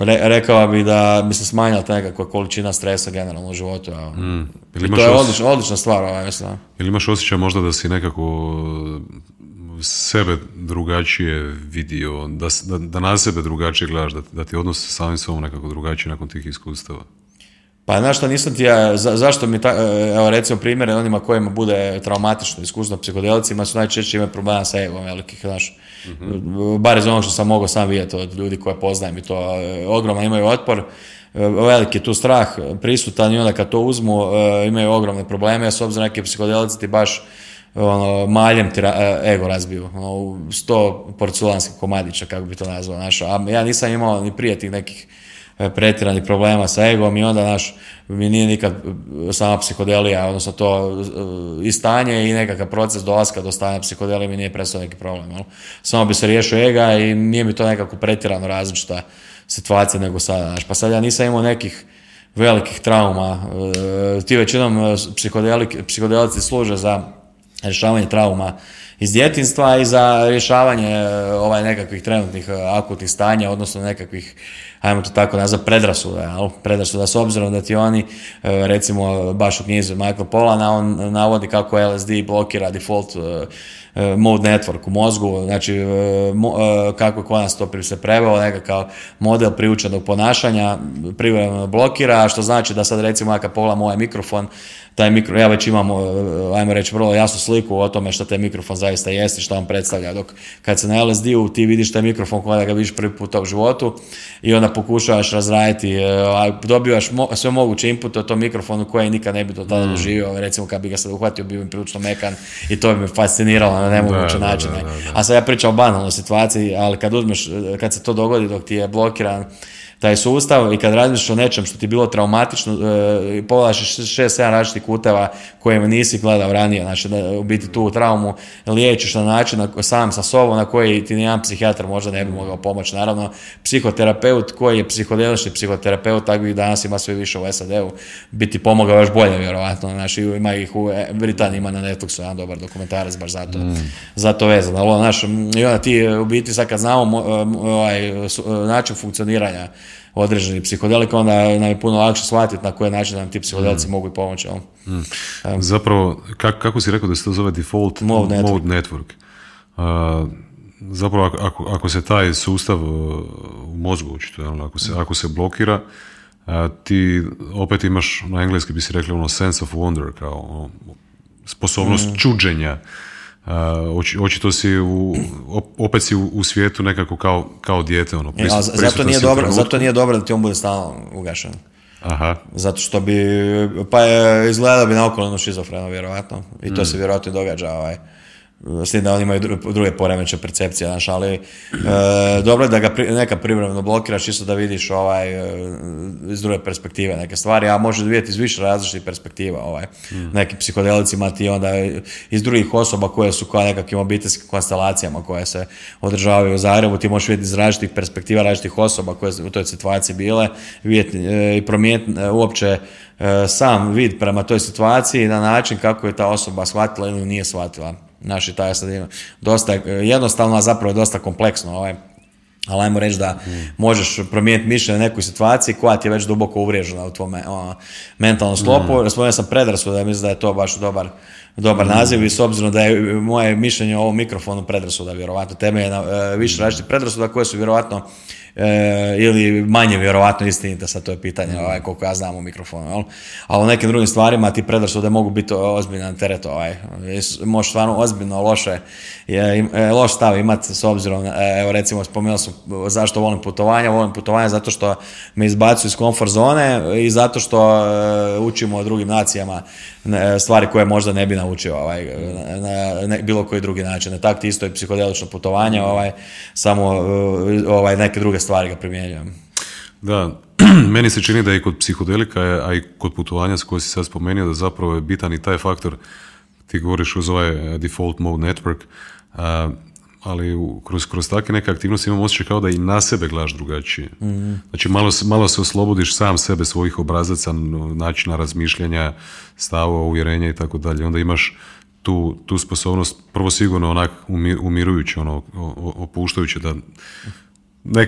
Re, rekao bi da bi se smanjila ta nekakva količina stresa generalno u životu. Mm. I to je odlična, odlična stvar. Ovaj, mislim. Ili imaš osjećaj možda da si nekako sebe drugačije vidio, da, da, da na sebe drugačije gledaš, da, da ti odnos sa samim sobom nekako drugačije nakon tih iskustava? Pa znaš što nisam ti ja, zašto mi, ta, e, evo recimo primjere onima kojima bude traumatično iskustvo psihodelicima su najčešće imaju problema sa egom velikih, znaš. mm Bar iz onog što sam mogao sam vidjeti od ljudi koje poznajem i to e, ogromno imaju otpor, e, veliki tu strah prisutan i onda kad to uzmu imaju ogromne probleme, s obzirom neki psihodelici ti baš ono, maljem ti e, ego razbiju, ono, sto porculanskih komadića, kako bi to nazvao, naš, a ja nisam imao ni prije tih nekih e, pretjeranih problema sa egom i onda, naš, mi nije nikad e, sama psihodelija, odnosno to i stanje i nekakav proces dolaska do stanja psihodelije mi nije prestao neki problem, samo bi se riješio ega i nije mi to nekako pretjerano različita situacija nego sada, znaš, pa sad ja nisam imao nekih velikih trauma, ti većinom psihodelici služe za rješavanje trauma iz djetinstva i za rješavanje e, ovaj nekakvih trenutnih e, akutnih stanja, odnosno nekakvih, ajmo to tako nazvati, predrasuda. Jel? Predrasuda s obzirom da ti oni, e, recimo baš u knjizi Michael Polana, on navodi kako LSD blokira default mode network u mozgu, znači kako je kod nas to se preveo, nekakav model priučenog ponašanja privremeno blokira, što znači da sad recimo ja pogledam ovaj mikrofon, taj mikro, ja već imam, ajmo reći, vrlo jasnu sliku o tome što taj mikrofon zaista jest i što on predstavlja. Dok kad se na LSD-u ti vidiš taj mikrofon kada ga vidiš prvi puta u životu i onda pokušavaš razraditi, e, dobivaš sve moguće inpute o tom mikrofonu koje nikad ne bi do tada mm. doživio. Recimo kad bi ga sad uhvatio, bi mi prilično mekan i to bi me fasciniralo na nemoguće načine. A sad ja pričam o banalnoj situaciji, ali kad uzmeš, kad se to dogodi dok ti je blokiran taj sustav i kad razmišljaš o nečem što ti je bilo traumatično, e, šest, sedam različitih kuteva koje nisi gledao ranije, znači da u biti tu traumu liječiš na način na, sam sa sobom na koji ti nijedan psihijatar možda ne bi mogao pomoći. Naravno, psihoterapeut koji je psihodelični psihoterapeut, tako i danas ima sve više u SAD-u, biti pomogao još bolje, vjerojatno. Znači, ima ih u e, Britaniji, ima na Netflixu jedan dobar dokumentarac baš zato, mm. zato vezan. Ali, znaš, i onda ti u biti sad kad znamo ovaj, način funkcioniranja određeni psihodelika, onda nam je puno lakše shvatiti na koji način nam ti psihodelici mm. mogu pomoći. Mm. Zapravo, kako, kako si rekao da se to zove default mode network? Mode network. zapravo, ako, ako se taj sustav uh, u mozgu očito, ako se, ako se blokira, ti opet imaš, na engleski bi si rekli, ono sense of wonder, kao ono, sposobnost mm. čuđenja očito si u, opet si u, svijetu nekako kao, kao dijete. Ono, e, zato, nije dobro, zato nije dobro da ti on bude stalno ugašen. Aha. Zato što bi, pa je, izgleda bi naokoleno šizofreno vjerojatno. I to mm. se vjerojatno događa ovaj, S da oni imaju druge poremeće percepcije, znaš, ali e, dobro je da ga neka privremeno blokiraš isto da vidiš ovaj, e, iz druge perspektive neke stvari, a može vidjeti iz više različitih perspektiva. Ovaj. Mm. Neki psihodelici ti onda iz drugih osoba koje su kao nekakvim obiteljskim konstelacijama koje se održavaju u Zagrebu, ti možeš vidjeti iz različitih perspektiva različitih osoba koje su u toj situaciji bile, vidjeti e, i promijeniti uopće sam vid prema toj situaciji na način kako je ta osoba shvatila ili nije shvatila naši taj sad dosta jednostavno, a zapravo je dosta kompleksno. Ovaj. Ali ajmo reći da možeš promijeniti mišljenje na nekoj situaciji koja ti je već duboko uvriježena u tvome ono, mentalnom sklopu. Mm. Spomenuo sam predrasuda, mislim da je to baš dobar, dobar mm. naziv i s obzirom da je moje mišljenje o ovom mikrofonu predrasuda, vjerovatno teme je na, e, više različitih predrasuda koje su vjerovatno e, ili manje vjerovatno istinite, sad to je pitanje ovaj, koliko ja znam u mikrofonu, jel? ali u nekim drugim stvarima ti predrasude mogu biti ozbiljan teret, ovaj. možeš stvarno ozbiljno loše, je, e, loš stav imati s obzirom, e, evo recimo spomenuo sam zašto volim putovanja, volim putovanja zato što me izbacuju iz komfort zone i zato što e, učimo o drugim nacijama stvari koje možda ne bi naučio ovaj, na, bilo koji drugi način. Tak ti isto je psihodelično putovanje, ovaj, samo ovaj, neke druge stvari ga primjenjujem. Da, meni se čini da i kod psihodelika, a i kod putovanja s koje si sad spomenuo, da zapravo je bitan i taj faktor, ti govoriš uz ovaj default mode network, ali kroz, kroz takve neke aktivnosti imam osjećaj kao da i na sebe gledaš drugačije. mm Znači malo, malo se oslobodiš sam sebe svojih obrazaca, načina razmišljanja, stavova, uvjerenja i tako dalje. Onda imaš tu, tu sposobnost, prvo sigurno onak umirujuće, ono, opuštajuće da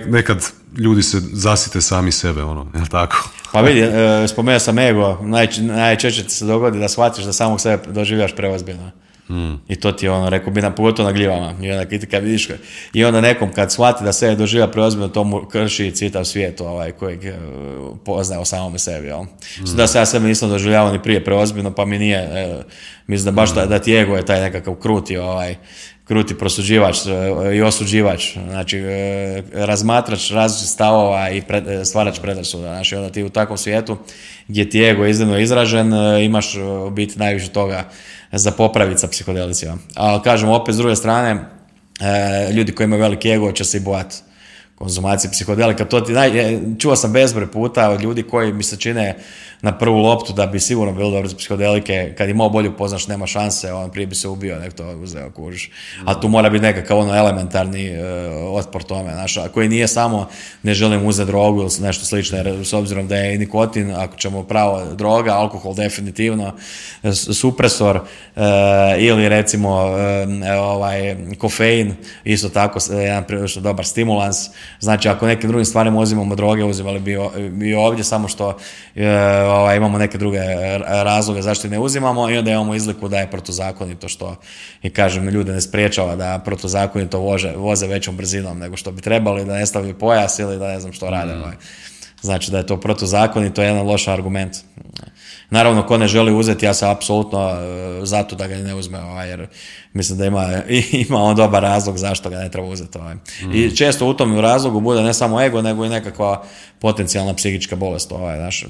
nekad ljudi se zasite sami sebe, ono, jel tako? Pa vidi, e, spomenuo sam ego, najčešće ti se dogodi da shvatiš da samog sebe doživljaš preozbiljno. Mm. I to ti je ono, rekao bi nam pogotovo na gljivama. I onda kad vidiš, i onda nekom kad shvati da se doživlja preozbiljno, to mu krši citav svijet ovaj, kojeg e, poznaje o samome sebi. Jel? Mm. Da se ja sebe nisam doživljavao ni prije preozbiljno, pa mi nije, e, mislim da baš mm. da, ti ego je taj nekakav kruti, ovaj, kruti prosuđivač e, i osuđivač, znači razmatrač različitih stavova i pred, stvarač predrasuda. Znači onda ti u takvom svijetu gdje ti ego iznimno izražen, imaš u biti najviše toga za popraviti sa psihodelicima. Ali kažem, opet s druge strane, e, ljudi koji imaju veliki ego će se i bojati konzumacije psihodelika. To ti naj, čuo sam bezbroj puta od ljudi koji mi se čine na prvu loptu da bi sigurno bilo dobro za psihodelike, kad imao bolju poznaš nema šanse, on prije bi se ubio, nek to uzeo kužiš. A tu mora biti nekakav ono elementarni uh, otpor tome, znaš, koji nije samo ne želim uzeti drogu ili nešto slično, jer s obzirom da je nikotin, ako ćemo pravo droga, alkohol definitivno, supresor uh, ili recimo uh, ovaj, kofein, isto tako jedan prilično dobar stimulans, znači ako nekim drugim stvarima uzimamo droge, uzimali bi, bi ovdje, samo što ovaj, imamo neke druge razloge zašto ne uzimamo i onda imamo izliku da je protuzakonito što i kažem ljude ne spriječava da protuzakonito vože, voze većom brzinom nego što bi trebali, da ne stavljaju pojas ili da ne znam što rade. Mm. Ovaj. Znači da je to protuzakonito, je jedan loš argument. Naravno, ko ne želi uzeti, ja sam apsolutno e, zato da ga ne uzme, ovaj, jer mislim da ima, ima on dobar razlog zašto ga ne treba uzeti. Ovaj. I mm. često u tom razlogu bude ne samo ego, nego i nekakva potencijalna psihička bolest. Ovaj, znaš, e,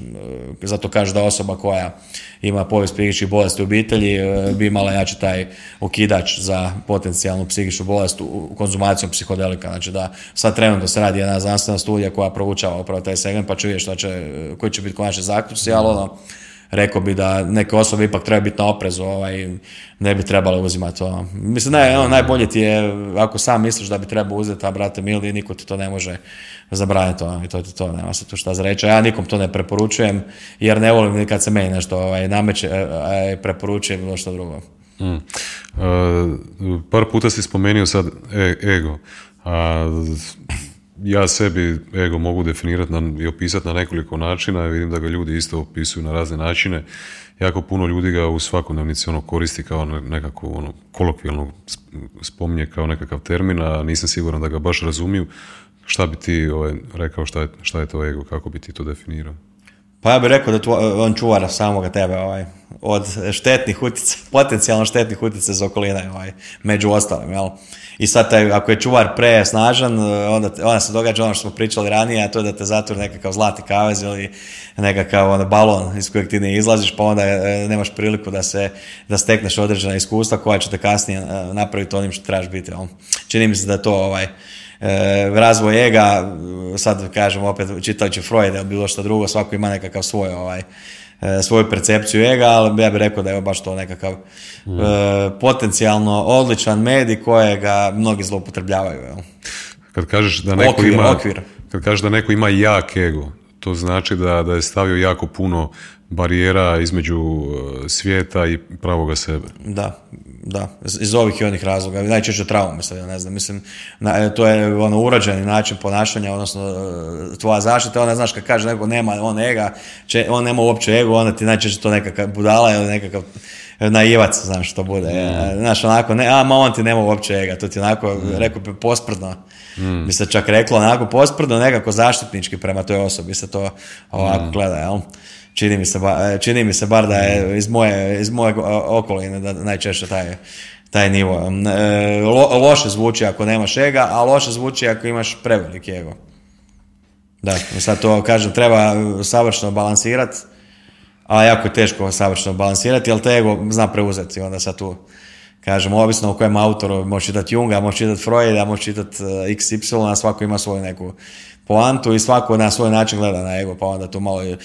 zato kaže da osoba koja ima povijest psihičkih bolesti u obitelji e, bi imala jači taj okidač za potencijalnu psihičku bolest u konzumacijom psihodelika. Znači da sad trenutno se radi jedna znanstvena studija koja proučava upravo taj segment pa će vidjeti koji će biti konačni zaključci, ali ono, rekao bi da neke osobe ipak treba biti na oprezu, ovaj, ne bi trebalo uzimati to. Mislim, ne, ono, najbolje ti je, ako sam misliš da bi trebao uzeti, a brate mili, niko ti to ne može zabraniti to, i to ti to, nema se tu šta za reći. Ja nikom to ne preporučujem, jer ne volim ni kad se meni nešto ovaj, nameće, e, e, preporučujem bilo što drugo. Mm. Uh, par puta si spomenuo sad e, ego. A, ja sebi ego mogu definirati i opisati na nekoliko načina. Vidim da ga ljudi isto opisuju na razne načine. Jako puno ljudi ga u svakodnevnici ono koristi kao nekako ono kolokvijalno spominje kao nekakav termin, a nisam siguran da ga baš razumiju. Šta bi ti ovaj, rekao šta je, šta je to ego, kako bi ti to definirao? Pa ja bih rekao da on čuvara samoga tebe ovaj, od štetnih utjeca, potencijalno štetnih utjeca za okoline, ovaj, među ostalim, jel? I sad taj, ako je čuvar presnažan, onda, onda se događa ono što smo pričali ranije, a to je da te zatvori nekakav zlati kavez ili nekakav ono, balon iz kojeg ti ne izlaziš, pa onda e, nemaš priliku da se da stekneš određena iskustva koja će te kasnije e, napraviti onim što trebaš biti. Jel? Čini mi se da to ovaj, e, razvoj ega, sad kažem opet čitajući Freud ili bilo što drugo, svako ima nekakav svoj ovaj, E, svoju percepciju ega, ali ja bih rekao da je baš to nekakav mm. potencijalno odličan medij kojega mnogi zloupotrebljavaju. Jel? Kad kažeš da neko ima, kad kažeš da neko ima jak ego, to znači da, da je stavio jako puno barijera između svijeta i pravoga sebe. Da, da, iz ovih i onih razloga. Najčešće traume sad, ne znam, mislim, to je ono urađeni način ponašanja, odnosno e, tvoja zaštita, ona znaš kad kaže neko nema on ega, on nema uopće ego, onda ti najčešće to nekakav budala ili nekakav naivac, znaš što bude. Mm. Znaš, onako, ne, a ma on ti nema uopće ega, to ti onako, mm. rekao bi posprdno, mm. bi se čak reklo, onako posprdno, nekako zaštitnički prema toj osobi se to ovako mm. gleda, jel? Čini mi se, e, čini mi se bar da je iz moje, iz moje okoline da najčešće taj, taj nivo. E, loše zvuči ako nemaš ega, a loše zvuči ako imaš preveliki ego. Da, sad to kažem, treba savršeno balansirati, a jako je teško savršeno balansirati, jer te ego zna preuzeti, onda sad tu kažem, ovisno o kojem autoru, možeš čitati Junga, možeš čitati Freuda, možeš čitati e, XY, a svako ima svoju neku poantu i svako na svoj način gleda na ego, pa onda tu malo je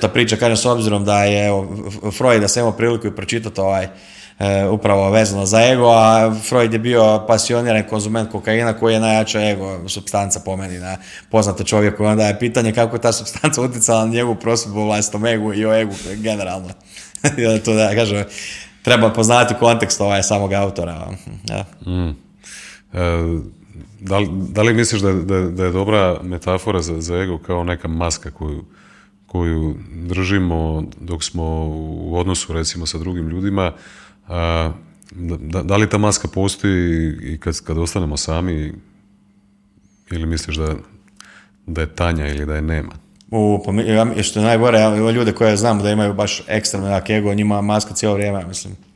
ta priča, kažem s obzirom da je evo, Freud da se imao priliku i pročitati ovaj, e, upravo vezano za ego, a Freud je bio pasioniran konzument kokaina koji je najjača ego substanca po meni na poznate čovjeku. Onda je pitanje kako je ta substanca utjecala na njegovu prosudbu o vlastitom egu i o egu generalno. To da kažem, treba poznati kontekst ovaj samog autora. Ja. Mm. E, da, da li misliš da, da, da, je dobra metafora za, za ego kao neka maska koju, koju držimo dok smo u odnosu recimo sa drugim ljudima, a, da, da li ta maska postoji i kad, kad ostanemo sami ili misliš da, da je tanja ili da je nema? U, ja, što je najgore, ja, ljude koje znam da imaju baš ekstremno jak ego, njima maska cijelo vrijeme, mislim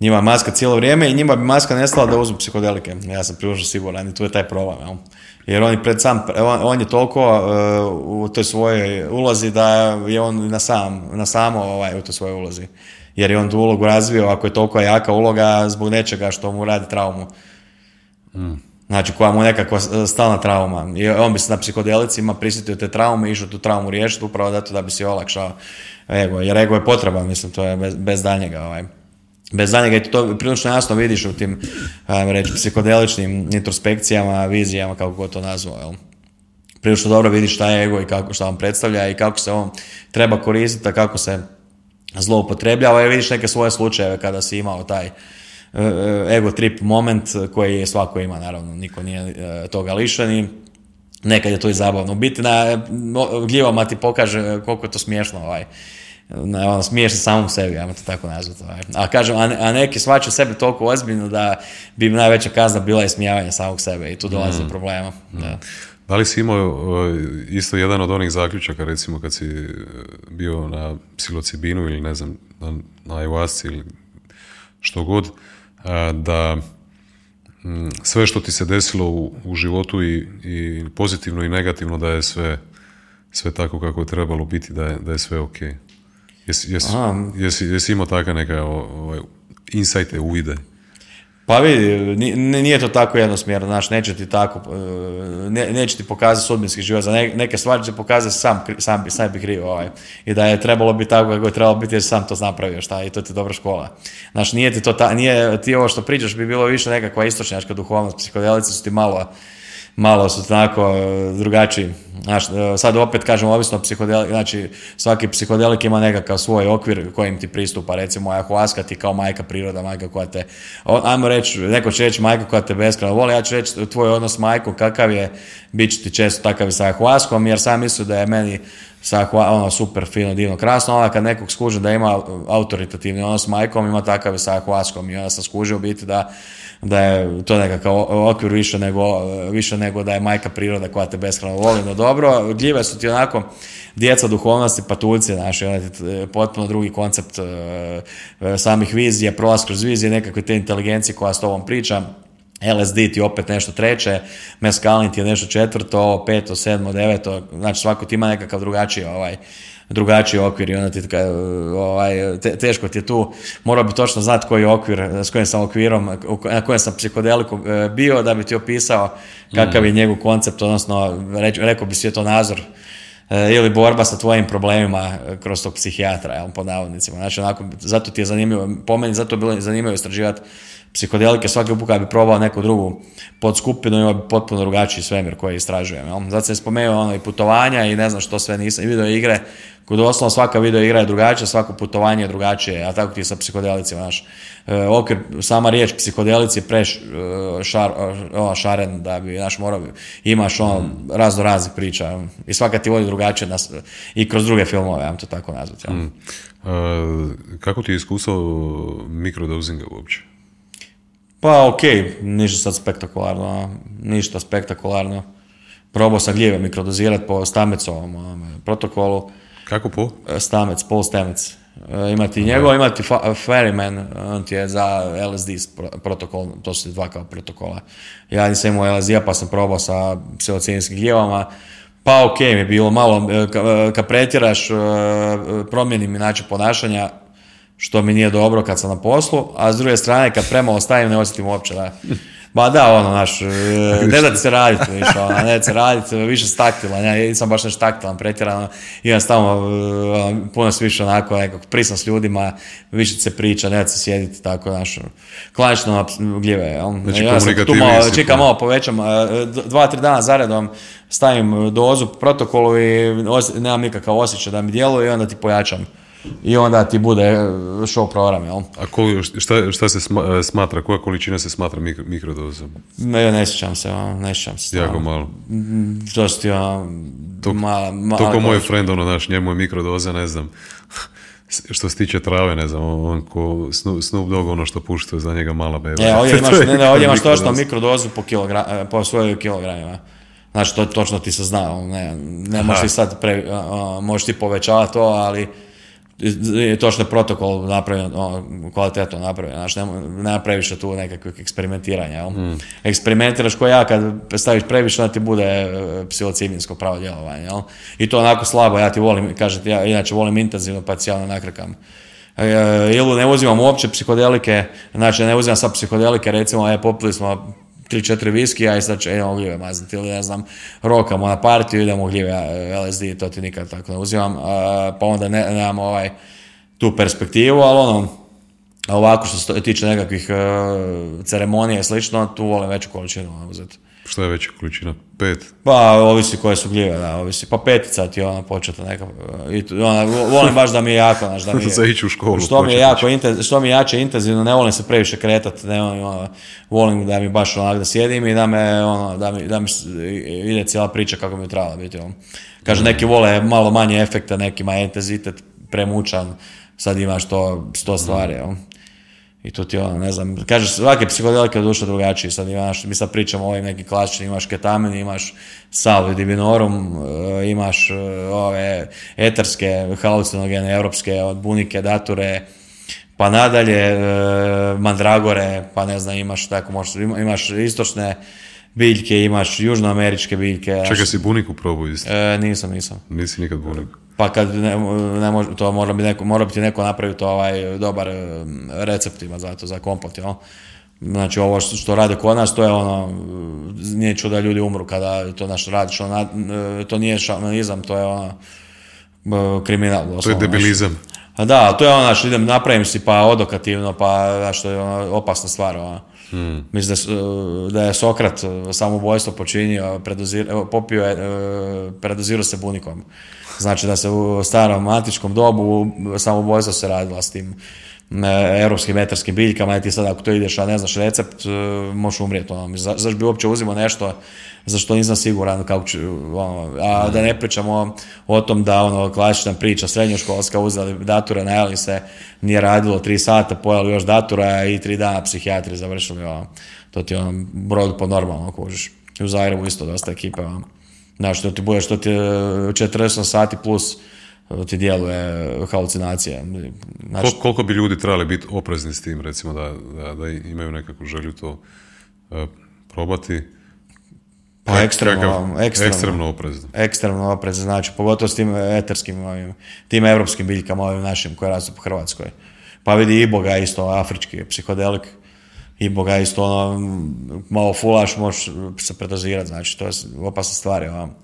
njima maska cijelo vrijeme i njima bi maska nestala da uzmu psihodelike. Ja sam prilično siguran i tu je taj problem. Jel? Jer on, pred sam, on, je toliko uh, u toj svojoj ulozi da je on na, sam, na samo ovaj, u toj svojoj ulozi. Jer je on tu ulogu razvio, ako je toliko jaka uloga zbog nečega što mu radi traumu. Mm. Znači, koja mu je nekakva stalna trauma. I on bi se na psihodelicima prisjetio te traume i išao tu traumu riješiti upravo zato da bi si olakšao ego. Jer ego je potreban, mislim, to je bez, bez daljnjega. Ovaj bez danjega i to prilično jasno vidiš u tim reći, psihodeličnim introspekcijama, vizijama, kako god to nazvao. Jel? Prilično dobro vidiš šta je ego i kako, šta on predstavlja i kako se on treba koristiti, a kako se zloupotrebljava i vidiš neke svoje slučajeve kada si imao taj e, e, ego trip moment koji svako ima, naravno, niko nije e, toga lišen i nekad je to i zabavno. Biti na gljivama ti pokaže koliko je to smiješno ovaj, ono, smiješ se samom sebi, ajmo to tako nazvati. Ovaj. A kažem, a, neki svačaju sebe toliko ozbiljno da bi im najveća kazna bila ismijavanje samog sebe i tu dolazi do mm. problema. Da. Da li si imao isto jedan od onih zaključaka, recimo kad si e, bio na psilocibinu ili ne znam, na, na ayahuasci ili što god, da sve što ti se desilo u, u životu i, i pozitivno i negativno da je sve, sve tako kako je trebalo biti, da je, da je sve ok. Jesi, jesi, jesi, jesi imao takve neka ovaj, insajte, uvide? Pa vidi, nije to tako jednosmjerno, znaš, neće ti tako, e, ne, neće ti pokazati sudbinski život, za neke stvari će pokazati sam, sam, sam bi krivo, ovaj. i da je trebalo biti tako kako je trebalo biti jer sam to napravio, šta, i to ti je dobra škola. Znaš, nije ti to, ta, nije ti ovo što pričaš bi bilo više nekakva istočnjačka duhovnost, psihodelici su ti malo, malo su tako e, drugačiji. Znaš, e, sad opet kažem, ovisno psihodelik, znači svaki psihodelik ima nekakav svoj okvir kojim ti pristupa, recimo ayahuasca ti kao majka priroda, majka koja te, ajmo reći, neko će reći majka koja te beskreno voli, ja ću reći tvoj odnos s majkom kakav je, bit će ti često takav i sa ayahuascom, jer sam mislim da je meni sa ono super fino, divno, krasno, onda kad nekog skuže da ima autoritativni odnos s majkom, ima takav sa ayahuascom i onda sam skužio biti da da je to nekakav okvir više nego, više nego da je majka priroda koja te beskreno voli, no dobro, gljive su ti onako, djeca duhovnosti, patuljci, znaš, potpuno drugi koncept samih vizija, prolaz kroz vizije, nekakve te inteligencije koja s tobom priča, LSD ti opet nešto treće, meskalin ti je nešto četvrto, peto, sedmo, deveto, znači svako ti ima nekakav drugačiji ovaj, drugačiji okvir i onda ti ovaj, teško ti je tu, morao bi točno znati koji je okvir, s kojim sam okvirom, na kojem sam psihodeliku e, bio da bi ti opisao kakav je mm. njegov koncept, odnosno rekao bi svjetonazor ili borba sa tvojim problemima kroz tog psihijatra, jel, pod navodnicima. Znači, onako, zato ti je zanimljivo, po meni zato je bilo zanimljivo istraživati psihodelike, svaki put bi probao neku drugu podskupinu, ima bi potpuno drugačiji svemir koji istražujem. Jel? Zato sam spomenuo ono i putovanja i ne znam što sve nisam, i video igre, kod doslovno svaka video igra je drugačija, svako putovanje je drugačije, a tako ti je sa psihodelicima, znaš. E, okvir, sama riječ psihodelici je preš e, šar, o, šaren da bi, znaš, morao imaš ono razno raznih priča i svaka ti vodi drugačije nas, i kroz druge filmove, ja to tako nazvati. Mm. kako ti je iskustvo mikrodozinga uopće? Pa ok, ništa sad spektakularno, ništa spektakularno. Probao sam gljive mikrodozirat po Stamecovom protokolu. Kako po? E, Stamec, Paul Stamec. E, imati njegov, imati Ferryman, on ti je za LSD protokol, to su dva kao protokola. Ja nisam imao LSD-a pa sam probao sa psilocinskim gljivama. Pa ok mi je bilo malo, e, kad pretjeraš, promijenim način ponašanja, što mi nije dobro kad sam na poslu, a s druge strane kad premalo stavim ne osjetim uopće da... Ba da, ono, naš, e, ne da ti se raditi više, ono, ne da se raditi, više staktila, ja nisam baš nešto taktilan, pretjerano, imam stavno, ono, puno se više onako, nekako, prisam s ljudima, više se priča, ne da se sjediti, tako, naš, klanično gljive, jel? Znači, ja sam tu malo, čekam malo povećam, dva, tri dana zaredom stavim dozu protokolu i nemam nikakav osjećaj da mi djeluje i onda ti pojačam i onda ti bude show program, jel? A ko, šta, šta se e, smatra, koja količina se smatra mikro, mikrodozom? Ne, ne sjećam se, ne sjećam se. Jako malo. Mm, to su ti, to, ma, ma, to ko moj friend, ono, naš, njemu je mikrodoza, ne znam, što se tiče trave, ne znam, on ko Snoop Dogg, ono što pušta za njega mala beba. E, ovdje imaš, ne, ne, ovdje imaš točno mikrodozu po, kilogra, e, po svojoj kilogramima. Znači, to točno ti se zna, ne, ne možeš ti sad, pre, možeš ti povećavati to, ali je točno protokol napravljen, kvalitetno napravljen, znači nema previše tu nekakvih eksperimentiranja. Jel? Mm. Eksperimentiraš ko ja kad staviš previše, onda ti bude e, psilociminsko pravo djelovanje. Jel? I to onako slabo, ja ti volim, kažete, ja inače volim intenzivno pa cijalno nakrakam. E, ili ne uzimam uopće psihodelike, znači ne uzimam sad psihodelike, recimo, je popili smo tri, četiri viski, a i sad će, idemo gljive mazniti ili ne znam, rokamo na partiju, idemo gljive LSD, to ti nikad tako ne uzimam, pa onda ne, nemamo ovaj, tu perspektivu, ali ono, ovako što se tiče nekakvih uh, ceremonija i slično, tu volim veću količinu uzeti. Što je veća količina? Pet? Pa, ovisi koje su gljive, da, ovisi. Pa petica ti je ona početa neka. I, ona, volim baš da mi je jako, znaš, da mi je... Za ići u školu. Što mi je jako, što mi je jače intenzivno, ne volim se previše kretati, ne volim, ono, volim da mi baš onak da sjedim i da me, ono, da mi, da mi ide cijela priča kako mi je trebala biti, ono. Kaže, neki vole malo manje efekta, nekima je intenzitet premučan, sad imaš to sto stvari, ono. I to ti ono, ne znam, kažeš, svake psihodelike je duša drugačiji, sad imaš, mi sad pričamo o ovim nekim klasičnim, imaš ketamin, imaš salve divinorum, e, imaš e, ove etarske, halucinogene, europske, od bunike, dature, pa nadalje, e, mandragore, pa ne znam, imaš tako, možeš, imaš istočne biljke, imaš južnoameričke biljke. Čekaj, si buniku probao isto? E, nisam, nisam. Nisi nikad buniku? Pa kad ne, ne može, to mora biti neko, mora biti neko napraviti ovaj dobar eh, recept ima za to, za kompot, jel? Znači ovo što, što rade kod nas, to je ono, nije čudo da ljudi umru kada to naš radiš, ono, eh, to nije šamanizam, to je ono, eh, kriminal. To je debilizam. A da, to je ono, znači, idem, napravim si pa odokativno, pa, znači, to je ono, opasna stvar, ono. Hmm. Mislim da, da je Sokrat samoubojstvo počinio, popio je, predozirao se bunikom. Znači da se u starom antičkom dobu samoubojstvo se radila s tim europskim metarskim biljkama i ti sad ako to ideš, a ne znaš recept, e, možeš umrijeti. Ono. Zašto bi uopće uzimao nešto za što nisam siguran kako ću, ono, a da ne pričamo o tom da ono klasična priča srednjoškolska uzeli dature, najeli se, nije radilo tri sata, pojeli još datura i tri dana psihijatri završili, ono, to ti ono, brod po normalno kužiš. U Zagrebu isto dosta ekipe, ono Znaš, što ti bude, što ti je 48 sati plus ti djeluje halucinacija. Znači, koliko bi ljudi trebali biti oprezni s tim, recimo, da, da, da imaju nekakvu želju to uh, probati? Pa ekstremno, ekstremno, ekstremno oprezno. Ekstremno oprezno, znači pogotovo s tim eterskim, ovim, tim evropskim biljkama, ovim našim koje rastu po Hrvatskoj. Pa vidi i boga isto, afrički psihodelik, i boga isto ono, malo fulaš, možeš se predozirati, znači to je opasna stvar. Ono.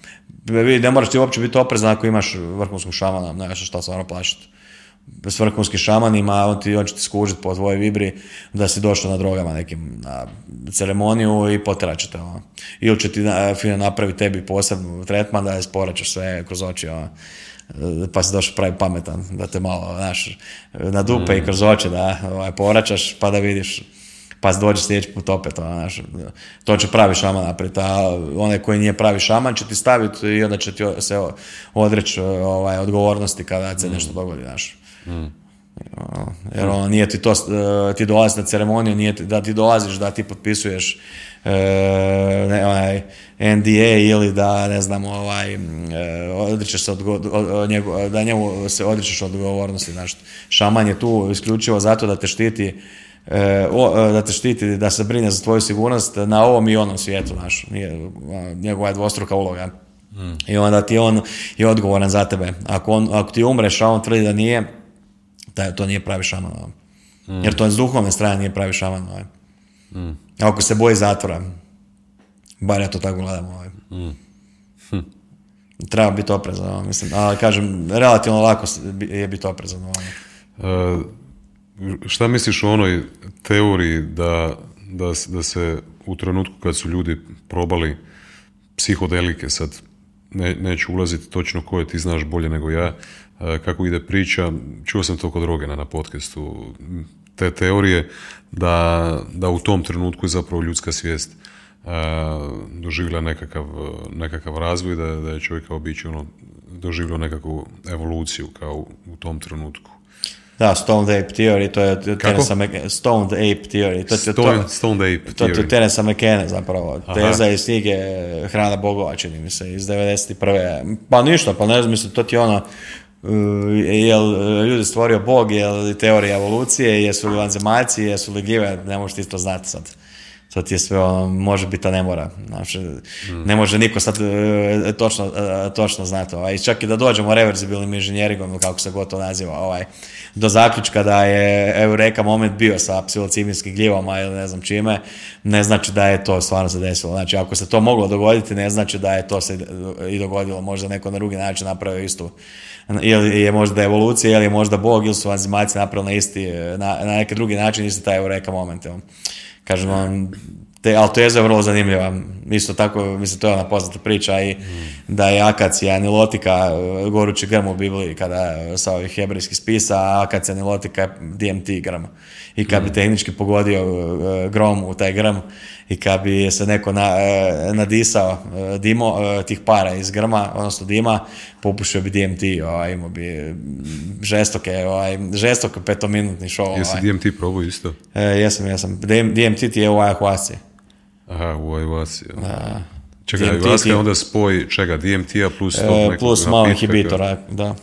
Ne moraš ti uopće biti oprezan ako imaš vrhunskog šamana, ne znaš šta stvarno plašiti. S vrhunskim šamanima, on, ti, on će ti skužiti po tvojoj vibri da si došao na drogama nekim na ceremoniju i potjerat će te. Ono. Ili će ti fino napraviti tebi posebnu tretman da je sporaćeš sve kroz oči. Ono pa si došao pravi pametan, da te malo, znaš, na dupe i kroz oči da ovaj, povraćaš pa da vidiš pa dođe sljedeći put opet, ono, znaš, to će pravi šaman napraviti, a onaj koji nije pravi šaman će ti staviti i onda će ti se odreći ovaj, odgovornosti kada se nešto dogodi, znaš. Mm. Jer ono, nije ti to, ti dolazi na ceremoniju, nije ti, da ti dolaziš, da ti potpisuješ e, ne, onaj, NDA ili da, ne znam, ovaj, e, odričeš se od, da njemu se odričeš odgovornosti, znaš. Šaman je tu isključivo zato da te štiti E, e, da te štiti, da se brine za tvoju sigurnost na ovom i onom svijetu, znaš, njegova je dvostruka uloga. Mm. I onda ti on je odgovoran za tebe. Ako, on, ako ti umreš, a on tvrdi da nije, da to nije pravi šaman. Mm. Jer to s duhovne strane nije pravi šaman. Mm. Ako se boji zatvora, bar ja to tako gledam. Ovaj. Hm. Treba biti oprezan, mislim. Ali kažem, relativno lako je biti oprezan. Uh, šta misliš o onoj teoriji da, da, da se u trenutku kad su ljudi probali psihodelike, sad ne, neću ulaziti točno koje ti znaš bolje nego ja, kako ide priča, čuo sam to kod Rogena na podcastu, te teorije da, da u tom trenutku je zapravo ljudska svijest doživjela nekakav, nekakav razvoj, da, da je čovjek kao biće ono, nekakvu evoluciju kao u tom trenutku. Da, Stoned Ape Theory, to je Teresa Stoned Ape Theory. To, Stone, to, Stoned Ape to, to je Teresa McKenna zapravo. Aha. Teza iz knjige Hrana bogova, čini mi se, iz 91. Pa ništa, pa ne znam, mislim, to ti ono, uh, jel ljudi stvorio Bog, jel teorija evolucije, jesu li vanzemaljci, jesu li gljive, ne možeš ti to znati sad to ti je sve ono, može biti, a ne mora. Znači, Ne može niko sad e, točno, e, točno znati. Ovaj. Čak i da dođemo reverzibilnim inženjeringom, kako se gotovo naziva, ovaj, do zaključka da je Eureka moment bio sa psilociminskim gljivama ili ne znam čime, ne znači da je to stvarno se desilo. Znači, ako se to moglo dogoditi, ne znači da je to se i dogodilo. Možda neko na drugi način napravio istu ili je možda evolucija, ili je možda Bog, ili su vanzemaljci napravili na isti, na, na neki drugi način isti taj Eureka moment. Kažem vam, te, ali teza je vrlo zanimljiva. Isto tako, mislim, to je ona poznata priča i da je akacija nilotika gorući grm u Bibliji kada sa ovih hebrejskih spisa, a akacija nilotika je DMT grm. I kad bi mm. tehnički pogodio e, grom u taj grm i kad bi se neko na, e, nadisao e, dimo, tih para iz grma, odnosno dima, popušio bi DMT, ovaj, imao bi žestoke, ovaj, žestoke petominutni show. Jesi ovaj. DMT probao isto? E, jesam, jesam. DMT ti je u ayahuasci. Aha, u ayahuasci. Da. Čega, ayahuasca je onda spoj čega, DMT-a plus e, Plus malo inhibitora, da.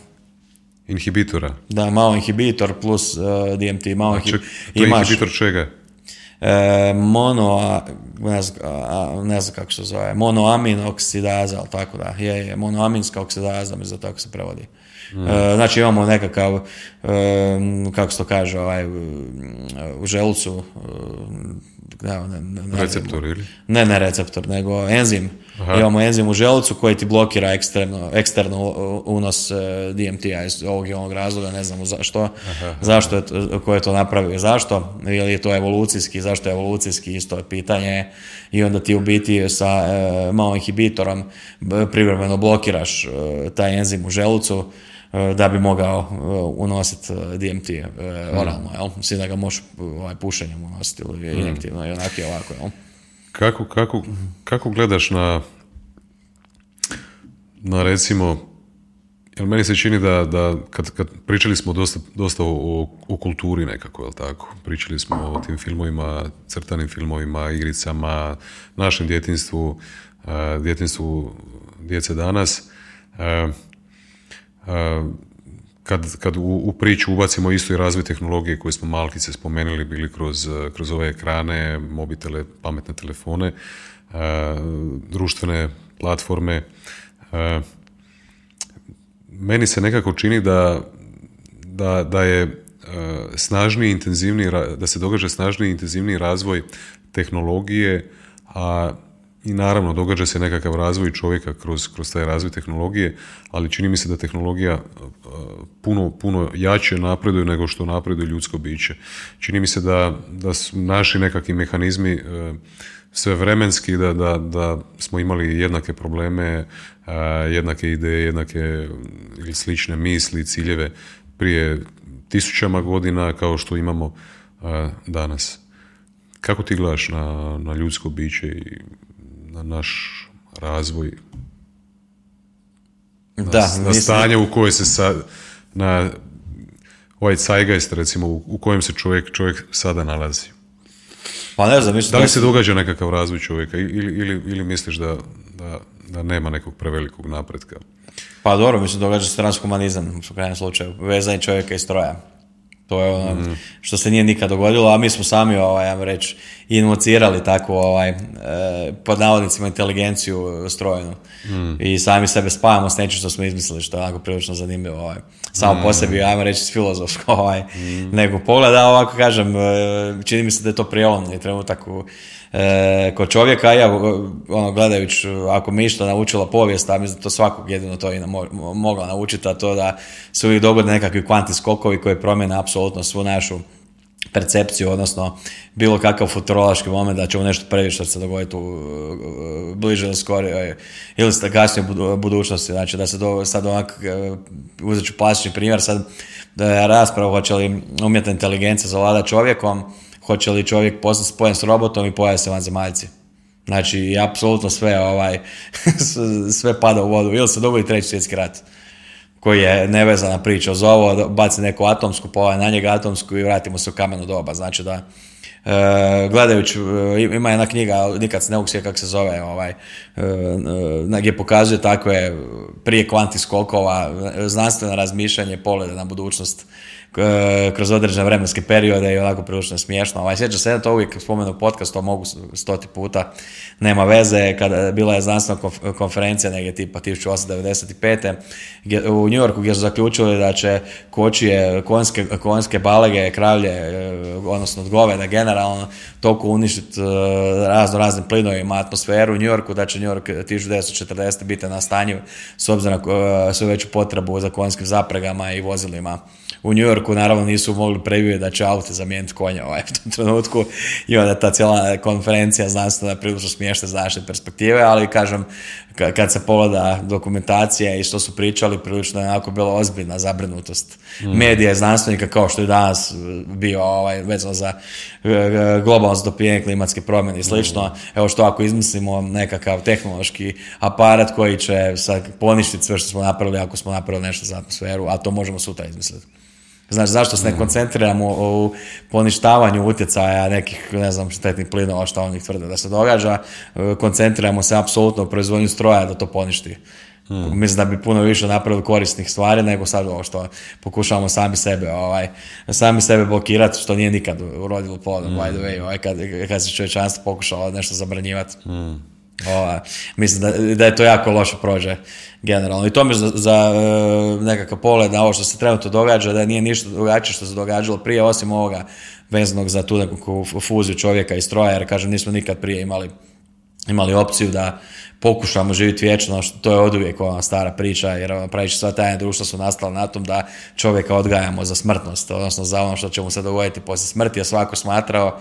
Inhibitora? Da, malo inhibitor plus uh, DMT. Malo ček, to je inhibitor čega? E, mono, ne znam, ne znam kako se zove, monoamin oksidaza, ali tako da, je, je monoaminska oksidaza, mislim da tako se prevodi. Mm. E, znači imamo nekakav, e, kako se to kaže, ovaj, u želucu, ne, ne, ne, receptor ili? Ne, ne receptor, nego enzim. Aha. Imamo enzim u želucu koji ti blokira eksterno, eksterno unos e, DMT-a iz ovog i ovog razloga, ne znam zašto, zašto je, ko je to napravio, zašto, ili je to evolucijski, zašto je evolucijski, isto je pitanje i onda ti u biti sa e, malom inhibitorom privremeno blokiraš e, taj enzim u želucu, da bi mogao e, unositi e, DMT oralno, jel? Mislim da ga možeš ovaj, pušenjem unositi ili mm. injektivno i onak i ovako, jel? Kako, kako, kako gledaš na, na recimo, jer meni se čini da, da kad, kad pričali smo dosta, dosta o, o, kulturi nekako, jel tako? Pričali smo o tim filmovima, crtanim filmovima, igricama, našem djetinstvu, djetinstvu djece danas. E, kad, kad u, u, priču ubacimo isto i razvoj tehnologije koje smo malkice spomenuli bili kroz, kroz ove ekrane, mobitele, pametne telefone, društvene platforme, meni se nekako čini da, da, da je snažniji, intenzivniji, da se događa snažniji, intenzivniji razvoj tehnologije, a i naravno događa se nekakav razvoj čovjeka kroz, kroz taj razvoj tehnologije, ali čini mi se da tehnologija puno, puno jače napreduje nego što napreduje ljudsko biće. Čini mi se da, da su naši nekakvi mehanizmi sve vremenski, da, da, da smo imali jednake probleme, jednake ideje, jednake ili slične misli, ciljeve prije tisućama godina kao što imamo danas. Kako ti gledaš na, na ljudsko biće i na naš razvoj? Na, da, na stanje u kojoj se sad, na ovaj zeitgeist recimo, u, u kojem se čovjek, čovjek sada nalazi? Pa ne znam, mislim da li se događa nekakav razvoj čovjeka ili, ili, ili misliš da, da, da nema nekog prevelikog napretka? Pa dobro, mislim, događa se transhumanizam u krajnjem slučaju, vezanje čovjeka i stroja. To je ono mm. što se nije nikad dogodilo, a mi smo sami, ovaj, ja reći, invocirali takvu, ovaj, e, pod navodnicima, inteligenciju strojenu. Mm. I sami sebe spajamo s nečim što smo izmislili, što je onako prilično zanimljivo. Ovaj. Samo po mm. sebi, ajmo reći, filozofsko, ovaj, nego pogleda, ovako kažem, e, čini mi se da je to prijelomni trenutak u e, kod čovjeka, ja ono, gledajući, ako mi išta naučila povijest, a mislim da to svakog jedino to i mogla naučiti, a to da se uvijek dogode nekakvi kvanti skokovi koji promjene apsolutno svu našu percepciju, odnosno bilo kakav futurološki moment da ćemo nešto previše se dogoditi u bliže ili skorije ili ste kasnije budućnosti. Znači da se do, sad ovak, e, uzet ću plastični primjer, sad da je rasprava hoće li umjetna inteligencija zavlada čovjekom, hoće li čovjek postati spojen s robotom i pojavi se vanzemaljci. Znači, apsolutno sve, ovaj, sve pada u vodu. Ili se dogodi treći svjetski rat koji je nevezana priča za ovo, baci neku atomsku, pa ovaj na njega atomsku i vratimo se u kamenu doba. Znači da, e, gledajući, e, ima jedna knjiga, nikad se ne mogu kako se zove, ovaj, e, gdje pokazuje takve prije kvanti skokova, znanstveno razmišljanje, poglede na budućnost E, kroz određene vremenske periode i onako prilično smiješno. Ovaj, sjeća se, to uvijek spomenu podcast, to mogu stoti puta, nema veze, kada bila je znanstvena konferencija negdje tipa 1895. Gdje, u New Yorku gdje su zaključili da će kočije, konske, konske balege, kravlje, e, odnosno goveda generalno, toliko uništiti e, razno raznim plinovima atmosferu u New Yorku, da će New York 1940. biti na stanju s obzirom na sve veću potrebu za konjskim zapregama i vozilima u New Yorku naravno nisu mogli previdjeti da će auto zamijeniti konja ovaj, u tom trenutku i onda ta cijela konferencija znanstvena prilično smiješna zaštite perspektive, ali kažem, kad se pogleda dokumentacija i što su pričali, prilično je onako bila ozbiljna zabrinutost mm. medija i znanstvenika kao što je danas bio ovaj, vezano za e, e, globalno zatopljenje klimatske promjene i slično. Mm. Evo što ako izmislimo nekakav tehnološki aparat koji će poništiti sve što smo napravili ako smo napravili nešto za atmosferu, a to možemo sutra izmisliti. Znači, zašto se ne koncentriramo u poništavanju utjecaja nekih, ne znam, štetnih plinova, što oni tvrde da se događa, e, koncentriramo se apsolutno u proizvodnju stroja da to poništi. Hmm. Mislim da bi puno više napravili korisnih stvari nego sad ovo što pokušavamo sami sebe ovaj, sami sebe blokirati što nije nikad urodilo plodom hmm. by the way, ovaj, kad, kad se čovječanstvo pokušalo nešto zabranjivati. Hmm. Ova, mislim da, da je to jako loše prođe generalno. I to mi za, za e, nekakav pogled na ovo što se trenutno događa, da nije ništa drugačije što se događalo prije, osim ovoga vezanog za tu neku fuziju čovjeka i stroja, jer kažem nismo nikad prije imali, imali opciju da pokušamo živjeti vječno, što to je od uvijek ona stara priča, jer ono, pravići sva tajna društva su nastala na tom da čovjeka odgajamo za smrtnost, odnosno za ono što će mu se dogoditi poslije smrti, a svako smatrao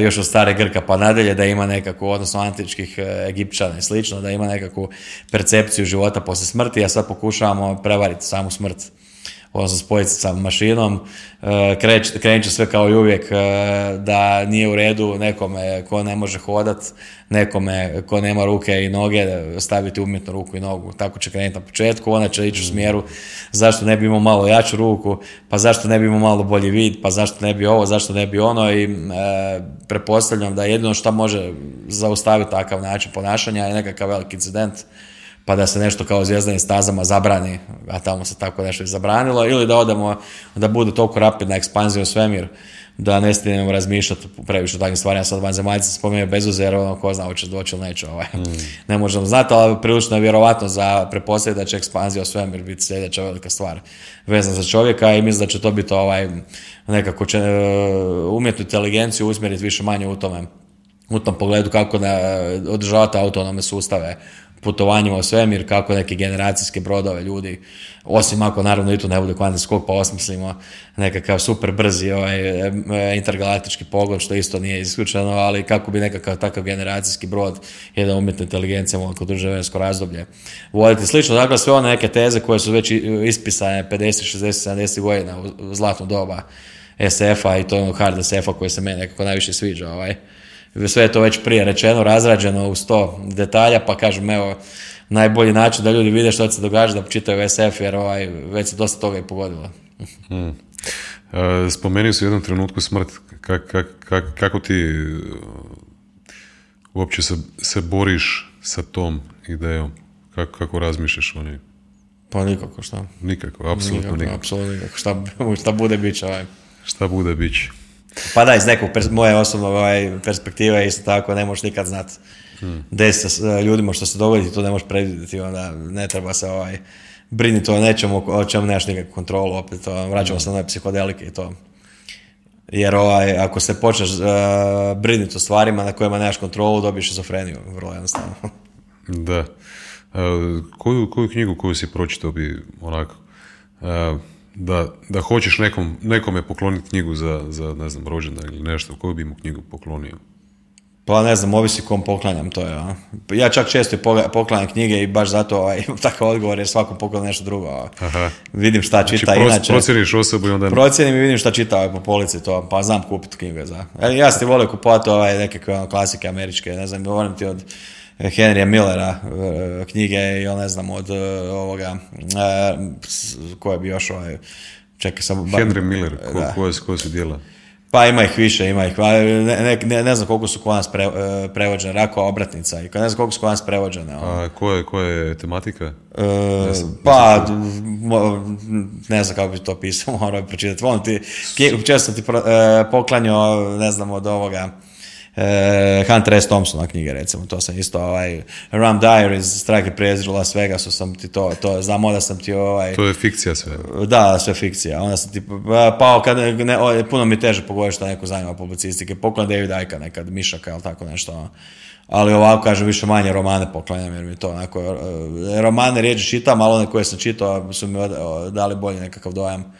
još od stare Grka pa nadalje, da ima nekakvu, odnosno antičkih e, Egipćana i slično, da ima nekakvu percepciju života poslije smrti, a sad pokušavamo prevariti samu smrt odnosno spojiti sa mašinom, e, krenut će sve kao i uvijek da nije u redu nekome ko ne može hodat, nekome ko nema ruke i noge, staviti umjetnu ruku i nogu. Tako će krenuti na početku, ona će ići u smjeru zašto ne bi imao malo jaču ruku, pa zašto ne bi imao malo bolji vid, pa zašto ne bi ovo, zašto ne bi ono i e, pretpostavljam da jedino što može zaustaviti takav način ponašanja je nekakav veliki incident pa da se nešto kao zvijezdanim stazama zabrani, a tamo se tako nešto i zabranilo, ili da odemo, da bude toliko rapidna ekspanzija u svemir, da ne stignemo razmišljati previše o takvim stvarima. Sad vanzemaljci se spominje bez uzera, ono ko zna hoće doći ili neće. Ovaj. Ne možemo znati, ali prilično je vjerovatno za prepostaviti da će ekspanzija u svemir biti sljedeća velika stvar vezana za čovjeka i mislim da će to biti ovaj, nekako će e, umjetnu inteligenciju usmjeriti više manje u tome u tom pogledu kako da održavati autonome sustave putovanjima u svemir, kako neke generacijske brodove ljudi, osim ako naravno i tu ne bude kvantni skok, pa osmislimo nekakav super brzi ovaj, e, intergalaktički pogled, što isto nije isključeno, ali kako bi nekakav takav generacijski brod, jedan umjetna inteligencija mogla kod vremensko razdoblje voditi. Slično, dakle, sve one neke teze koje su već ispisane 50, 60, 70 godina u zlatno doba SF-a i to onog hard SF-a koji se meni nekako najviše sviđa. Ovaj sve je to već prije rečeno, razrađeno u sto detalja, pa kažem, evo, najbolji način da ljudi vide što se događa, da čitaju SF, jer ovaj, već se dosta toga i pogodilo. Hmm. E, spomenuo si u jednom trenutku smrt, kako ti e, uopće se, se boriš sa tom idejom? Kako, kako razmišljaš o njoj? Pa nikako, šta? Nikako, apsolutno nikako. Apsolutno nikako. Šta, šta bude, bit će ovaj. Šta bude, bit će. Pa da, iz nekog moje osobne ovaj, perspektive isto tako ne možeš nikad znati. Hmm. Desi se e, ljudima što se dogodi, to ne možeš predvidjeti, onda ne treba se ovaj, briniti o nečemu o čemu nemaš nikakvu kontrolu, opet to, vraćamo se na psihodelike i to. Jer ovaj, ako se počneš uh, brinuti o stvarima na kojima nemaš kontrolu, dobiješ šizofreniju, vrlo jednostavno. Da. Uh, koju, koju knjigu koju si pročitao bi onako uh, da, da hoćeš nekom, nekome pokloniti knjigu za, za ne znam, rođendan ili nešto, koju bi mu knjigu poklonio? Pa ne znam, ovisi kom poklanjam to ja. Ja čak često poklanjam knjige i baš zato ovaj, takav odgovor jer svakom poklanja nešto drugo. Aha. Vidim šta čita znači, inače. Procjeniš osobu i onda... Procijenim i vidim šta čita ovaj, po polici to, pa znam kupiti knjige za. E, ja ti volio kupovati ovaj, neke ono, klasike američke, ne znam, volim ti od Henrya Millera e, knjige i ne znam od e, ovoga koje bi još ovaj čekaj sam Henry Miller ko, koje, koje su dijela pa ima ih više, ima ih. Ne, ne, ne znam koliko su kod nas pre, e, prevođene. Rako obratnica. I ne znam koliko su kod nas prevođene. Ono. A koja je, je tematika? E, pa, ne znam kako bi to pisao, morao bi pročitati. Volim ti, često ti poklanjao, ne znam, od ovoga uh, Hunter S. Thompsona knjige recimo, to sam isto ovaj, Ram Diaries, Strike i Las Vegasu sam ti to, to znam, onda sam ti ovaj... To je fikcija sve. Da, sve fikcija, onda sam ti pa, pao kad ne, o, puno mi teže pogoditi što neko zanima publicistike, poklon David Icke nekad, Mišaka ili tako nešto, ono. ali ovako kažem više manje romane poklanjam jer mi to onako, e, romane riječi čitam, ali one koje sam čitao su mi dali bolji nekakav dojam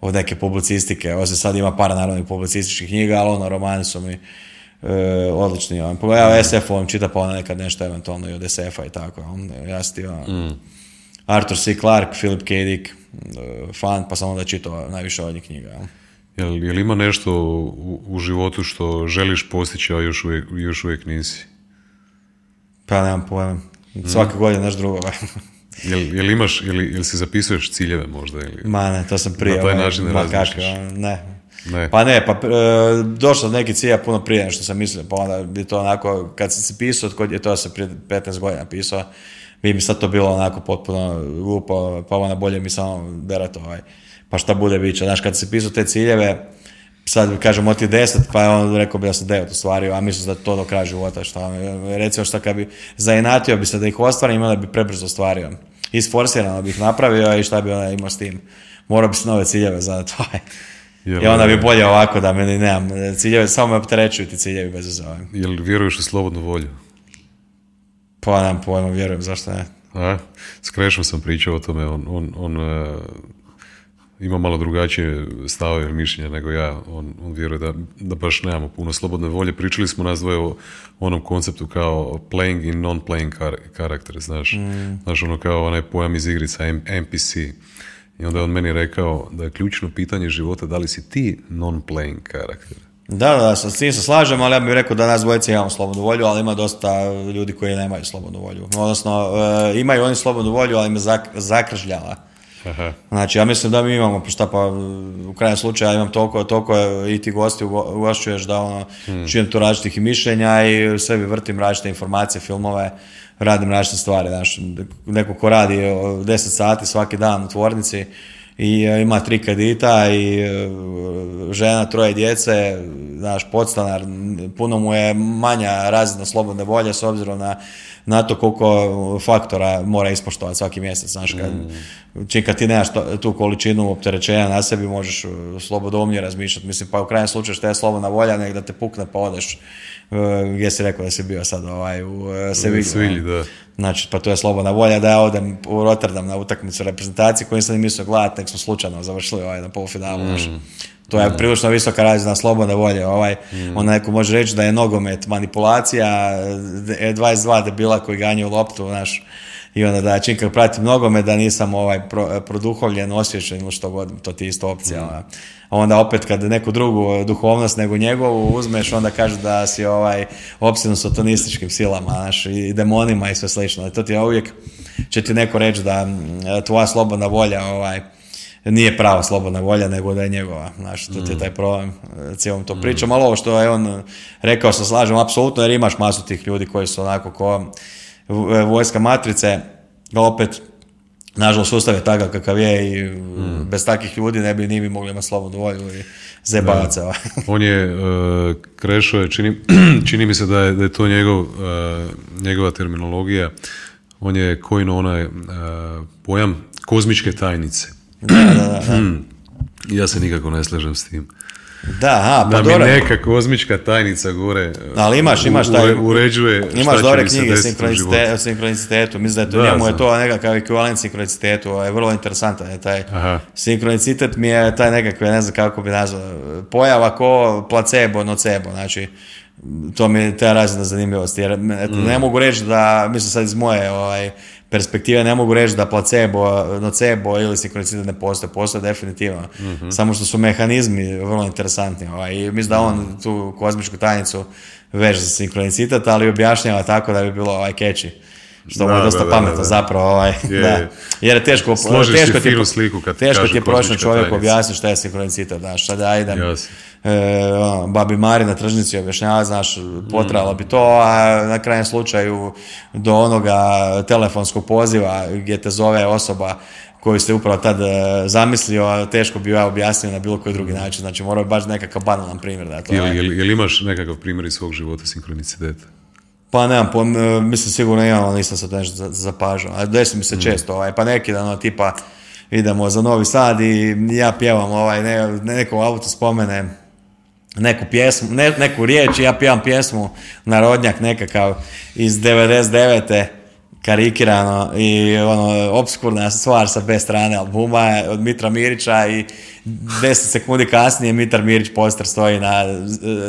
od neke publicistike, ovo se sad ima par naravno publicističkih knjiga, ali ono romani su mi e, odlični. On. Pogledao SF on čita pa onda nekad nešto eventualno i od SF-a i tako. On, ja ti, mm. Arthur C. Clarke, Philip K. Dick, e, fan, pa sam onda čitao najviše od njih knjiga. Jel, jel ima nešto u, u, životu što želiš postići, a još uvijek, još uvijek nisi? Pa nemam pojma. Svake mm. godine nešto drugo. jel, jel imaš, jel, jel si zapisuješ ciljeve možda? Ili, Ma ne, to sam prije. Na taj ovaj, način ne razmišljaš? Ne, ne. Pa ne, pa e, došlo do nekih cilja puno prije što sam mislio, pa onda bi to onako, kad sam se pisao, kod je to se prije 15 godina pisao, bi mi sad to bilo onako potpuno glupo, pa onda bolje mi samo derati ovaj, pa šta bude bit će. Znaš, kad se pisao te ciljeve, sad kažemo od ti deset, pa on rekao bi da sam devet ostvario, a mislim da to do kraja života, šta, recimo šta kad bi zainatio bi se da ih ostvarim, onda bi prebrzo ostvario. Isforsirano bih napravio i šta bi onda imao s tim. Morao bi se nove ciljeve za to. Jel, I onda bi bolje ovako da meni nemam ciljeve, samo me opterećuju ti ciljevi bez uzova. Jel vjeruješ u slobodnu volju? Pa nemam pojma, vjerujem, zašto ne? A, s Krešom sam pričao o tome, on, on, on uh, ima malo drugačije stavove mišljenja nego ja, on, on vjeruje da, da baš nemamo puno slobodne volje. Pričali smo nas dvoje o onom konceptu kao playing i non-playing karakter, znaš, mm. znaš ono kao onaj pojam iz igrica NPC. I onda je on meni rekao da je ključno pitanje života da li si ti non-playing karakter. Da, da, sa tim se slažem, ali ja bih rekao da nas dvojice imamo slobodnu volju, ali ima dosta ljudi koji nemaju slobodnu volju. Odnosno, e, imaju oni slobodnu volju, ali im zakržljala Aha. Znači, ja mislim da mi imamo, šta pa, u krajnjem slučaju ja imam toliko, toliko i ti gosti ugo- ugošćuješ da ono, čujem tu različitih i mišljenja i sebi vrtim različite informacije, filmove, radim različite stvari, znaš, neko ko radi o, 10 sati svaki dan u tvornici i e, ima tri kredita i e, žena, troje djece, znaš, podstanar, puno mu je manja razina slobodne volje s obzirom na, na to koliko faktora mora ispoštovati svaki mjesec, znaš, kad, čim kad ti nemaš tu količinu opterećenja na sebi, možeš uh, slobodomnije razmišljati, mislim, pa u krajnjem slučaju što je slobodna volja, nek da te pukne pa odeš, uh, gdje si rekao da si bio sad, ovaj, u uh, Sevilji, da. Znači, pa to je slobodna volja da ja odem u Rotterdam na utakmicu reprezentacije koju nisam ni mislio gledati, nek smo slučajno završili ovaj na polufinalu. znaš. To je prilično visoka razina slobodne volje. Ovaj, Onda neko može reći da je nogomet manipulacija, e, 22 debila koji ganjaju loptu, znaš, i onda da čim kad pratim nogomet da nisam ovaj pro, produhovljen, osvješćen ili što god, to ti je isto opcija. A onda opet kad neku drugu duhovnost nego njegovu uzmeš, onda kaže da si ovaj opsjednut satanističkim silama, znaš, i demonima i sve slično. To ti je uvijek, će ti neko reći da mm, tvoja slobodna volja ovaj, nije prava slobodna volja, nego da je njegova. Znaš, to ti je taj problem e, cijelom to pričom. Ali ovo što je on e, rekao se slažem apsolutno, jer imaš masu tih ljudi koji su onako ko e, vojska matrice, opet Nažalost, sustav je takav kakav je i bez takvih ljudi ne bi ni mi mogli imati slobodnu volju i zebavat se. ovaj. On je, uh, Krešo je, čini, čini mi se da je, da je to njegov, uh, njegova terminologija. On je kojno onaj uh, pojam kozmičke tajnice. Da, da, da. Ja se nikako ne slažem s tim. Da, aha, pa Da mi neka kozmička tajnica gore Ali imaš- imaš taj- ure- uređuje Imaš dobre knjige o sinkronicitetu. Mislim da je to Da, njemu je to nekakav ekvivalent sinkronicitetu. ovaj, vrlo interesantan je taj. Aha. Sinkronicitet mi je taj nekakvi, ne znam kako bi nazvao, pojava ko placebo, nocebo. Znači, to mi je ta razina zanimljivosti. Jer Mm. ne mogu reći da, mislim sad iz moje ovaj, perspektive, ne mogu reći da placebo, nocebo ili sinkronicitet ne postoje. Postoje definitivno. Mhm. Samo što su mehanizmi vrlo interesantni. Ovaj, I mislim da on tu kozmičku tajnicu veže za sinkronicitet, ali objašnjava tako da bi bilo ovaj catchy. Što mu je Da, dosta da, da, pametno da. zapravo. Ovaj, Je, da. je. Jer je teško, Složiš teško ti je- finu sliku kad teško ti je čovjeku tajnica. objasniti šta je sinkronicitet, znaš, sad ja idem e, ono, babi Mari na tržnici objašnjava, znaš, potrajalo bi to, a na krajnjem slučaju do onoga telefonskog poziva gdje te zove osoba koju ste upravo tad e, zamislio, a teško bi ja objasnio na bilo koji drugi način, znači morao je baš nekakav banalan primjer da je to. Jel, je. jel, jel imaš nekakav primjer iz svog života sinkroniciteta? Pa nemam, pojma, e, mislim sigurno imam, ali nisam sad nešto za- zapažao. A desi mi se često, ovaj, pa neki dan, ono, tipa, idemo za Novi Sad i ja pjevam, ovaj, ne, neko auto spomene neku pjesmu, ne, neku riječ ja pjevam pjesmu Narodnjak nekakav iz 99. karikirano i ono, obskurna stvar sa B strane albuma je od Mitra Mirića i 10 sekundi kasnije Mitar Mirić poster stoji na e,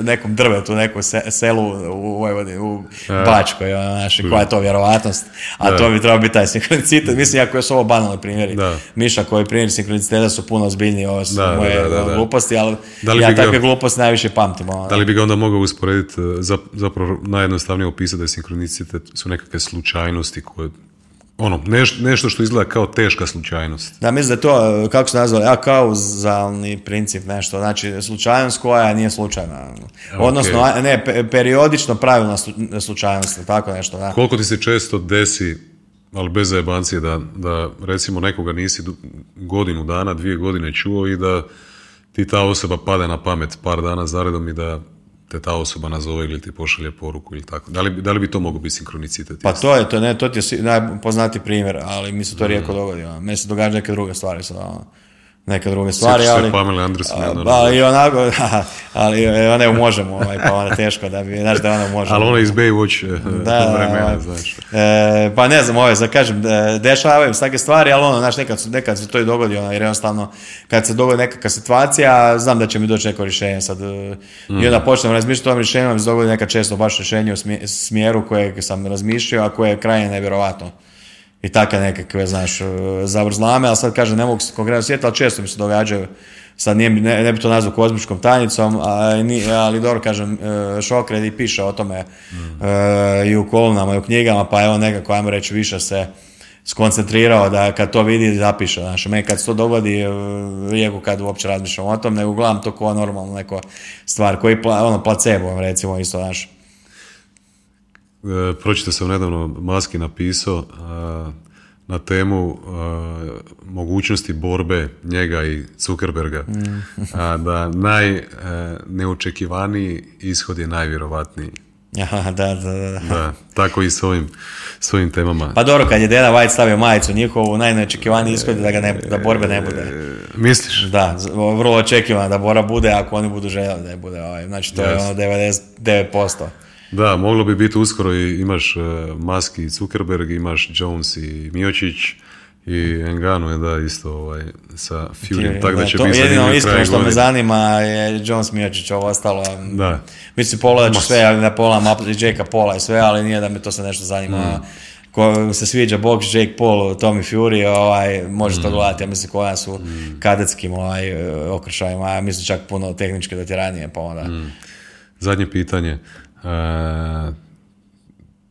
nekom drvetu, u nekom se- selu u Vojvodini, u Bačkoj, ono, znaš, koja je to vjerovatnost, a Da. to bi trebao biti taj sinkronicitet. Mislim, ako su ovo banalni primjeri. Da. Miša koji primjeri sinkroniciteta su puno ozbiljniji, ovo su Da, moje da, da, da. gluposti, ali Da li ja bi ga- takve gluposti najviše pamtim. ono. Da li bi ga onda mogao usporediti, e, zap- zapravo najjednostavnije opisati da je sinkronicitet su nekakve slučajnosti koje, ono, neš- nešto što izgleda kao teška slučajnost. Da, mislim da to, e, kako se nazvali, akauzalni princip, nešto, znači slučajnost koja nije slučajna. Odnosno, a- ne, pe- periodično pravilna slu- slučajnost, tako nešto, da. Koliko ti se često desi, ali bez zajebancije, da, da recimo nekoga nisi godinu dana, dvije godine čuo i da ti ta osoba pade na pamet par dana zaredom i da te ta osoba nazove ili ti pošalje poruku ili tako. Da li, da li bi to mogao biti sinkronicitet? Pa to je to, ne, to ti je najpoznati primjer, ali mi se to rijetko dogodi. ono. Meni se događa neke druge stvari sad, ono. Neke druge stvari, Sjećaš se ali... Pamela Anderson, a, ono, ali i onako, ali ona je možemo, ovaj, pa ona teško da bi, znaš da ona može. Ali ona iz Baywatch eh, Da, vremena, ovaj, znaš. E, pa ne znam, ove, za kažem, de- dešavaju se takve stvari, ali ono, znaš, nekad, su, nekad se to i dogodi, ono, jer jednostavno, kad se dogodi nekakva situacija, znam da će mi doći neko rješenje sad. e, I onda počnem razmišljati o tom rješenju, mi se dogodi nekad često baš rješenje u smje- smjeru kojeg sam razmišljao, a koje je krajnje nevjerovatno. I takve nekakve, znaš, e, zavrzlame, ali sad kažem, ne mogu se konkretno sjetiti, ali često mi se događaju, sad nije, ne, ne bi to nazvao kozmičkom tajnicom, a, ni- ali dobro, kažem, e, Šokred i piše o tome e, i u kolumnama i u knjigama, pa evo nekako, ajmo reći, više se skoncentrirao da kad to vidi zapiše, znaš, me kad se to dogodi, rijeku kad uopće razmišljam o tom, nego gledam to kao normalno neko stvar, koji pla, ono placebo recimo isto, znaš. E, pročitao sam nedavno Maski napisao a, na temu a, mogućnosti borbe njega i Zuckerberga a, da najneočekivaniji ishod je najvjerovatniji. Aha, da, da, da. Da, tako i s ovim, s ovim temama. Pa dobro, kad je Dana White stavio majicu njihovu, najneočekivaniji ishod je da, ga ne, da borbe ne bude. E, misliš? Da, vrlo očekivano da bora bude ako oni budu željeli da je bude. Ovaj. Znači to je ono 99%. Da, moglo bi biti uskoro i imaš uh, Musk i Zuckerberg, imaš Jones i Miočić i Engano je da isto ovaj, sa Fury, tako da Da, će to biti jedino iskreno što me zanima je John Smiočić, ovo ostalo. Da. Mislim, pogledat ću sve, ja da pola i Jakea Paula i sve, ali nije da me to se nešto zanima. Mm. Ko se sviđa box, Jake Paul, Tommy Fury, ovaj, može Mm. to gledati, ja mislim koja su kadetskim ovaj, e, okršajima, ja mislim čak puno tehničke dotjeranije, pa onda. Mm. Zadnje pitanje. Uh,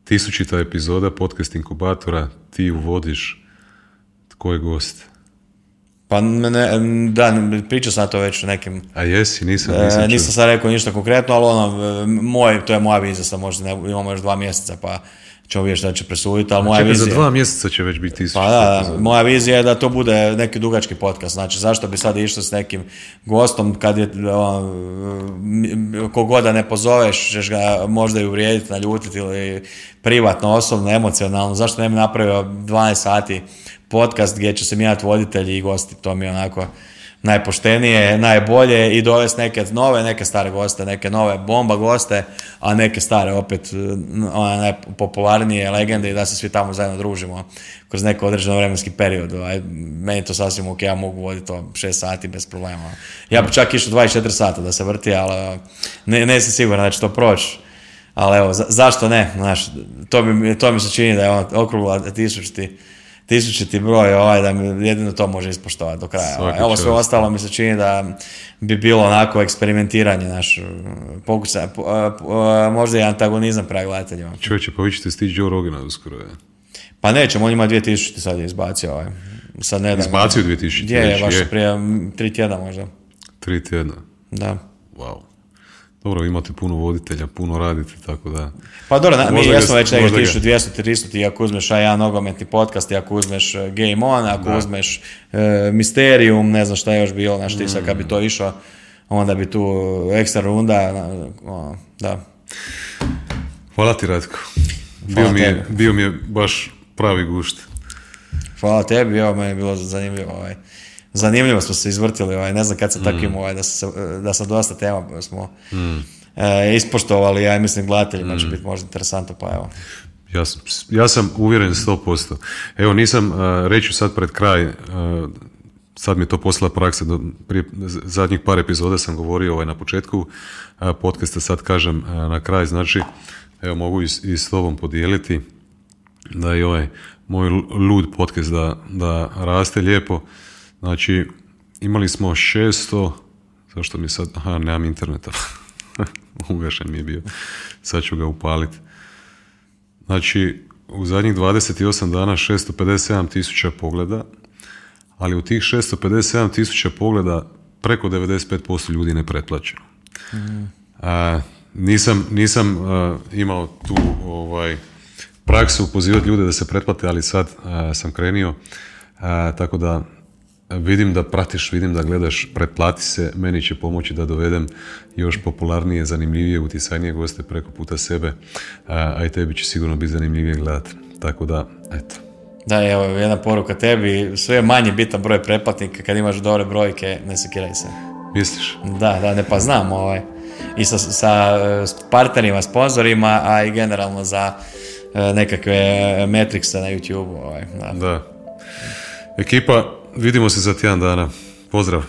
tisućita epizoda podcast inkubatora, ti uvodiš tko je gost? Pa ne, da, pričao sam to već nekim A jesi, nisam, E, nisam nisam sad rekao ništa konkretno, ali ono, e, moj, to je moja vizija, sad možda ne, imamo još dva mjeseca, pa vidjeti šta će presuditi, ali moja Čekaj, za vizija... dva mjeseca će već biti tisućita Pa da, moja vizija je da to bude neki dugački podcast, znači zašto bi sad išli s nekim gostom kad je on, kogoda ne pozoveš, ćeš ga možda i uvrijediti, naljutiti ili privatno, osobno, emocionalno, zašto ne bi napravio 12 sati podcast gdje će se mijenjati voditelji i gosti, to mi je onako najpoštenije, najbolje i dovesti neke nove, neke stare goste, neke nove bomba goste, a neke stare opet eh, one najpopularnije legende i da se svi tamo zajedno družimo kroz neko određeno vremenski period. Ovaj, meni je to sasvim ok, ja mogu voditi to 6 sati bez problema. Ja bi čak išao 24 sata da se vrti, ali ne, ne sam siguran da će to proći. Ali evo, za- zašto ne? Znaš, to, mi- to mi se čini da je on okrugla tisućiti, tisućiti broj, ovaj, da mi jedino to može ispoštovati do kraja. Ovaj. Ovo sve ostalo mi se čini da bi bilo onako eksperimentiranje, naš pokušaj, po- a, po- a, možda i antagonizam prema gledateljima. Čovječe, pa vi ćete stići Joe Rogana uskoro. Je. Pa nećemo, on ima 2000 sad je izbacio ovaj. Sad ne. Izbacio 2000, Je, je, baš je. prije tri tjedna možda. Tri tjedna. Da. Wow. Dobro, imate puno voditelja, puno radite, tako da... Pa dobro, na- mi jesmo već negdje možda ga- 1200, 300, ti ako uzmeš A1 nogometni podcast, i ako uzmeš e, Game On, ako uzmeš e, Mysterium, ne znam šta je još bilo, znaš ti sad kad bi to išao, onda bi tu ekstra runda, da. Hvala ti, Ratko. Bio Hvala mi, je, tebi. bio mi je baš pravi gušt. Hvala tebi, evo meni je bilo zanimljivo. Ovaj. Zanimljivo smo se izvrtili, ovaj. ne znam kad sam takvim, ovaj, da, sam, se- da sam dosta tema smo e, ispoštovali, ja mislim gledateljima će biti možda interesantno, pa evo. Ja sam, ja sam uvjeren 100%. Evo, nisam, uh, reću sad pred kraj, uh, sad mi je to postala praksa, do, prije zadnjih par epizoda sam govorio ovaj, na početku podcasta, sad kažem uh, na kraj, znači, evo, mogu i, i s tobom podijeliti da je ovaj moj lud podcast da, da raste lijepo. Znači, imali smo 600, zašto mi sad, aha, nemam interneta, ugašen mi je bio, sad ću ga upaliti. Znači, u zadnjih 28 dana 657 tisuća pogleda, ali u tih 657 tisuća pogleda preko 95% ljudi ne pretplaća. A, nisam nisam a, imao tu ovaj, praksu pozivati ljude da se pretplate, ali sad a, sam krenio, a, tako da vidim da pratiš, vidim da gledaš, pretplati se, meni će pomoći da dovedem još popularnije, zanimljivije, utjecajnije goste preko puta sebe, a, i tebi će sigurno biti zanimljivije gledati. Tako da, eto. Da, evo, jedna poruka tebi, sve je manje bitan broj pretplatnika, kad imaš dobre brojke, ne sekiraj se. Misliš? Da, da, ne pa znam, ovaj. I sa, sa e, partnerima, sponzorima, a i generalno za e, nekakve metrikse na YouTube, ovaj, da. Da. Ekipa, vidimo se za tjedan dana. Pozdrav.